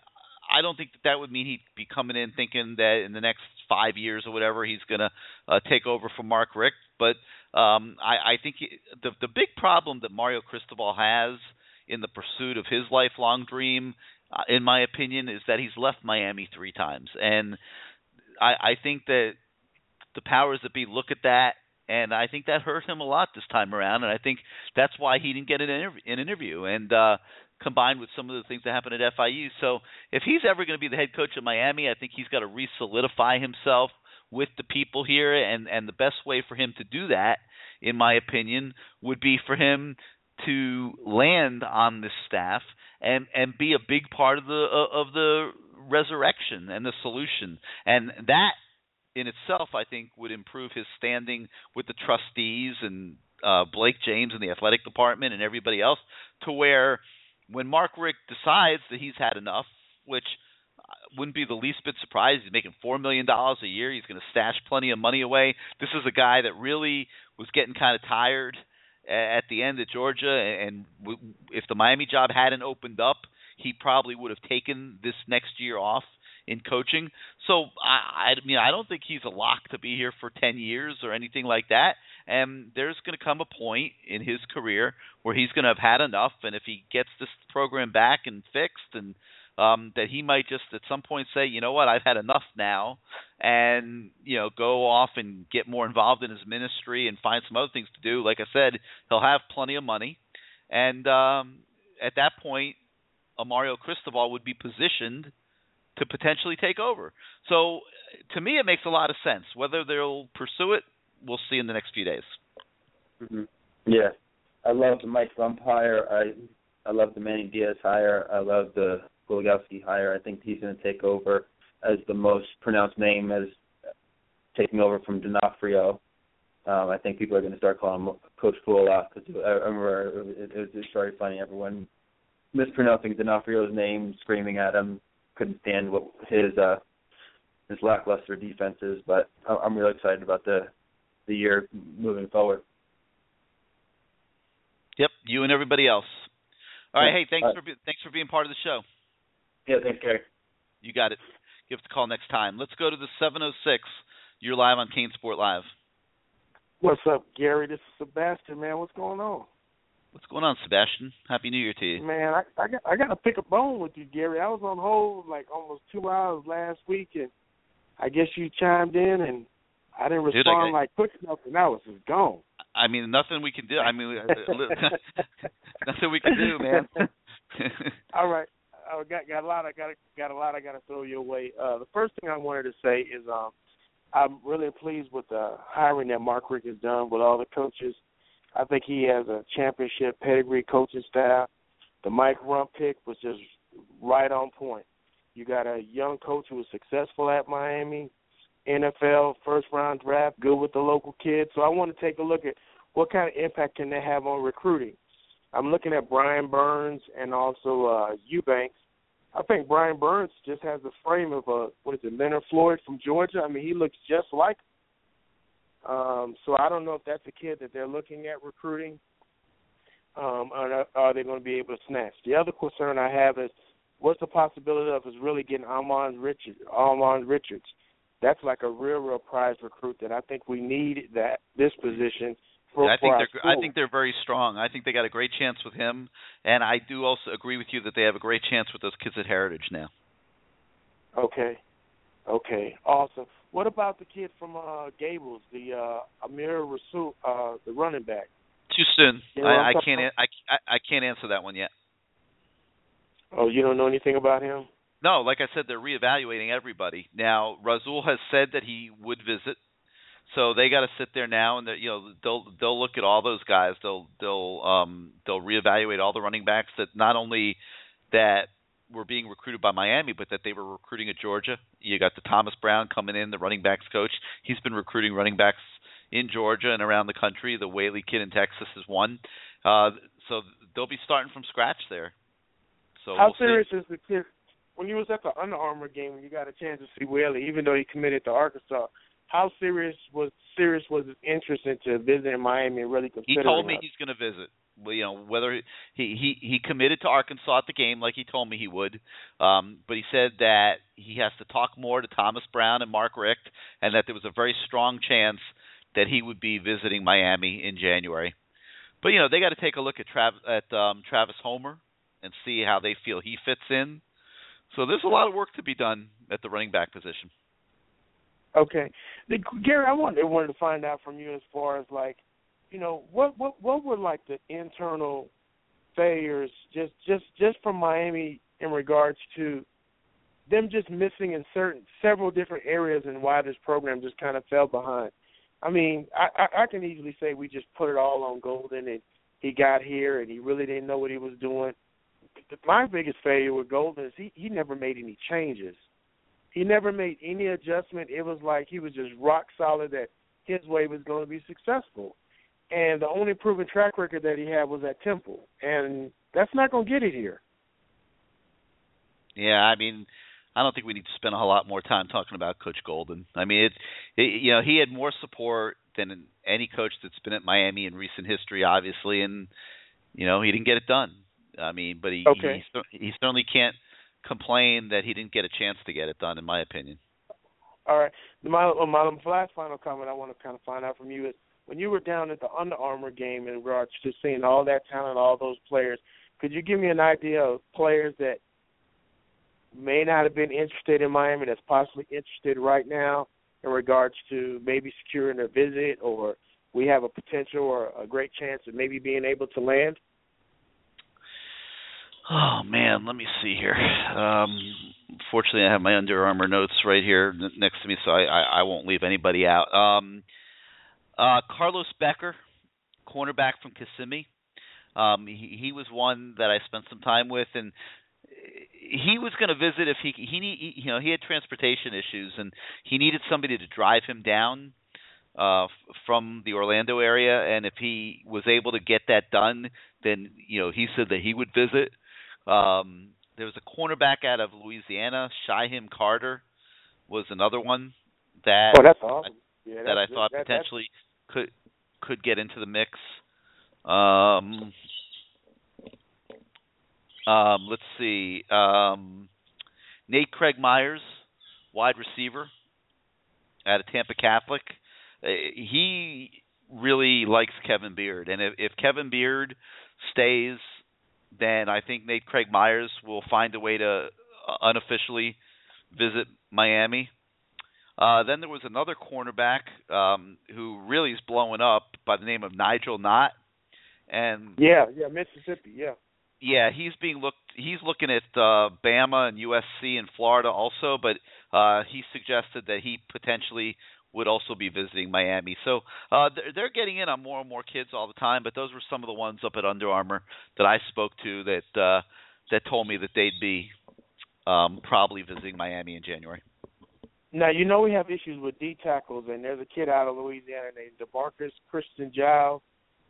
I don't think that that would mean he'd be coming in thinking that in the next five years or whatever he's going to uh, take over from Mark Richt. But um, I, I think he, the the big problem that Mario Cristobal has in the pursuit of his lifelong dream, uh, in my opinion, is that he's left Miami three times, and I, I think that the powers that be look at that, and I think that hurt him a lot this time around, and I think that's why he didn't get an, interv- an interview. And uh, combined with some of the things that happened at FIU, so if he's ever going to be the head coach of Miami, I think he's got to re-solidify himself with the people here, and and the best way for him to do that, in my opinion, would be for him to land on this staff and and be a big part of the of the resurrection and the solution. And that in itself I think would improve his standing with the trustees and uh Blake James and the athletic department and everybody else to where when Mark Richt decides that he's had enough which uh, wouldn't be the least bit surprised. He's making four million dollars a year. He's going to stash plenty of money away. This is a guy that really was getting kind of tired at the end at Georgia, and if the Miami job hadn't opened up, he probably would have taken this next year off in coaching. So I, I mean, I don't think he's a lock to be here for ten years or anything like that. And there's going to come a point in his career where he's going to have had enough, and if he gets this program back and fixed and um, that he might just at some point say, you know what, I've had enough now, and you know go off and get more involved in his ministry and find some other things to do. Like I said, he'll have plenty of money, and um, at that point, Mario Cristobal would be positioned to potentially take over. So to me, it makes a lot of sense. Whether they'll pursue it, we'll see in the next few days. hmm Yeah, I love the Mike Rumph hire. I I love the Manny Diaz hire. I love the Kuligowski hire. I think he's going to take over as the most pronounced name as taking over from D'Onofrio. Um, I think people are going to start calling him Coach Fool a lot because I remember it, it was very funny. Everyone mispronouncing D'Onofrio's name, screaming at him, couldn't stand what his uh his lackluster defenses. But I- I'm really excited about the the year moving forward. Yep, you and everybody else. All right, hey, thanks All for thanks for being part of the show. Yeah, thanks, Gary. You got it. Give us a call next time. Let's go to the 706. You're live on CaneSport Live. What's up, Gary? This is Sebastian, man. What's going on? What's going on, Sebastian? Happy New Year to you. Man, I I got I got to pick a bone with you, Gary. I was on hold like almost two hours last week, and I guess you chimed in, and I didn't Dude, I respond got- like quick enough, and I was just gone. I mean, nothing we can do. I mean, nothing we can do, man. All right, I got got a lot. I got got a lot. I got to throw your way. Uh, the first thing I wanted to say is um, I'm really pleased with the hiring that Mark Richt has done with all the coaches. I think he has a championship pedigree coaching staff. The Mike Rumph pick was just right on point. You got a young coach who was successful at Miami, NFL first round draft, good with the local kids. So I want to take a look at what kind of impact can they have on recruiting. I'm looking at Brian Burns and also uh Eubanks. I think Brian Burns just has the frame of a what is it, Leonard Floyd from Georgia. I mean, he looks just like. Um, so I don't know if that's a kid that they're looking at recruiting. Um, or are they going to be able to snatch? The other concern I have is what's the possibility of us really getting Ahmmon Richards? Ahmmon Richards, that's like a real, real prize recruit that I think we need that this position for. I think they're I think they're very strong. I think they got a great chance with him, and I do also agree with you that they have a great chance with those kids at Heritage now. Okay. Okay. Awesome. What about the kid from uh Gables, the uh Amir Rasul uh the running back? Too soon. You know I, I can't. about? I I can't answer that one yet. Oh, you don't know anything about him? No, like I said, they're reevaluating everybody. Now, Rasul has said that he would visit, so they got to sit there now and you know they'll they'll look at all those guys. They'll they'll um they'll reevaluate all the running backs that not only that were being recruited by Miami, but that they were recruiting at Georgia. You got the Thomas Brown coming in, the running backs coach. He's been recruiting running backs in Georgia and around the country. The Whaley kid in Texas is one. Uh, so they'll be starting from scratch there. So How we'll see. serious is the kid? When you was at the Under Armour game, when you got a chance to see Whaley, even though he committed to Arkansas, how serious was serious was his interest into visiting Miami and really He told me us? he's going to visit. You know whether he he he committed to Arkansas at the game like he told me he would, um, but he said that he has to talk more to Thomas Brown and Mark Richt, and that there was a very strong chance that he would be visiting Miami in January. But you know they got to take a look at Trav- at um, Travis Homer and see how they feel he fits in. So there's a lot of work to be done at the running back position. Okay, the, Gary, I wanted wanted to find out from you as far as like, you know, what what what were like the internal failures just just just from Miami in regards to them just missing in certain several different areas and why this program just kind of fell behind. I mean, I, I I can easily say we just put it all on Golden and he got here and he really didn't know what he was doing. My biggest failure with Golden is he he never made any changes. He never made any adjustment. It was like he was just rock solid that his way was going to be successful. And the only proven track record that he had was at Temple, and that's not going to get it here. Yeah, I mean, I don't think we need to spend a whole lot more time talking about Coach Golden. I mean, it, it you know, he had more support than any coach that's been at Miami in recent history, obviously, and you know, he didn't get it done. I mean, but he Okay. he, he certainly can't complain that he didn't get a chance to get it done, in my opinion. All right. My my last final comment I want to kind of find out from you is when you were down at the Under Armour game in regards to seeing all that talent, all those players. Could you give me an idea of players that may not have been interested in Miami that's possibly interested right now in regards to maybe securing a visit or we have a potential or a great chance of maybe being able to land? Oh man, let me see here. Um, fortunately, I have my Under Armour notes right here next to me, so I, I, I won't leave anybody out. Um, uh, Carlos Becker, cornerback from Kissimmee. Um, he, he was one that I spent some time with, and he was going to visit if he he need you know he had transportation issues and he needed somebody to drive him down uh from the Orlando area and if he was able to get that done then you know he said that he would visit um there was a cornerback out of Louisiana Shyheim Carter was another one that Oh, that's awesome. Yeah, that I thought that- potentially could could get into the mix. Um, um, let's see. Um, Nate Craig Myers, wide receiver out of Tampa Catholic. Uh, he really likes Kevin Beard, and if, if Kevin Beard stays, then I think Nate Craig Myers will find a way to uh, unofficially visit Miami. Uh, then there was another cornerback um, who really is blowing up by the name of Nigel Knott, and Yeah, yeah, Mississippi, yeah. yeah, he's being looked. He's looking at uh, Bama and USC and Florida also, but uh, he suggested that he potentially would also be visiting Miami. So uh, they're, they're getting in on more and more kids all the time. But those were some of the ones up at Under Armour that I spoke to that uh, that told me that they'd be um, probably visiting Miami in January. Now you know we have issues with D tackles, and there's a kid out of Louisiana named DeMarcus Christian Giles.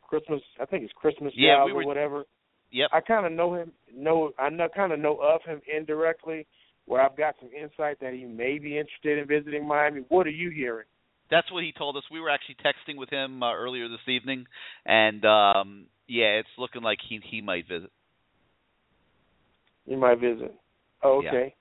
Christmas, I think it's Christmas Yeah, Giles we were- or whatever. Yep. I kind of know him. Know I know kind of know of him indirectly, where I've got some insight that he may be interested in visiting Miami. What are you hearing? That's what he told us. We were actually texting with him uh, earlier this evening, and um, yeah, it's looking like he he might visit. You might visit. Oh, Yeah. okay.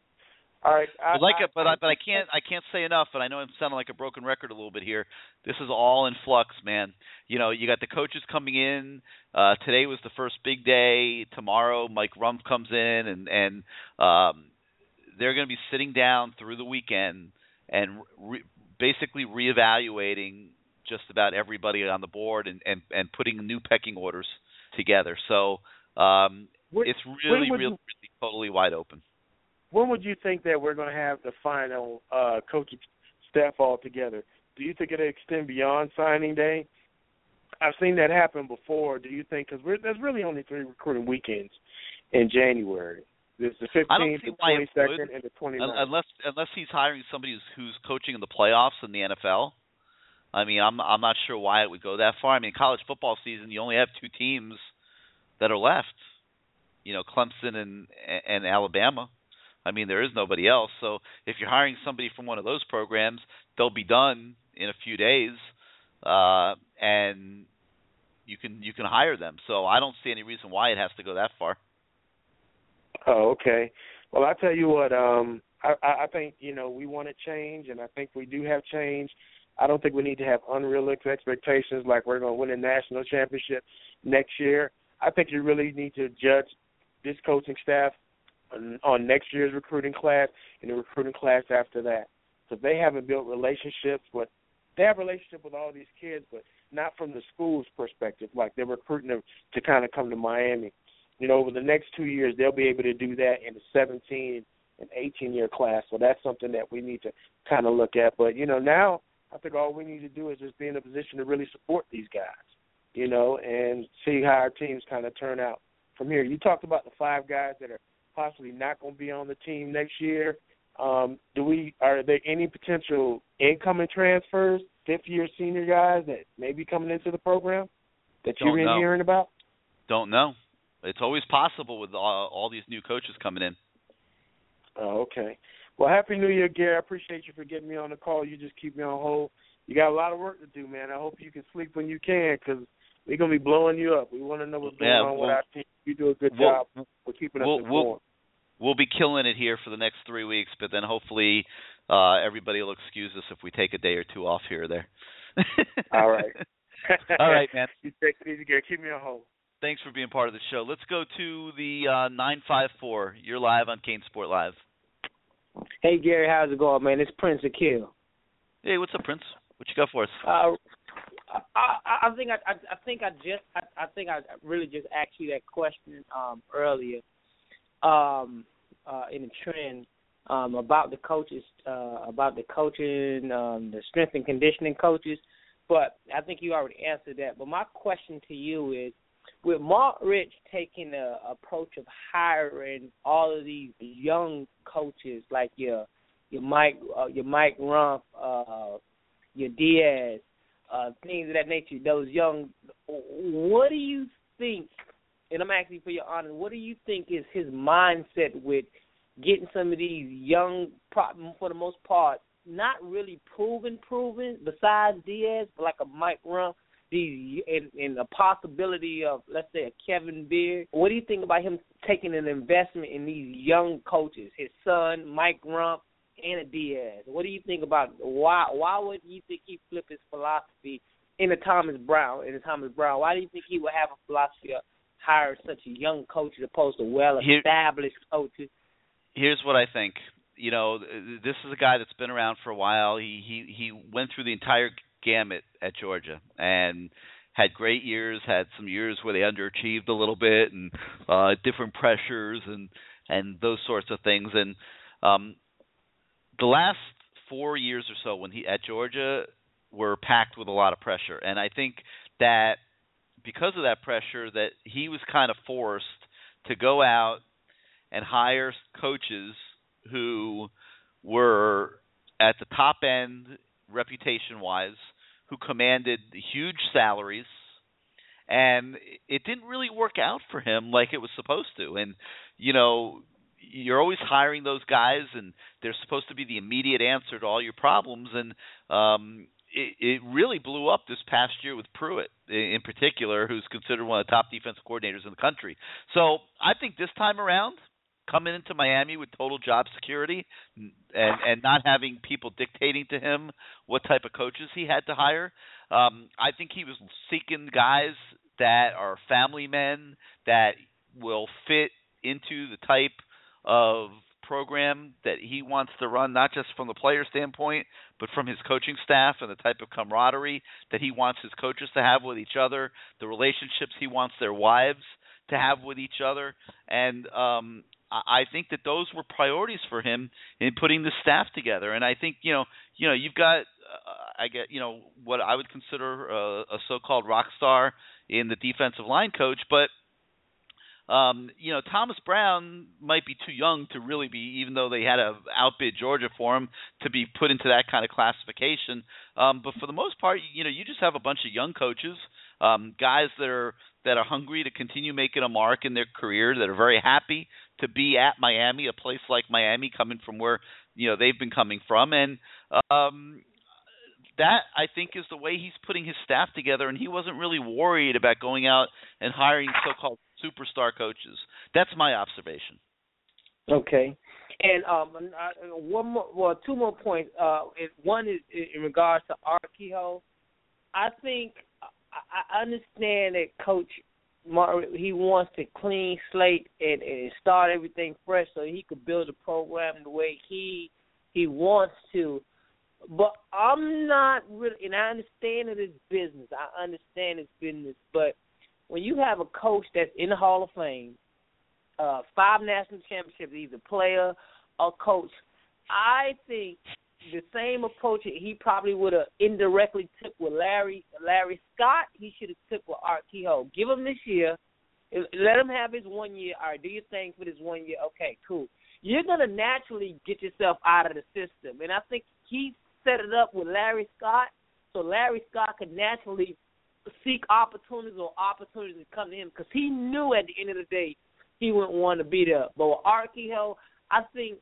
All right. I, But like, I, it, but I, but I can't, I can't say enough. And I know I'm sounding like a broken record a little bit here. This is all in flux, man. You know, you got the coaches coming in. Uh, today was the first big day. Tomorrow, Mike Rumph comes in, and and um, they're going to be sitting down through the weekend and re- basically reevaluating just about everybody on the board and and, and putting new pecking orders together. So um, it's really, really, you- really totally wide open. When would you think that we're going to have the final uh, coaching staff all together? Do you think it'll extend beyond signing day? I've seen that happen before. Do you think because there's really only three recruiting weekends in January? There's the I don't 15th, see the why 22nd, and the 29th. unless unless he's hiring somebody who's, who's coaching in the playoffs in the NFL. I mean, I'm I'm not sure why it would go that far. I mean, college football season, you only have two teams that are left. You know, Clemson and and Alabama. I mean, there is nobody else. So if you're hiring somebody from one of those programs, they'll be done in a few days, uh, and you can you can hire them. So I don't see any reason why it has to go that far. Oh, okay. Well, I tell you what, um, I, I think you know we want to change, and I think we do have change. I don't think we need to have unrealistic expectations like we're going to win a national championship next year. I think you really need to judge this coaching staff on, on next year's recruiting class and the recruiting class after that. So they haven't built relationships with they have relationship with all these kids, but not from the school's perspective. Like they're recruiting them to kind of come to Miami. You know, over the next two years, they'll be able to do that in the 17 and 18 year class. So that's something that we need to kind of look at. But you know, now I think all we need to do is just be in a position to really support these guys. You know, and see how our teams kind of turn out from here. You talked about the five guys that are possibly not going to be on the team next year. Um, do we are there any potential incoming transfers, fifth year senior guys that may be coming into the program that you've Don't been know. hearing about? Don't know. It's always possible with all, all these new coaches coming in. Oh, okay. Well, happy New Year, Gary. I appreciate you for getting me on the call. You just keep me on hold. You got a lot of work to do, man. I hope you can sleep when you can, because we're gonna be blowing you up. We want to know what's going Yeah, on with we'll- our team. You do a good we'll- job for keeping us we'll, informed. we'll we'll be killing it here for the next three weeks, but then hopefully uh everybody will excuse us if we take a day or two off here or there. All right. All right, man. You take it easy, Gary. Keep me on hold. Thanks for being part of the show. Let's go to the uh nine five four. You're live on CaneSport Live. Hey Gary, how's it going, man? It's Prince Akil. Hey, what's up, Prince? What you got for us? Uh, I, I I think I, I I think I just I, I think I really just asked you that question um earlier, um uh in the trend um about the coaches uh about the coaching um the strength and conditioning coaches, but I think you already answered that. But my question to you is, with Mark Richt taking the approach of hiring all of these young coaches like your your Mike uh, your Mike Rumph, uh, your Diaz, uh, things of that nature, those young. What do you think? And I'm asking for your honor. What do you think is his mindset with getting some of these young, for the most part, not really proven, proven. Besides Diaz, but like a Mike Rumph, these and, and the possibility of let's say a Kevin Beard. What do you think about him taking an investment in these young coaches? His son, Mike Rumph, and a Diaz. What do you think about why? Why would you think he flip his philosophy in a Thomas Brown? In a Thomas Brown, why do you think he would have a philosophy of hire such a young coach as opposed to well-established coaches? Here's what I think. You know, this is a guy that's been around for a while. He he he went through the entire gamut at Georgia and had great years, had some years where they underachieved a little bit and uh different pressures and and those sorts of things. And um the last 4 years or so when he at Georgia were packed with a lot of pressure. And I think that because of that pressure that he was kind of forced to go out and hire coaches who were at the top end reputation wise who commanded huge salaries and it didn't really work out for him like it was supposed to and you know you're always hiring those guys and they're supposed to be the immediate answer to all your problems and um it, it really blew up this past year with Pruitt in particular, who's considered one of the top defensive coordinators in the country. So I think this time around, coming into Miami with total job security and and not having people dictating to him what type of coaches he had to hire, um, I think he was seeking guys that are family men that will fit into the type of program that he wants to run, not just from the player standpoint, but from his coaching staff and the type of camaraderie that he wants his coaches to have with each other, the relationships he wants their wives to have with each other, and um, I think that those were priorities for him in putting the staff together. And I think you know, you know, you've got, uh, I get, you know, what I would consider a, a so-called rock star in the defensive line coach, but um, you know, Thomas Brown might be too young to really be, even though they had to outbid Georgia for him, to be put into that kind of classification. Um, but for the most part, you know, you just have a bunch of young coaches, um, guys that are that are hungry to continue making a mark in their career, that are very happy to be at Miami, a place like Miami, coming from where you know they've been coming from, and um, that I think is the way he's putting his staff together, and he wasn't really worried about going out and hiring so-called superstar coaches. That's my observation. Okay. And um, one more, well, two more points. Uh, one is in regards to Kehoe. I think I understand that Coach He wants to clean slate and, and start everything fresh so he could build a program the way he he wants to. But I'm not really, and I understand it is business. I understand it's business, but when you have a coach that's in the Hall of Fame, uh, five national championships, either player or coach, I think the same approach he probably would have indirectly took with Larry Larry Scott, he should have took with Art Kehoe. Give him this year, let him have his one year. All right, do your thing for this one year. Okay, cool. You're gonna naturally get yourself out of the system, and I think he set it up with Larry Scott, so Larry Scott could naturally seek opportunities or opportunities to come to him because he knew at the end of the day he wouldn't want to be there. But with Art Kehoe, I think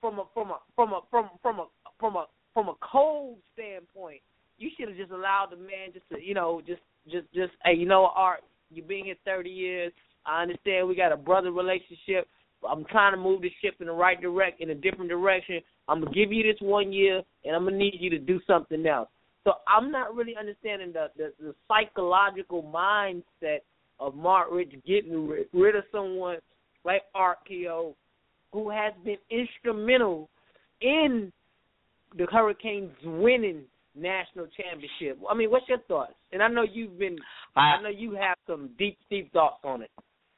from a from a from a from from a from a from a cold standpoint, you should have just allowed the man just to you know just just just hey you know Art, you've been here thirty years. I understand we got a brother relationship. I'm trying to move the ship in the right direct in a different direction. I'm gonna give you this one year, and I'm gonna need you to do something else. So I'm not really understanding the the, the psychological mindset of Mark Richt getting rid, rid of someone like Art Kehoe, who has been instrumental in the Hurricanes winning national championship. I mean, what's your thoughts? And I know you've been, I, I know you have some deep, deep thoughts on it.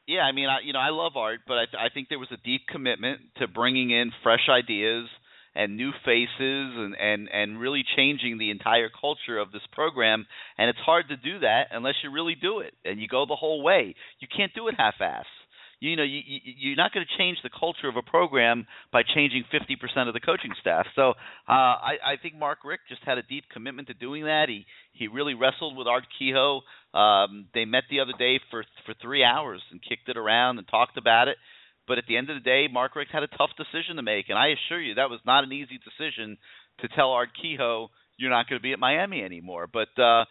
Yeah, I mean, I you know I love art, but I I think there was a deep commitment to bringing in fresh ideas and new faces and and and really changing the entire culture of this program and it's hard to do that unless you really do it and you go the whole way you can't do it half ass you know you, you you're not going to change the culture of a program by changing 50% of the coaching staff. So uh i i think mark richt just had a deep commitment to doing that. He he really wrestled with art kehoe. Um they met the other day for for 3 hours and kicked it around and talked about it. But at the end of the day, Mark Richt had a tough decision to make, and I assure you that was not an easy decision to tell Art Kehoe you're not going to be at Miami anymore. But uh,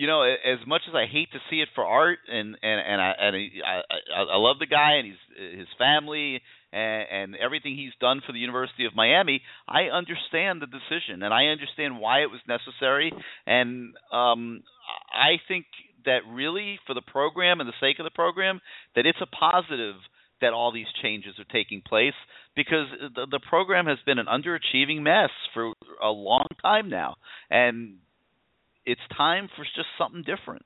you know, as much as I hate to see it for Art, and and and I and I, I, I love the guy and he's his family and, and everything he's done for the University of Miami, I understand the decision and I understand why it was necessary, and um, I think that really for the program and the sake of the program, that it's a positive that all these changes are taking place because the, the program has been an underachieving mess for a long time now, and it's time for just something different.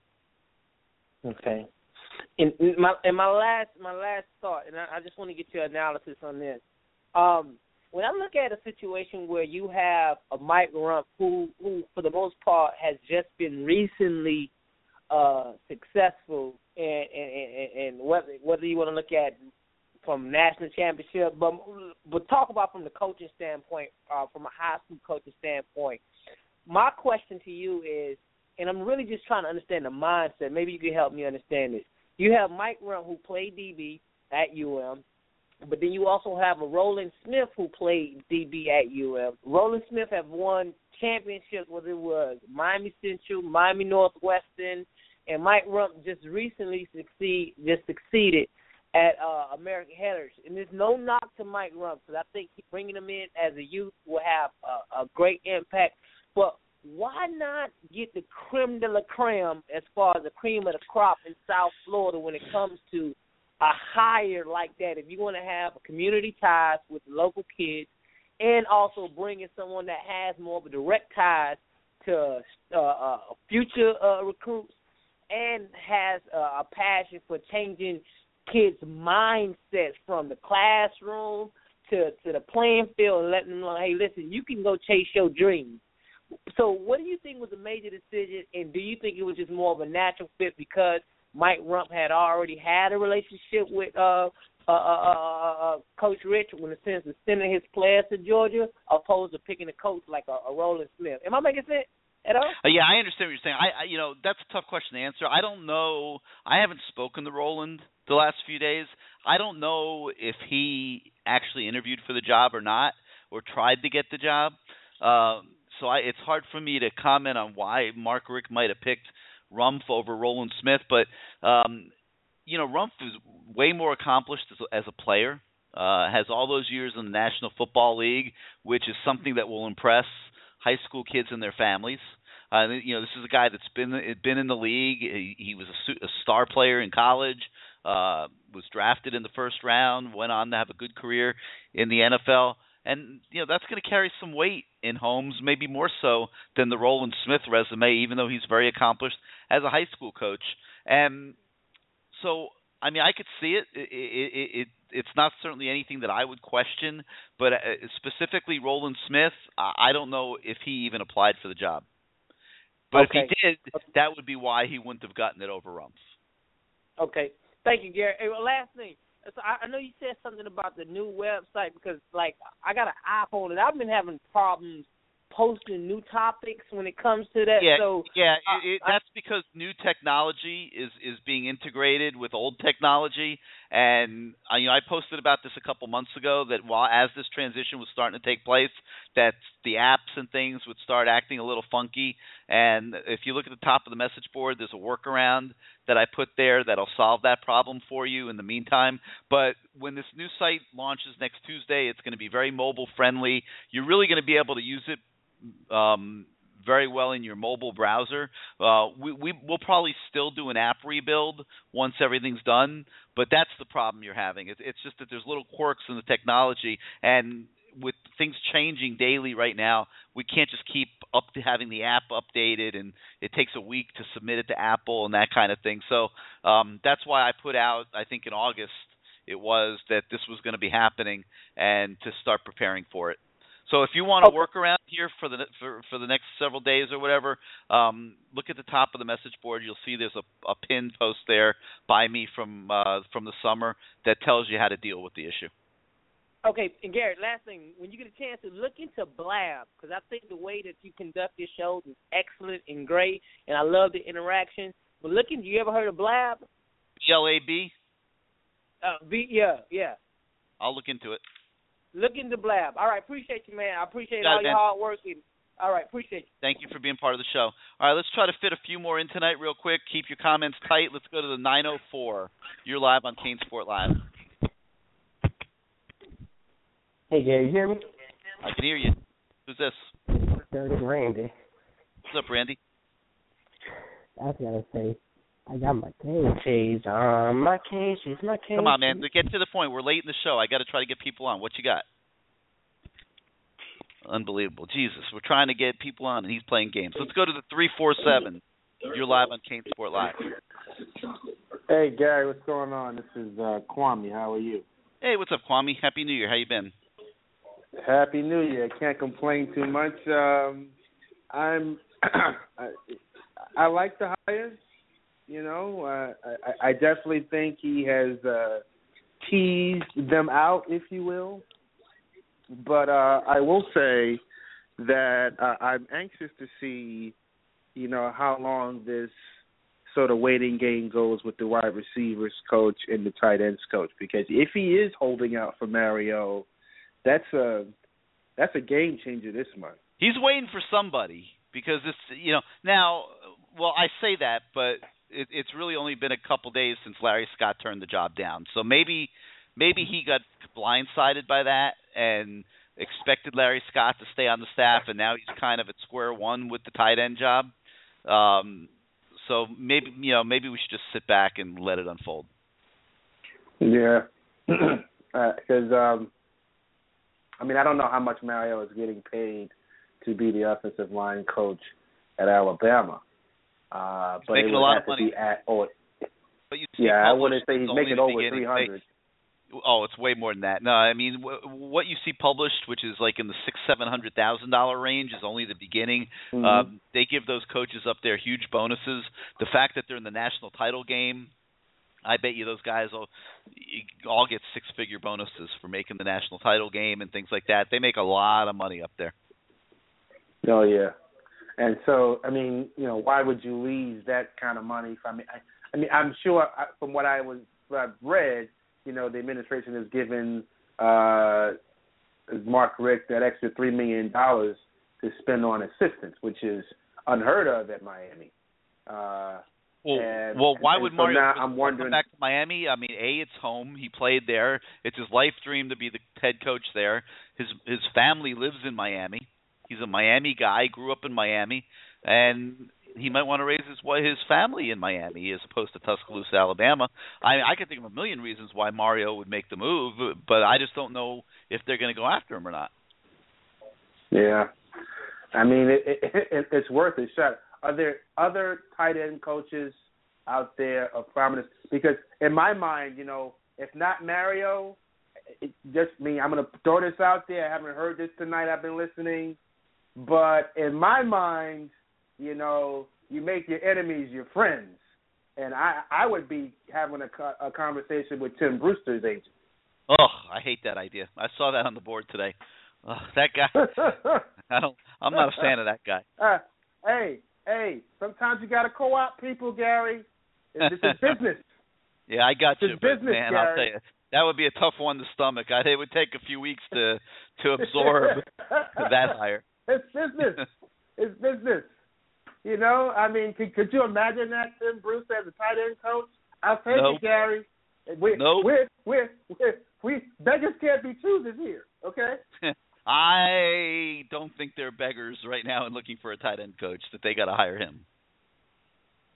Okay. In my in my last my last thought, and I, I just want to get your analysis on this. Um, when I look at a situation where you have a Mike Rumph who who for the most part has just been recently uh successful and and, and, and whether whether you want to look at from national championship, but but talk about from the coaching standpoint, uh, from a high school coaching standpoint. My question to you is, and I'm really just trying to understand the mindset. Maybe you can help me understand this. You have Mike Rumph who played DB at UM, but then you also have a Roland Smith who played DB at UM. Roland Smith have won championships, whether it was Miami Central, Miami Northwestern, and Mike Rumph just recently succeed just succeeded at uh, American Heritage. And there's no knock to Mike Rumph because I think bringing him in as a youth will have a, a great impact. But why not get the creme de la creme as far as the cream of the crop in South Florida when it comes to a hire like that if you want to have a community ties with local kids and also bringing someone that has more of a direct ties to uh, uh, future uh, recruits and has uh, a passion for changing kids' mindsets from the classroom to to the playing field and letting them know, hey, listen, you can go chase your dreams. So, what do you think was a major decision, and do you think it was just more of a natural fit because Mike Rumph had already had a relationship with uh, uh, uh, uh, uh, Coach Richt in the sense of sending his players to Georgia, opposed to picking a coach like a, a Roland Smith? Am I making sense? At all? Uh, yeah, I understand what you're saying. I, I, you know, that's a tough question to answer. I don't know. I haven't spoken to Roland the last few days. I don't know if he actually interviewed for the job or not, or tried to get the job. Um, so I, it's hard for me to comment on why Mark Richt might have picked Rumph over Roland Smith, but um, you know, Rumph is way more accomplished as, as a player. Uh, has all those years in the National Football League, which is something that will impress high school kids and their families. Uh, you know, this is a guy that's been been in the league. He, he was a, a star player in college. Uh, was drafted in the first round. Went on to have a good career in the NFL and you know that's going to carry some weight in homes, maybe more so than the Roland Smith resume, even though he's very accomplished as a high school coach. And so, I mean, I could see it. It, it, it it's not certainly anything that I would question, but uh, specifically Roland Smith, I don't know if he even applied for the job. But okay. if he did, that would be why he wouldn't have gotten it over Rumph. Okay, thank you, Gary. Hey, well, last thing, so I, I know you said something about the new website because like I got an iPhone and I've been having problems posting new topics when it comes to that. Yeah, so yeah, uh, it, it, that's because new technology is is being integrated with old technology, and uh, you know I posted about this a couple months ago that while as this transition was starting to take place, that the apps and things would start acting a little funky. And if you look at the top of the message board, there's a workaround that I put there that'll solve that problem for you in the meantime. But when this new site launches next Tuesday, it's going to be very mobile friendly. You're really going to be able to use it um, very well in your mobile browser. Uh, we, we will probably still do an app rebuild once everything's done, but that's the problem you're having. It, it's just that there's little quirks in the technology, and with things changing daily right now, we can't just keep up to having the app updated, and it takes a week to submit it to Apple and that kind of thing. So um, that's why I put out, I think in August, it was that this was going to be happening, and to start preparing for it. So if you want to work around here for the for, for the next several days or whatever, um, look at the top of the message board. You'll see there's a, a pinned post there by me from uh, from the summer that tells you how to deal with the issue. Okay, and Garrett, last thing, when you get a chance to look into Blab, because I think the way that you conduct your shows is excellent and great, and I love the interaction. But looking, you ever heard of Blab? B L A B. Uh, B, yeah, yeah. I'll look into it. Look into Blab. All right, appreciate you, man. I appreciate Got all it, your man. hard work. And, all right, appreciate you. Thank you for being part of the show. All right, let's try to fit a few more in tonight, real quick. Keep your comments tight. Let's go to the 904. You're live on CaneSport Live. Hey, Gary, you hear me? I can hear you. Who's this? Dirty Randy. What's up, Randy? I was gonna say, I got my cages on, my cages, my cages. Come on, man. Get to the point. We're late in the show. I got to try to get people on. What you got? Unbelievable. Jesus, we're trying to get people on, and he's playing games. Let's go to the 347. You're live on CaneSport Live. Hey Gary, what's going on? This is uh Kwame. How are you? Hey, what's up, Kwame? Happy New Year. How you been? Happy New Year. Can't complain too much. Um I'm I, I like the hire. You know, uh, I, I definitely think he has uh teased them out, if you will. But uh I will say that uh, I'm anxious to see, you know, how long this sort of waiting game goes with the wide receivers coach and the tight ends coach because if he is holding out for Mario, that's a that's a game changer this month. He's waiting for somebody because it's you know now. Well, I say that, but it, it's really only been a couple days since Larry Scott turned the job down. So maybe maybe he got blindsided by that and expected Larry Scott to stay on the staff, and now he's kind of at square one with the tight end job. Um, so maybe you know maybe we should just sit back and let it unfold. Yeah, because uh, um, I mean I don't know how much Mario is getting paid to be the offensive line coach at Alabama, uh, but making it would a lot have of to money. be at or But you see yeah I wouldn't say he's making over three hundred. Oh, it's way more than that. No, I mean wh- what you see published, which is like in the six, seven hundred thousand dollar range, is only the beginning. Mhm. Um, they give those coaches up there huge bonuses. The fact that they're in the national title game, I bet you those guys all all get six figure bonuses for making the national title game and things like that. They make a lot of money up there. Oh yeah, and so I mean, you know, why would you leave that kind of money? If, I mean, I, I mean, I'm sure I- from what I was what I've read, you know, the administration has given uh, Mark Richt that extra three million dollars to spend on assistants, which is unheard of at Miami. Uh, Well, and, well, why and would so Mario now come I'm wondering. back to Miami? I mean, a it's home. He played there. It's his life dream to be the head coach there. His his family lives in Miami. He's a Miami guy. Grew up in Miami, and he might want to raise his his family in Miami as opposed to Tuscaloosa, Alabama. I I could think of a million reasons why Mario would make the move, but I just don't know if they're going to go after him or not. Yeah, I mean, it, it, it, it's worth a shot. Are there other tight end coaches out there of prominence? Because in my mind, you know, if not Mario, it just me. I'm going to throw this out there. I haven't heard this tonight. I've been listening, but in my mind, you know, you make your enemies your friends, and I I would be having a, a conversation with Tim Brewster's agent. Oh, I hate that idea. I saw that on the board today. Ugh, that guy. I don't. I'm not a fan of that guy. Uh, hey, hey, sometimes you got to co-op people, Gary. It's it's business. Yeah, I got It's you, but business, man, I'll tell Gary. you, that would be a tough one to stomach. I, it would take a few weeks to to absorb that hire. It's business. it's business. You know, I mean, could, could you imagine that Tim Bruce as a tight end coach? I'll take Nope. it, Gary. We, Nope. We're, we're, we're, we beggars can't be choosers here. Okay. I don't think they're beggars right now and looking for a tight end coach. That they got to hire him.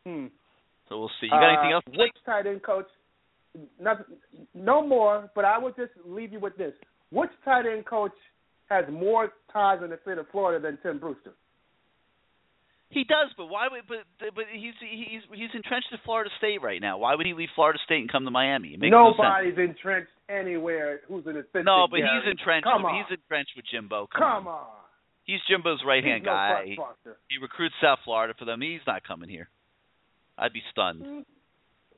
Hmm. So we'll see. You got anything Uh, else? Which tight end coach? Nothing, no more. But I would just leave you with this: Which tight end coach has more ties in the state of Florida than Tim Brewster? He does, but why would? But but he's he's he's entrenched at Florida State right now. Why would he leave Florida State and come to Miami? It makes no sense. Nobody's entrenched anywhere who's an assistant. No, but Gary. he's entrenched. Come with, on. He's entrenched with Jimbo. Come, Come on. on. He's Jimbo's right hand no guy. fussbuster. he recruits South Florida for them. He's not coming here. I'd be stunned. Mm.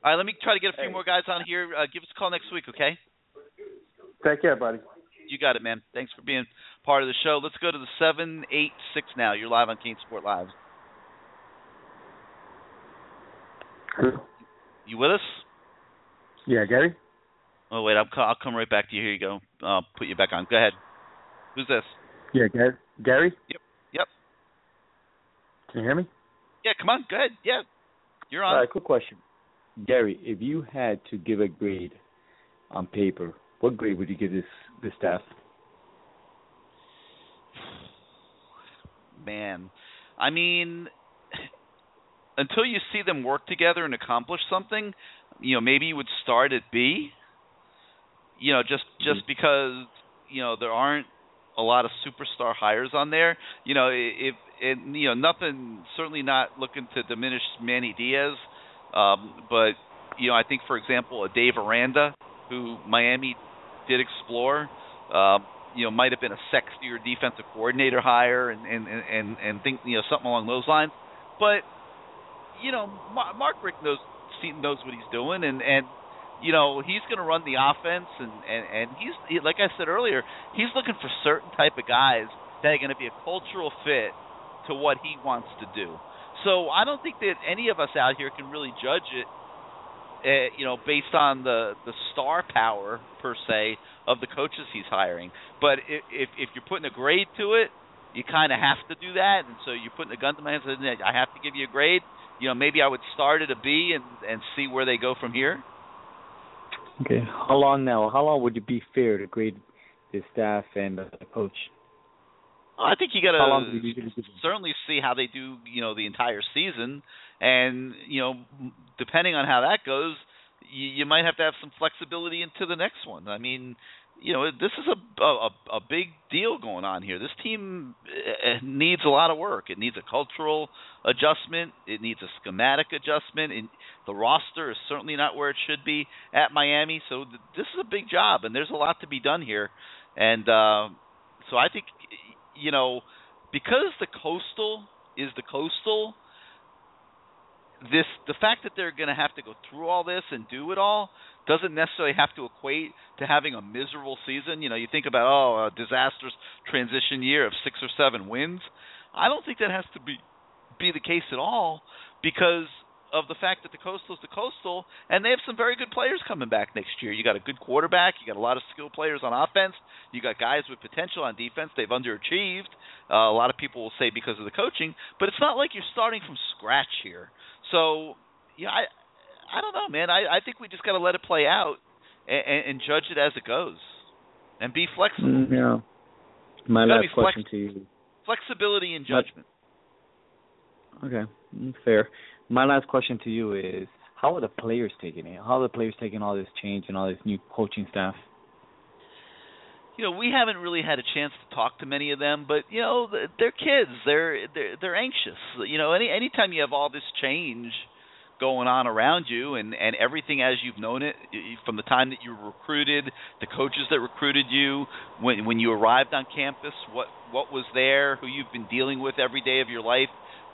All right, let me try to get a few Hey. more guys on here. Uh, give us a call next week, okay? Take care, buddy. You got it, man. Thanks for being part of the show. Let's go to the seven eight six now. You're live on Kane Sport Live. You with us? Yeah, Gary. Oh wait, I'll co- I'll come right back to you. Here you go. I'll put you back on. Go ahead. Who's this? Yeah, Gary. Gary. Yep. Yep. Can you hear me? Yeah, come on. Go ahead. Yeah, you're on. All right, quick question. Gary, if you had to give a grade on paper, what grade would you give this this staff? man. I mean, until you see them work together and accomplish something, you know, maybe you would start at B. You know, just just because you know there aren't a lot of superstar hires on there. You know, if it, you know nothing, certainly not looking to diminish Manny Diaz, um, but you know, I think for example, a Dave Aranda, who Miami did explore. Um, you know, might have been a sexier defensive coordinator hire and and and and think you know something along those lines. But you know, Mark Richt knows knows what he's doing, and and you know he's going to run the offense, and and and he's he, like I said earlier, he's looking for certain type of guys that are going to be a cultural fit to what he wants to do. So I don't think that any of us out here can really judge it uh, you know, based on the the star power per se of the coaches he's hiring. But if if, you're putting a grade to it, you kind of have to do that. And so you're putting a gun to my head I have to give you a grade. You know, maybe I would start at a B and and see where they go from here. Okay. How long now? How long would it be fair to grade the staff and the coach? I think you got to do you usually give them? certainly see how they do, you know, the entire season, and you know, depending on how that goes, you, you might have to have some flexibility into the next one. I mean, you know, this is a a, a big deal going on here. This team eh, needs a lot of work. It needs a cultural adjustment. It needs a schematic adjustment. And the roster is certainly not where it should be at Miami. So th- this is a big job, and there's a lot to be done here. And uh, so I think, you know, because the coastal is the coastal. This the fact that they're going to have to go through all this and do it all doesn't necessarily have to equate to having a miserable season. You know, you think about oh, a disastrous transition year of six or seven wins. I don't think that has to be be the case at all because of the fact that the coastal is the coastal and they have some very good players coming back next year. You got a good quarterback, you got a lot of skilled players on offense, you got guys with potential on defense. They've underachieved. Uh, a lot of people will say because of the coaching, but it's not like you're starting from scratch here. So, yeah, I I don't know, man. I I think we just got to let it play out and, and judge it as it goes, and be flexible. Mm, yeah. My last flex- question to you. Flexibility and judgment. Okay, mm, fair. My last question to you is: How are the players taking it? How are the players taking all this change and all this new coaching staff? you know, we haven't really had a chance to talk to many of them, but you know, they're kids. They're they're they're anxious. You know, any anytime you have all this change going on around you and and everything as you've known it from the time that you were recruited, the coaches that recruited you, when when you arrived on campus, what what was there, who you've been dealing with every day of your life,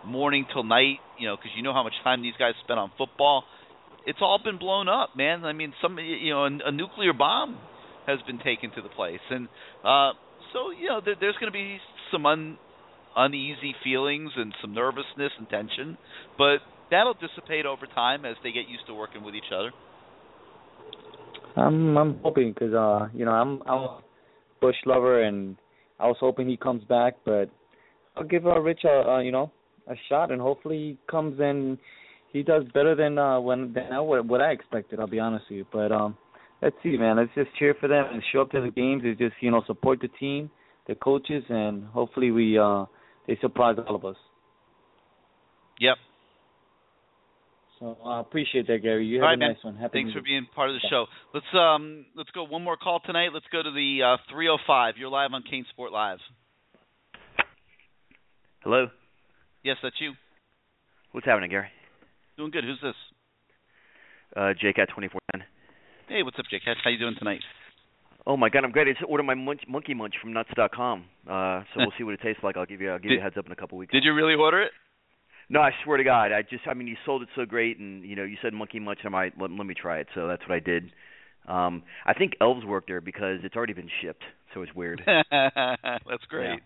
morning till night, you know, because you know how much time these guys spend on football. It's all been blown up, man. I mean, some you know, a, a nuclear bomb has been taken to the place, and uh, so you know there, there's going to be some un, uneasy feelings and some nervousness and tension, but that'll dissipate over time as they get used to working with each other. I'm I'm hoping because uh you know I'm I'm a Bush lover and I was hoping he comes back, but I'll give uh, Richt a uh, you know a shot and hopefully he comes and he does better than uh when than I, what what I expected. I'll be honest with you, but um let's see, man. Let's just cheer for them and show up to the games. And just you know support the team, the coaches, and hopefully we uh they surprise all of us. Yep. So I uh, appreciate that, Gary. You have All right, a man. nice one. Happy Thanks New for being part of the show. Let's um let's go one more call tonight. Let's go to the uh 305. You're live on CaneSport Live. Hello. Yes, that's you. What's happening, Gary? Doing good. Who's this? Uh, Jake at twenty four ten. Hey, what's up, Jake? How you doing tonight? Oh my God, I'm great. I just ordered my munch, monkey munch from Nuts.com. Uh, so we'll see what it tastes like. I'll give you I'll give you a heads up in a couple weeks. Did you really order it? No, I swear to God, I just I mean you sold it so great, and you know you said monkey munch. I might let, let me try it. So that's what I did. Um, I think elves work there because it's already been shipped, so it's weird. that's great.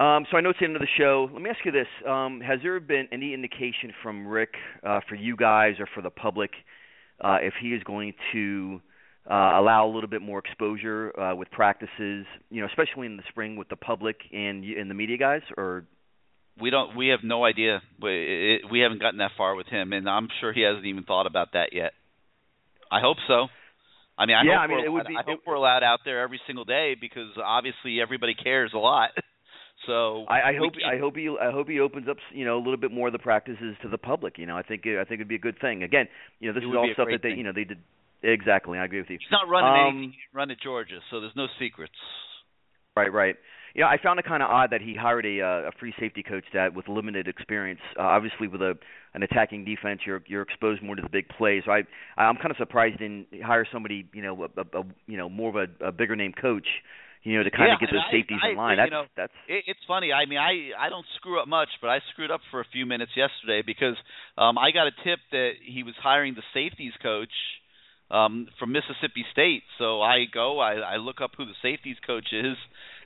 Um, so I know it's the end of the show. Let me ask you this: um, Has there been any indication from Richt uh, for you guys or for the public uh, if he is going to uh, allow a little bit more exposure uh, with practices, you know, especially in the spring with the public and and the media guys, or We don't. We have no idea. We we haven't gotten that far with him, and I'm sure he hasn't even thought about that yet. I hope so. I mean, I Yeah, hope I mean, we're it would be- I hope we're allowed out there every single day because obviously everybody cares a lot. So I, I hope keep- I hope he I hope he opens up you know a little bit more of the practices to the public. You know, I think I think it'd be a good thing. Again, you know, this It is all stuff that they thing. you know they did exactly. I agree with you. He's not running Um, anything. He run at Georgia, so there's no secrets. Right, right. Yeah, I found it kind of odd that he hired a uh, a free safety coach that with limited experience. Uh, obviously, with a an attacking defense, you're you're exposed more to the big plays. So I I'm kind of surprised he didn't hire somebody you know a, a, a you know more of a, a bigger name coach, you know, to kind yeah, of get those I- safeties I in line. That's know, that's it, it's funny. I mean, I I don't screw up much, but I screwed up for a few minutes yesterday because um I got a tip that he was hiring the safeties coach um from Mississippi State. So I go, I I look up who the safeties coach is,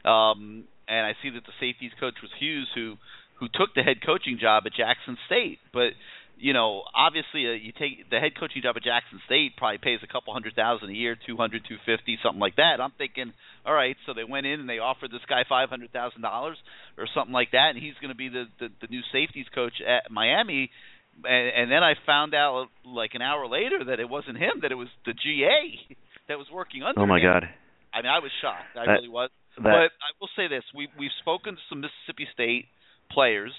um and I see that the safeties coach was Hughes who who took the head coaching job at Jackson State. But you know, obviously, uh, you take the head coaching job at Jackson State probably pays a couple hundred thousand a year, two hundred, two fifty, something like that. I'm thinking, all right, so they went in and they offered this guy five hundred thousand dollars or something like that, and he's going to be the, the the new safeties coach at Miami. And, and then I found out like an hour later that it wasn't him, that it was the GA that was working under oh my him. god. I mean, I was shocked. I That- really was. That- but I will say this: we we've spoken to some Mississippi State players,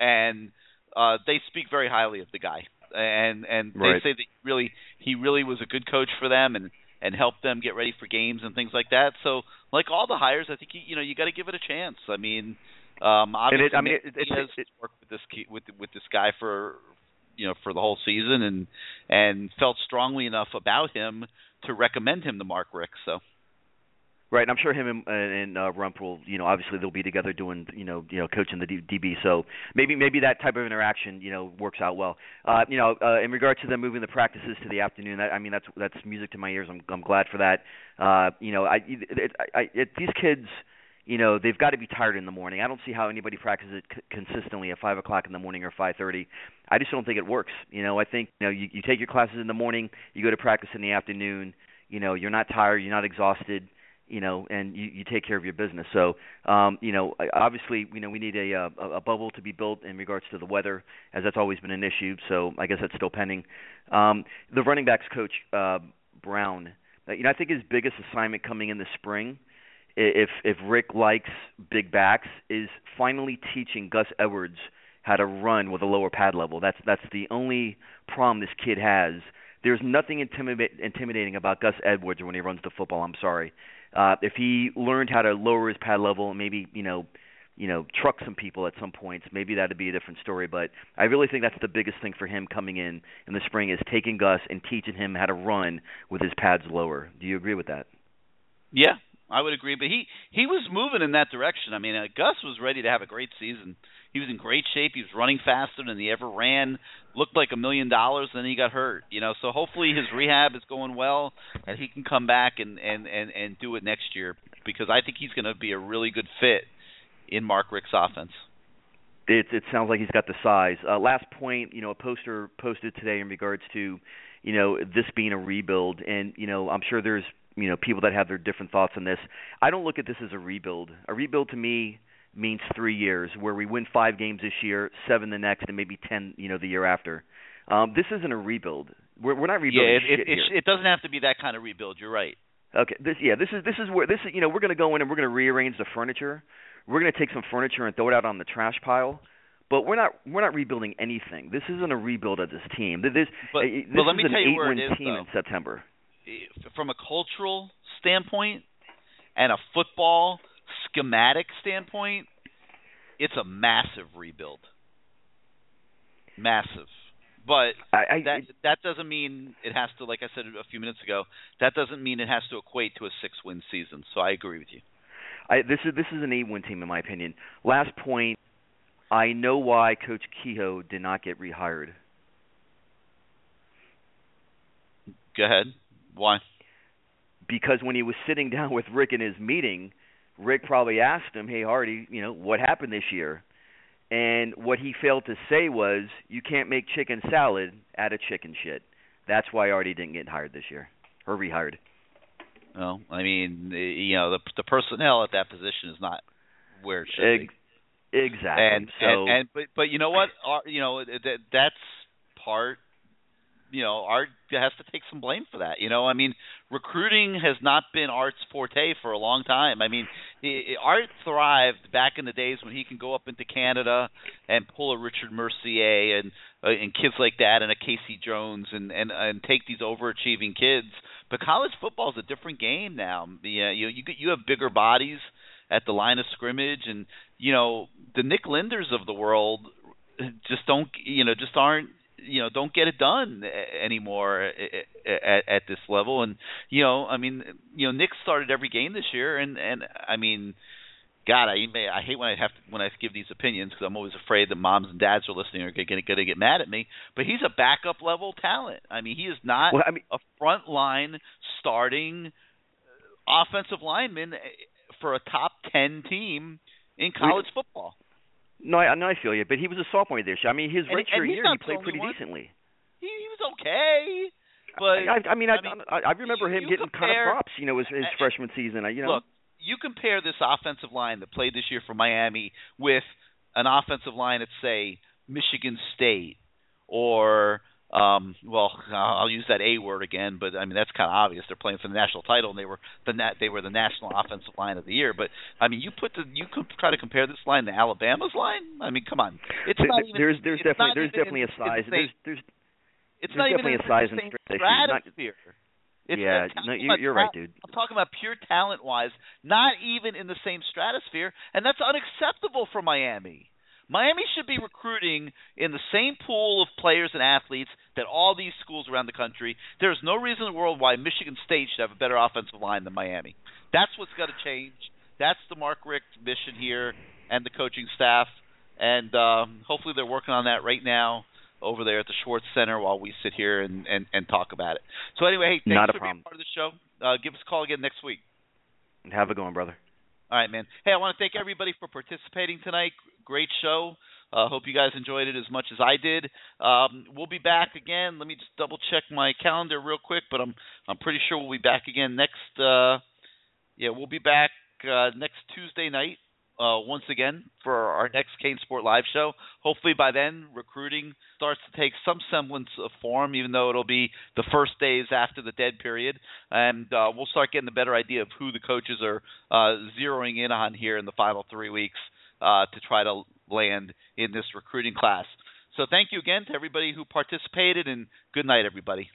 and uh, they speak very highly of the guy. and and Right. they say that really he really was a good coach for them and and helped them get ready for games and things like that. So like all the hires, I think you, you know you got to give it a chance. I mean, um, obviously I mean, it- it- Diaz has worked with this key, with with this guy for you know for the whole season and and felt strongly enough about him to recommend him to Mark Richt. So Right, and I'm sure him and, and uh, Rumph will, you know, obviously they'll be together doing, you know, you know, coaching the DB. So maybe maybe that type of interaction, you know, works out well. Uh, you know, uh, in regard to them moving the practices to the afternoon, that, I mean, that's that's music to my ears. I'm I'm glad for that. Uh, you know, I, it, I, I it, these kids, you know, they've got to be tired in the morning. I don't see how anybody practices it c- consistently at five o'clock in the morning or five thirty. I just don't think it works. You know, I think you know you, you take your classes in the morning, you go to practice in the afternoon. You know, you're not tired, you're not exhausted you know, and you, you take care of your business. So, um, you know, obviously, you know, we need a, uh, a bubble to be built in regards to the weather, as that's always been an issue. So, I guess that's still pending. Um, the running backs coach uh, Brown, uh, you know, I think his biggest assignment coming in the spring, if if Richt likes big backs, is finally teaching Gus Edwards how to run with a lower pad level. That's that's the only problem this kid has. There's nothing intimidating about Gus Edwards when he runs the football. I'm sorry. Uh, if he learned how to lower his pad level and maybe you know, you know, truck some people at some points, maybe that'd be a different story. But I really think that's the biggest thing for him coming in in the spring is taking Gus and teaching him how to run with his pads lower. Do you agree with that? Yeah, I would agree. But he he was moving in that direction. I mean, uh, Gus was ready to have a great season. He was in great shape. He was running faster than he ever ran. Looked like a million dollars. And then he got hurt. You know, so hopefully his rehab is going well, and he can come back and and and and do it next year because I think he's going to be a really good fit in Mark Richt's offense. It it sounds like he's got the size. Uh, last point, you know, a poster posted today in regards to, you know, this being a rebuild, and you know, I'm sure there's you know people that have their different thoughts on this. I don't look at this as a rebuild. A rebuild to me means three years, where we win five games this year, seven the next, and maybe ten, you know, the year after. Um, this isn't a rebuild. We're we're not rebuilding yeah, it, it, it, it doesn't have to be that kind of rebuild. You're right. Okay, this yeah, this is this is where this is you know we're going to go in and we're going to rearrange the furniture. We're going to take some furniture and throw it out on the trash pile. But we're not we're not rebuilding anything. This isn't a rebuild of this team. This, But- uh, but this let me is an tell you where it eight-win team though. in September. From a cultural standpoint and a football schematic standpoint, it's a massive rebuild. Massive. But I, that that doesn't mean it has to like I said a few minutes ago, that doesn't mean it has to equate to a six win season. So I agree with you. I, this is this is an eight-win team in my opinion. Last point, I know why Coach Kehoe did not get rehired. Go ahead. Why? Because when he was sitting down with Richt in his meeting, Richt probably asked him, "Hey Hardy, you know what happened this year?" And what he failed to say was, "You can't make chicken salad out of chicken shit." That's why Hardy didn't get hired this year or rehired. Well, I mean, you know, the the personnel at that position is not where it should be. Ex- exactly. And, so and and but but you know what? You know that that's part. You know, Art has to take some blame for that. You know, I mean, recruiting has not been Art's forte for a long time. I mean, Art thrived back in the days when he can go up into Canada and pull a Richard Mercier and uh, and kids like that and a Casey Jones and and and take these overachieving kids. But college football is a different game now. Yeah, you you you have bigger bodies at the line of scrimmage, and you know the Nick Linders of the world just don't you know just aren't you know don't get it done anymore at, at, this level. And you know I mean you know Nick started every game this year, and and I mean. God, I may, I hate when I have to, when I give these opinions because I'm always afraid that moms and dads are listening are going to get mad at me. But he's a backup level talent. I mean, he is not Well, I mean- a front line starting uh, offensive lineman eh, for a top ten team in college football. No, I, no, I feel you. But he was a sophomore this year. I mean, his And- redshirt year, he played pretty one. decently. He, he was okay, but I, I mean, I, I mean, I, I remember him you getting kind of props. You know, his, his freshman season. I- You know, Look, you compare this offensive line that played this year for Miami with an offensive line at say Michigan State or um well I'll use that A word again but I mean that's kind of obvious they're playing for the national title and they were the nat they were the national offensive line of the year but I mean you put the you could try to compare this line to Alabama's line I mean come on it's There- not even there's there's definitely there's definitely in- a size. There's there's It's not even definitely a size and same strength issue. Not- stratosphere. It's yeah, no, you, you're right, dude. I'm talking about pure talent wise, not even in the same stratosphere, and that's unacceptable for Miami. Miami should be recruiting in the same pool of players and athletes that all these schools around the country. There's no reason in the world why Michigan State should have a better offensive line than Miami. That's what's got to change. That's the Mark Richt mission here and the coaching staff, and um, hopefully they're working on that right now over there at the Schwartz Center while we sit here and, and, and talk about it. So anyway, hey, thanks Not a for problem. being part of the show. Uh, give us a call again next week. Have a good one, brother. All right, man. Hey, I want to thank everybody for participating tonight. Great show. Uh, hope you guys enjoyed it as much as I did. Um, we'll be back again. Let me just double check my calendar real quick, but I'm I'm pretty sure we'll be back again next. Uh, yeah, we'll be back uh, next Tuesday night uh, once again for our next CaneSport Live show. Hopefully by then recruiting starts to take some semblance of form, even though it'll be the first days after the dead period, and uh, we'll start getting a better idea of who the coaches are uh, zeroing in on here in the final three weeks uh, to try to land in this recruiting class. So thank you again to everybody who participated, and good night, everybody.